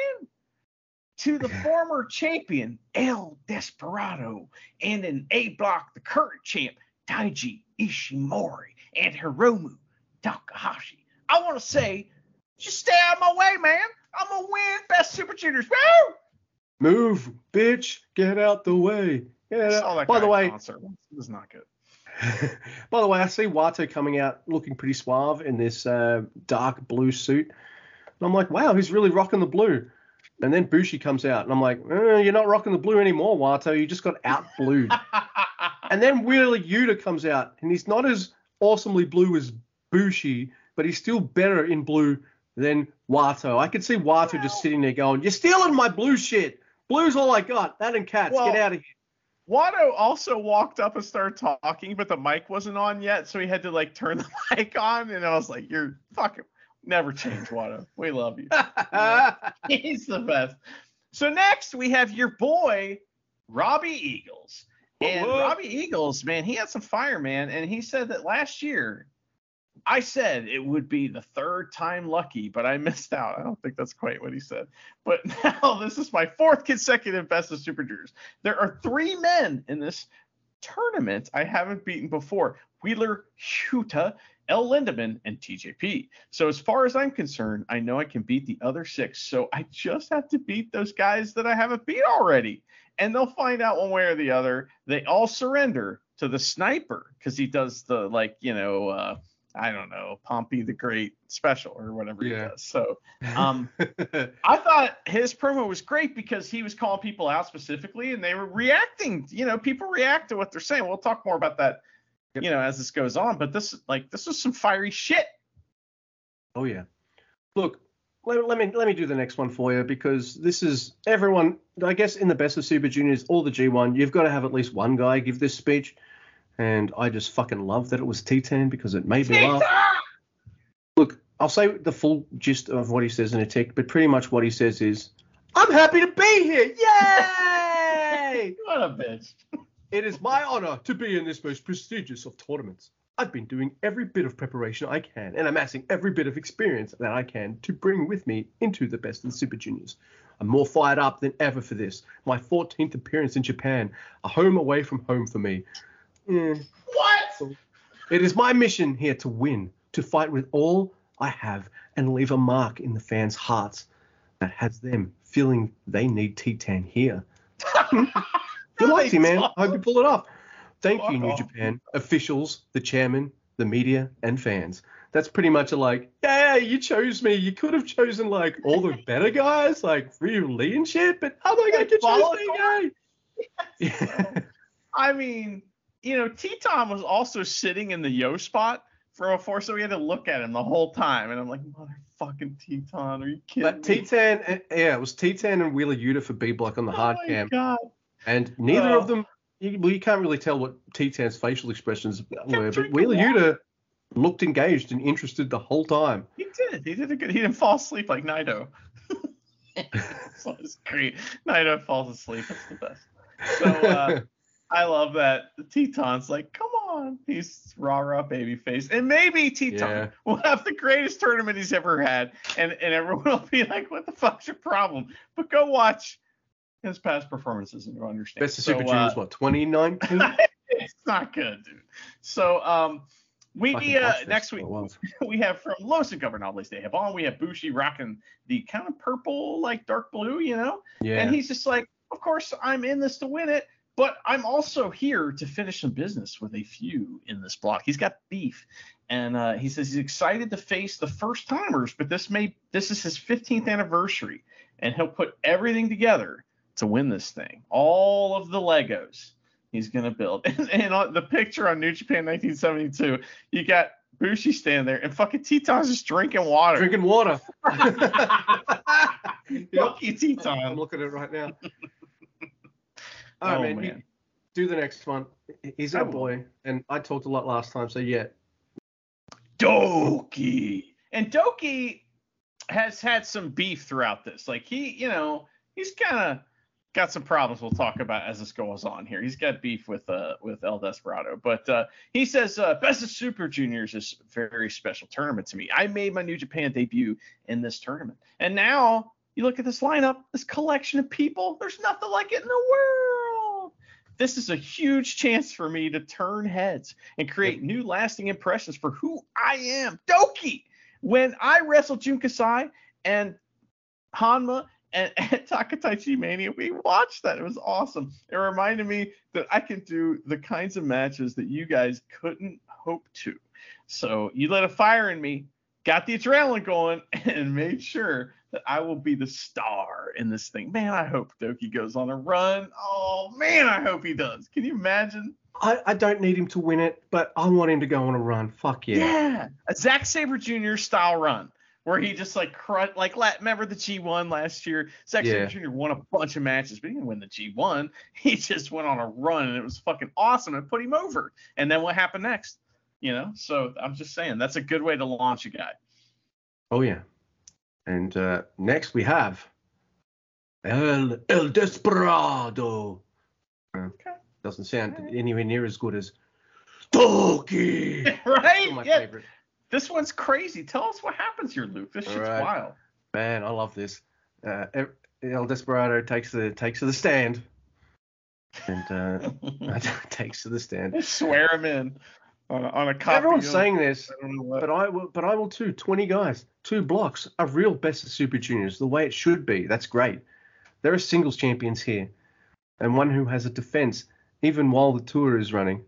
To the <laughs> former champion El Desperado and an A block, the current champ Taiji Ishimori and Hiromu Takahashi. I want to say, just stay out of my way, man. I'm gonna win Best Super Juniors. Woo! Move, bitch, get out the way. I Get out. that By the way, concert. It was not good. <laughs> By the way, I see Wato coming out looking pretty suave in this uh, dark blue suit. And I'm like, wow, he's really rocking the blue. And then Bushi comes out, and I'm like, eh, you're not rocking the blue anymore, Wato. You just got out blued. <laughs> and then Wheeler Yuta comes out, and he's not as awesomely blue as Bushi, but he's still better in blue than Wato. I could see Wato just sitting there going, you're stealing my blue shit. Blue's all I got. That and cats. Well- Get out of here. Wato also walked up and started talking, but the mic wasn't on yet, so he had to like turn the <laughs> mic on, and I was like, "You're fucking never change, Wato. We love you. <laughs> He's the best." So next we have your boy Robbie Eagles, and. Robbie Eagles, man, he had some fire, man, and he said that last year. I said it would be the third time lucky, but I <laughs> missed out. I don't think that's quite what he said. But <laughs> now this is my fourth consecutive best of Super Juniors. There are three men in this tournament I haven't beaten before Wheeler, Yuta, El Lindemann, and TJP. So, as far as I'm concerned, I know I can beat the other six. So, I just have to beat those guys that I haven't beat already. And they'll find out one way or the other. They all surrender to the sniper because he does the, like, you know, uh, I don't know, Pompey the Great special or whatever Yeah. he does. So <laughs> um, I thought his promo was great because he was calling people out specifically and they were reacting. You know, people react to what they're saying. We'll talk more about that, Yep. you know, as this goes on. But this, like, this was some fiery shit. Oh yeah. Look, let, let me let me do the next one for you because this is everyone. I guess in the best of Super Juniors, all the G1, you've got to have at least one guy give this speech, and I just fucking love that it was Titán because it made me laugh. Look, I'll say the full gist of what he says in a tick, but pretty much what he says is, "I'm happy to be here, yay!" <laughs> What a bitch. It is my honor to be in this most prestigious of tournaments. I've been doing every bit of preparation I can and amassing every bit of experience that I can to bring with me into the best of the Super Juniors. I'm more fired up than ever for this. My 14th appearance in Japan, a home away from home for me. Eh, What? It is my mission here to win, to fight with all I have and leave a mark in the fans' hearts that has them feeling they need Titán here. <laughs> Good luck to you, man. I hope you pull it off. Thank you, New off. Japan officials, the chairman, the media, and fans. That's pretty much a like, yeah, you chose me. You could have chosen like all the better guys, like Ryu Lee and shit, but how am I gonna choose me, guy? Yeah. I mean, you know, Titán was also sitting in the yo spot from before, so we had to look at him the whole time. And I'm like, motherfucking Titán, are you kidding But me? Titán, uh, yeah, it was T10 and Wheeler Yuta for B Block on the hard oh my cam, God. And neither Oh. of them. You, well, you can't really tell what Titán's facial expressions were, but Wheeler. Yuta looked engaged and interested the whole time. He did. He did a good. He didn't fall asleep like Naito. <laughs> so it's great. Naito falls asleep. That's the best. So uh, <laughs> I love that. Titán's like, come on. He's rah rah baby face. And maybe Titán Yeah. will have the greatest tournament he's ever had. And, and everyone will be like, what the fuck's your problem? But go watch his past performances and you'll understand. Best of So, Super uh, Juniors, what 2019? <laughs> it's not good, dude. So um we uh, next week <laughs> we have from Los Ingobernables de Japón, we have Bushi rocking the kind of purple, like dark blue, you know? Yeah. And he's just like, of course, I'm in this to win it, but I'm also here to finish some business with a few in this block. He's got beef. And uh, he says he's excited to face the first timers, but this may this is his 15th anniversary, and he'll put everything together to win this thing. All of the Legos he's gonna build. <laughs> And, and on the picture on New Japan 1972, you got Bushi standing there, and fucking Titán's just drinking water. Drinking water. <laughs> <laughs> Fuck you, I'm looking at it right now. All right, Oh, man. man. Do the next one. He's our boy, and I talked a lot last time, so yeah. Doki. And Doki has had some beef throughout this. Like he, you know, he's kind of got some problems we'll talk about as this goes on here. He's got beef with uh with El Desperado. But uh he says uh Best of Super Juniors is a very special tournament to me. I made my New Japan debut in this tournament. And now you look at this lineup, this collection of people, there's nothing like it in the world. This is a huge chance for me to turn heads and create new lasting impressions for who I am. Doki! When I wrestled Jun Kasai and Hanma and, <laughs> and Takataichi Mania, we watched that. It was awesome. It reminded me that I can do the kinds of matches that you guys couldn't hope to. So you lit a fire in me, got the adrenaline going, <laughs> and made sure that I will be the star in this thing. Man, I hope Doki goes on a run. Oh man, I hope he does. Can you imagine? I, I don't need him to win it, but I want him to go on a run. Fuck yeah. Yeah, a Zack Sabre Jr. style run where he just like cru- like remember the G1 last year. Zack Yeah. Jr. won a bunch of matches, but he didn't win the G1. <laughs> He just went on a run and it was fucking awesome and put him over. And then what happened next? You know, so I'm just saying that's a good way to launch a guy. Oh yeah. And uh, next we have El El Desperado. Okay. Doesn't sound anywhere near as good as Doki. <laughs> right? My Yeah. favorite. This one's crazy. Tell us what happens here, Luke. This shit's Alright. wild. Man, I love this. Uh, El Desperado takes the takes to the stand, and uh, <laughs> <laughs> takes to the stand. Swear him in on a, on a copy. Everyone's saying this, I don't know what. but I will. But I will too. Twenty guys, two blocks, a real best of Super Juniors, the way it should be. That's great. There are singles champions here, and one who has a defense even while the tour is running.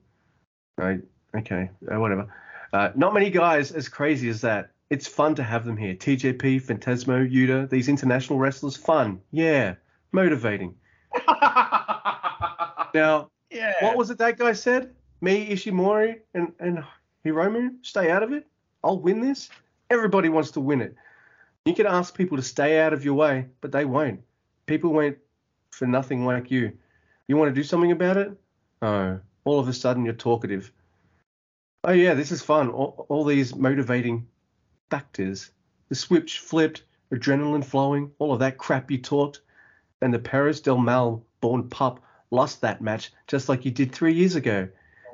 Right? Okay. Uh, whatever. Uh, not many guys as crazy as that. It's fun to have them here. TJP, Phantasmo, Yuta, these international wrestlers, fun. Yeah, motivating. <laughs> Now, yeah. what was it that guy said? Me, Ishimori, and, and Hiromu, stay out of it. I'll win this. Everybody wants to win it. You can ask people to stay out of your way, but they won't. People won't for nothing like you. You want to do something about it? Oh, all of a sudden you're talkative. Oh yeah, this is fun. All, all these motivating factors. The switch flipped, adrenaline flowing, all of that crap you talked. And the Perros del Mal born pup lost that match just like you did three years ago.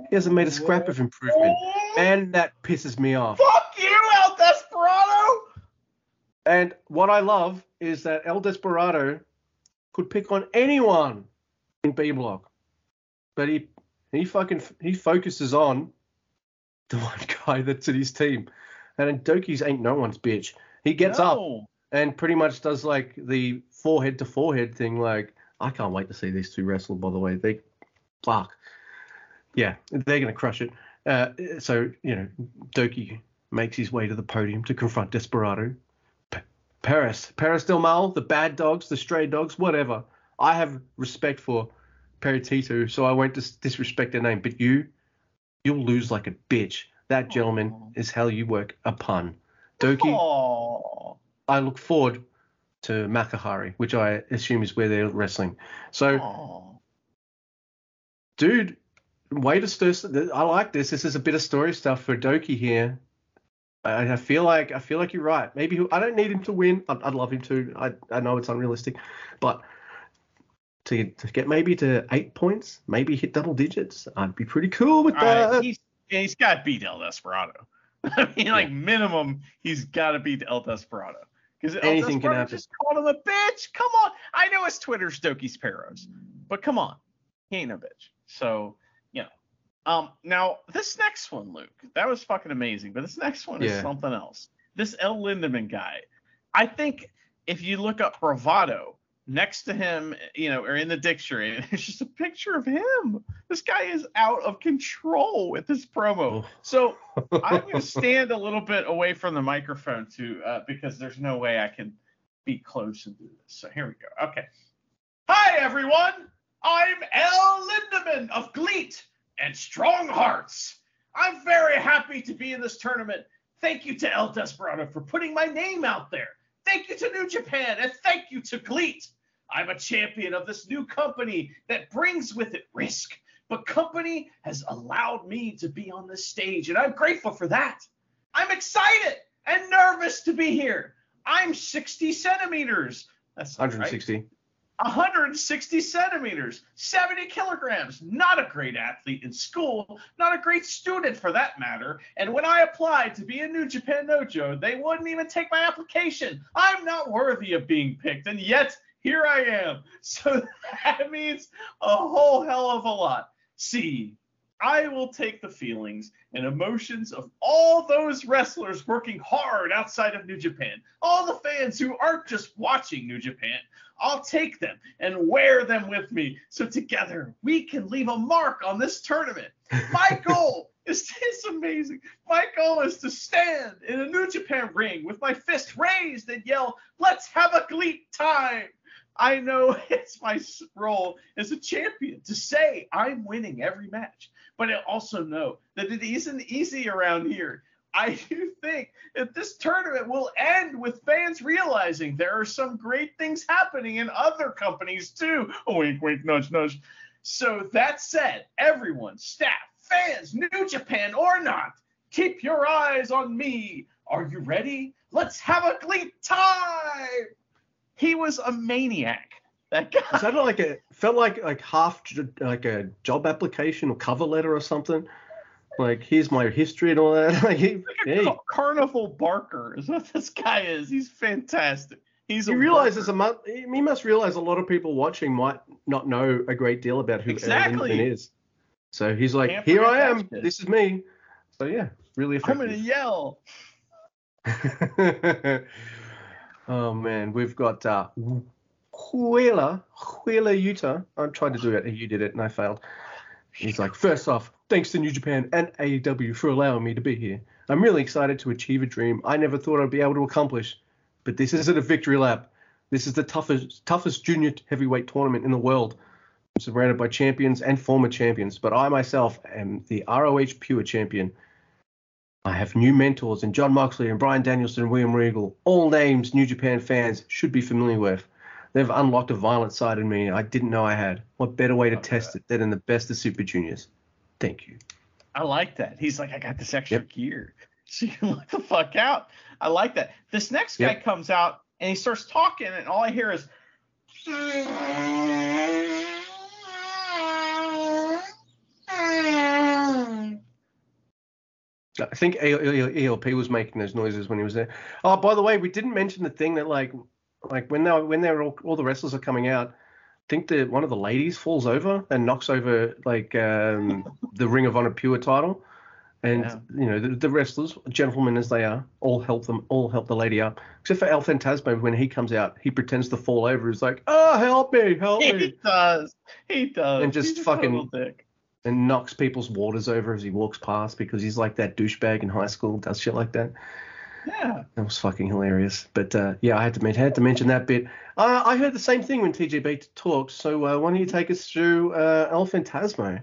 He hasn't made a scrap of improvement. And that pisses me off. Fuck you, El Desperado! And what I love is that El Desperado could pick on anyone in B Block, but he he fucking he focuses on the <laughs> one guy that's in his team, and Doki's ain't no one's bitch. He gets up and pretty much does like the forehead to forehead thing. Like I can't wait to see these two wrestle. By the way, they fuck yeah, they're gonna crush it. Uh, so you know, Doki makes his way to the podium to confront Desperado. P- Perros, Perros del Mal, the bad dogs, the stray dogs, whatever. I have respect for Peritito, so I won't dis- disrespect their name. But you, you'll lose like a bitch. That gentleman Aw. is how you work a pun. Doki, Aw. I look forward to Makuhari, which I assume is where they're wrestling. So, Aw. dude, way to stir. I like this. This is a bit of story stuff for Doki here. I, I feel like I feel like you're right. Maybe I don't need him to win. I'd, I'd love him to. I I know it's unrealistic, but to to get maybe to eight points, maybe hit double digits, I'd be pretty cool with All right, that. he's he's got to beat El Desperado. <laughs> I mean, like minimum, he's got to beat El Desperado because Anything can happen. Just called him a bitch. Come on, I know his Twitter's Doki's Peros, but come on, he ain't no bitch. So you know, um, now this next one, Luke, that was fucking amazing, but this next one is something else. This El Lindemann guy, I think if you look up bravado next to him, you know, or in the dictionary, <laughs> it's just a picture of him. This guy is out of control with this promo. Oh. So <laughs> I'm going to stand a little bit away from the microphone too, uh, because there's no way I can be close and do this. So here we go. Okay. Hi everyone. I'm El Lindemann of GLEAT and Strong Hearts. I'm very happy to be in this tournament. Thank you to El Desperado for putting my name out there. Thank you to New Japan and thank you to GLEAT. I'm a champion of this new company that brings with it risk, but company has allowed me to be on this stage and I'm grateful for that. I'm excited and nervous to be here. I'm 60 centimeters. That's not right. 160. 160 centimeters, 70 kilograms. Not a great athlete in school, not a great student for that matter. And when I applied to be a New Japan Nojo, they wouldn't even take my application. I'm not worthy of being picked, and yet here I am. <laughs> So that means a whole hell of a lot. See, I will take the feelings and emotions of all those wrestlers working hard outside of New Japan, all the fans who aren't just watching New Japan. I'll take them and wear them with me so together we can leave a mark on this tournament. My <laughs> goal is it's amazing. My goal is to stand in a New Japan ring with my fist raised and yell, "Let's have a GLEAT time!" I know <laughs> it's my role as a champion to say I'm winning every match, but I also know that it isn't easy around here. I <laughs> do think that this tournament will end with fans realizing there are some great things happening in other companies too. Wink, wink, nudge, nudge. So that said, everyone, staff, fans, New Japan or not, keep your eyes on me. Are you ready? Let's have a GLEAT time. He was a maniac. That guy. Sounded like a felt like like half like a job application or cover letter or something. Like here's my history and all that. <laughs> Like he, like hey, Car- Carnival Barker is what this guy is. He's fantastic. He's you a realize worker. a mu- he must realize a lot of people watching might not know a great deal about who Exactly. Lindemann is. So he's like, Can't here I am. This is me. So yeah, really effective. I'm gonna yell. <laughs> oh man, we've got uh, Wheeler, Wheeler Yuta. I tried to do it, and you did it, and I failed. He's like, first off, thanks to New Japan and AEW for allowing me to be here. I'm really excited to achieve a dream I never thought I'd be able to accomplish. But this isn't a victory lap. This is the toughest toughest junior heavyweight tournament in the world. I'm surrounded by champions and former champions, but I myself am the ROH Pure Champion. I have new mentors in Jon Moxley and Bryan Danielson and William Regal, all names New Japan fans should be familiar with. They've unlocked a violent side in me I didn't know I had. What better way to test that. it than in the best of Super Juniors? Thank you. I like that. He's like, I got this extra Yep. gear. <laughs> So you can look the fuck out. I like that. This next guy Yep. comes out and he starts talking, and all I hear is. I think ELP was making those noises when he was there. Oh, by the way, we didn't mention the thing that like, like when they when they're all, all the wrestlers are coming out, I think that one of the ladies falls over and knocks over like um, <laughs> the Ring of Honor Pure title, and Yeah. you know the, the wrestlers, gentlemen as they are, all help them, all help the lady up. Except for El Phantasmo, when he comes out, he pretends to fall over. He's like, "Oh, help me, help He me!" He does. He does. And just He's fucking- and knocks people's waters over as he walks past because he's like that douchebag in high school, does shit like that. Yeah. That was fucking hilarious. But uh, yeah, I had to men- had to mention that bit. Uh, I heard the same thing when TJP talked. So uh, why don't you take us through uh, El Phantasmo?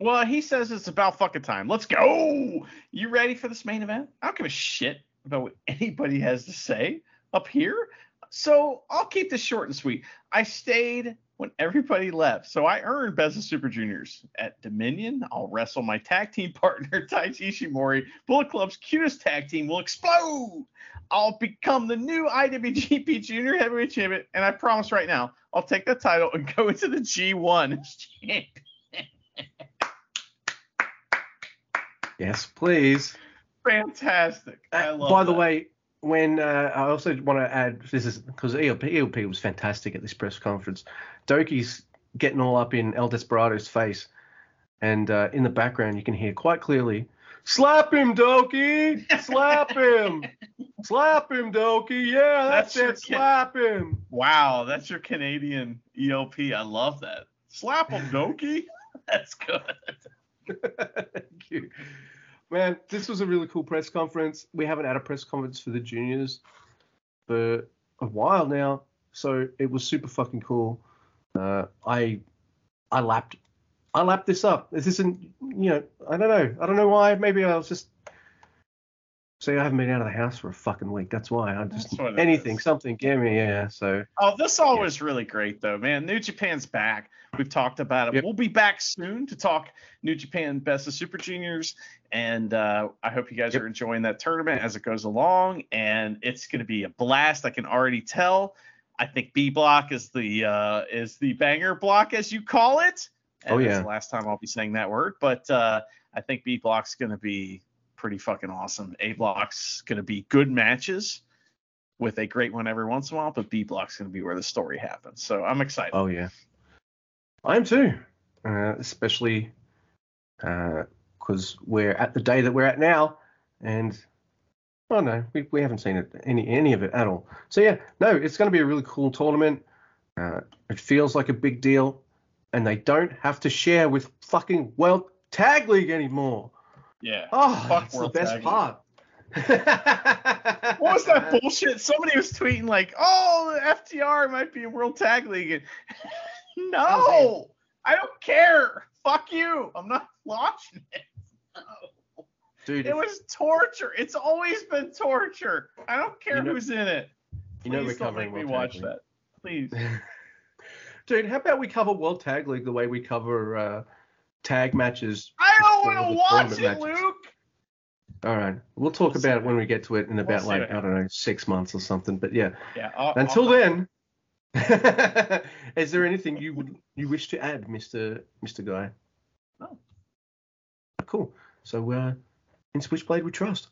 Well, he says it's about fucking time. Let's go. You ready for this main event? I don't give a shit about what anybody has to say up here. So I'll keep this short and sweet. I stayed when everybody left. So I earned Best of Super Juniors at Dominion. I'll wrestle my tag team <laughs> partner, Taiji Ishimori. Bullet Club's cutest tag team will explode. I'll become the new IWGP Junior Heavyweight Champion. And I promise right now, I'll take the title and go into the G1 as champion. Yes, please. Fantastic. I Uh, love by the that. way, when uh, I also want to add this is because ELP, ELP was fantastic at this press conference. Doki's getting all up in El Desperado's face, and uh, in the background you can hear quite clearly, "Slap him, Doki! Slap him! <laughs> Slap him, Doki! Yeah, that's, That's it. Slap him!" Wow, that's your Canadian ELP. I love that. Slap him, Doki. <laughs> That's good. <laughs> Thank you. Man, this was a really cool press conference. We haven't had a press conference for the juniors for a while now, so it was super fucking cool. Uh, I I lapped I lapped this up. This isn't you know I don't know I don't know why. Maybe I was just see I haven't been out of the house for a fucking week. That's why I just That's what it anything is. something give me yeah. So Oh, this all was really great though, man. New Japan's back. We've talked about it. Yep. We'll be back soon to talk New Japan Best of Super Juniors, and uh, I hope you guys Yep. are enjoying that tournament as it goes along. And it's going to be a blast. I can already tell. I think B block is the uh, is the banger block as you call it. And Oh, yeah. the last time I'll be saying that word, but uh, I think B block's going to be pretty fucking awesome. A block's going to be good matches with a great one every once in a while, but B block's going to be where the story happens. So I'm excited. Oh yeah, I am too. Uh, especially because we're at the day that we're at now, and oh no, we, we haven't seen it any any of it at all. So yeah, no, it's going to be a really cool tournament. Uh, it feels like a big deal, and they don't have to share with fucking World Tag League anymore. Yeah. Oh, Fuck that's the best part. What was that bullshit? Somebody was tweeting like, "Oh, FTR might be in World Tag League." And <laughs> no, I don't care. Fuck you. I'm not <laughs> watching it. No. Dude, It was torture. It's always been torture. I don't care You know- who's in it. you know Please don't make me World watch that. Please. <laughs> Dude, how about we cover World Tag League the way we cover uh, tag matches? I don't want to watch it, matches? Luke. All right, we'll talk We'll about it when we get to it in about see like I don't know six months or something. But yeah, Yeah. I'll, until I'll- then, <laughs> is there anything you would you wish to add, Mister Mister Guy? Oh, No. Cool. So uh, in Switchblade we trust.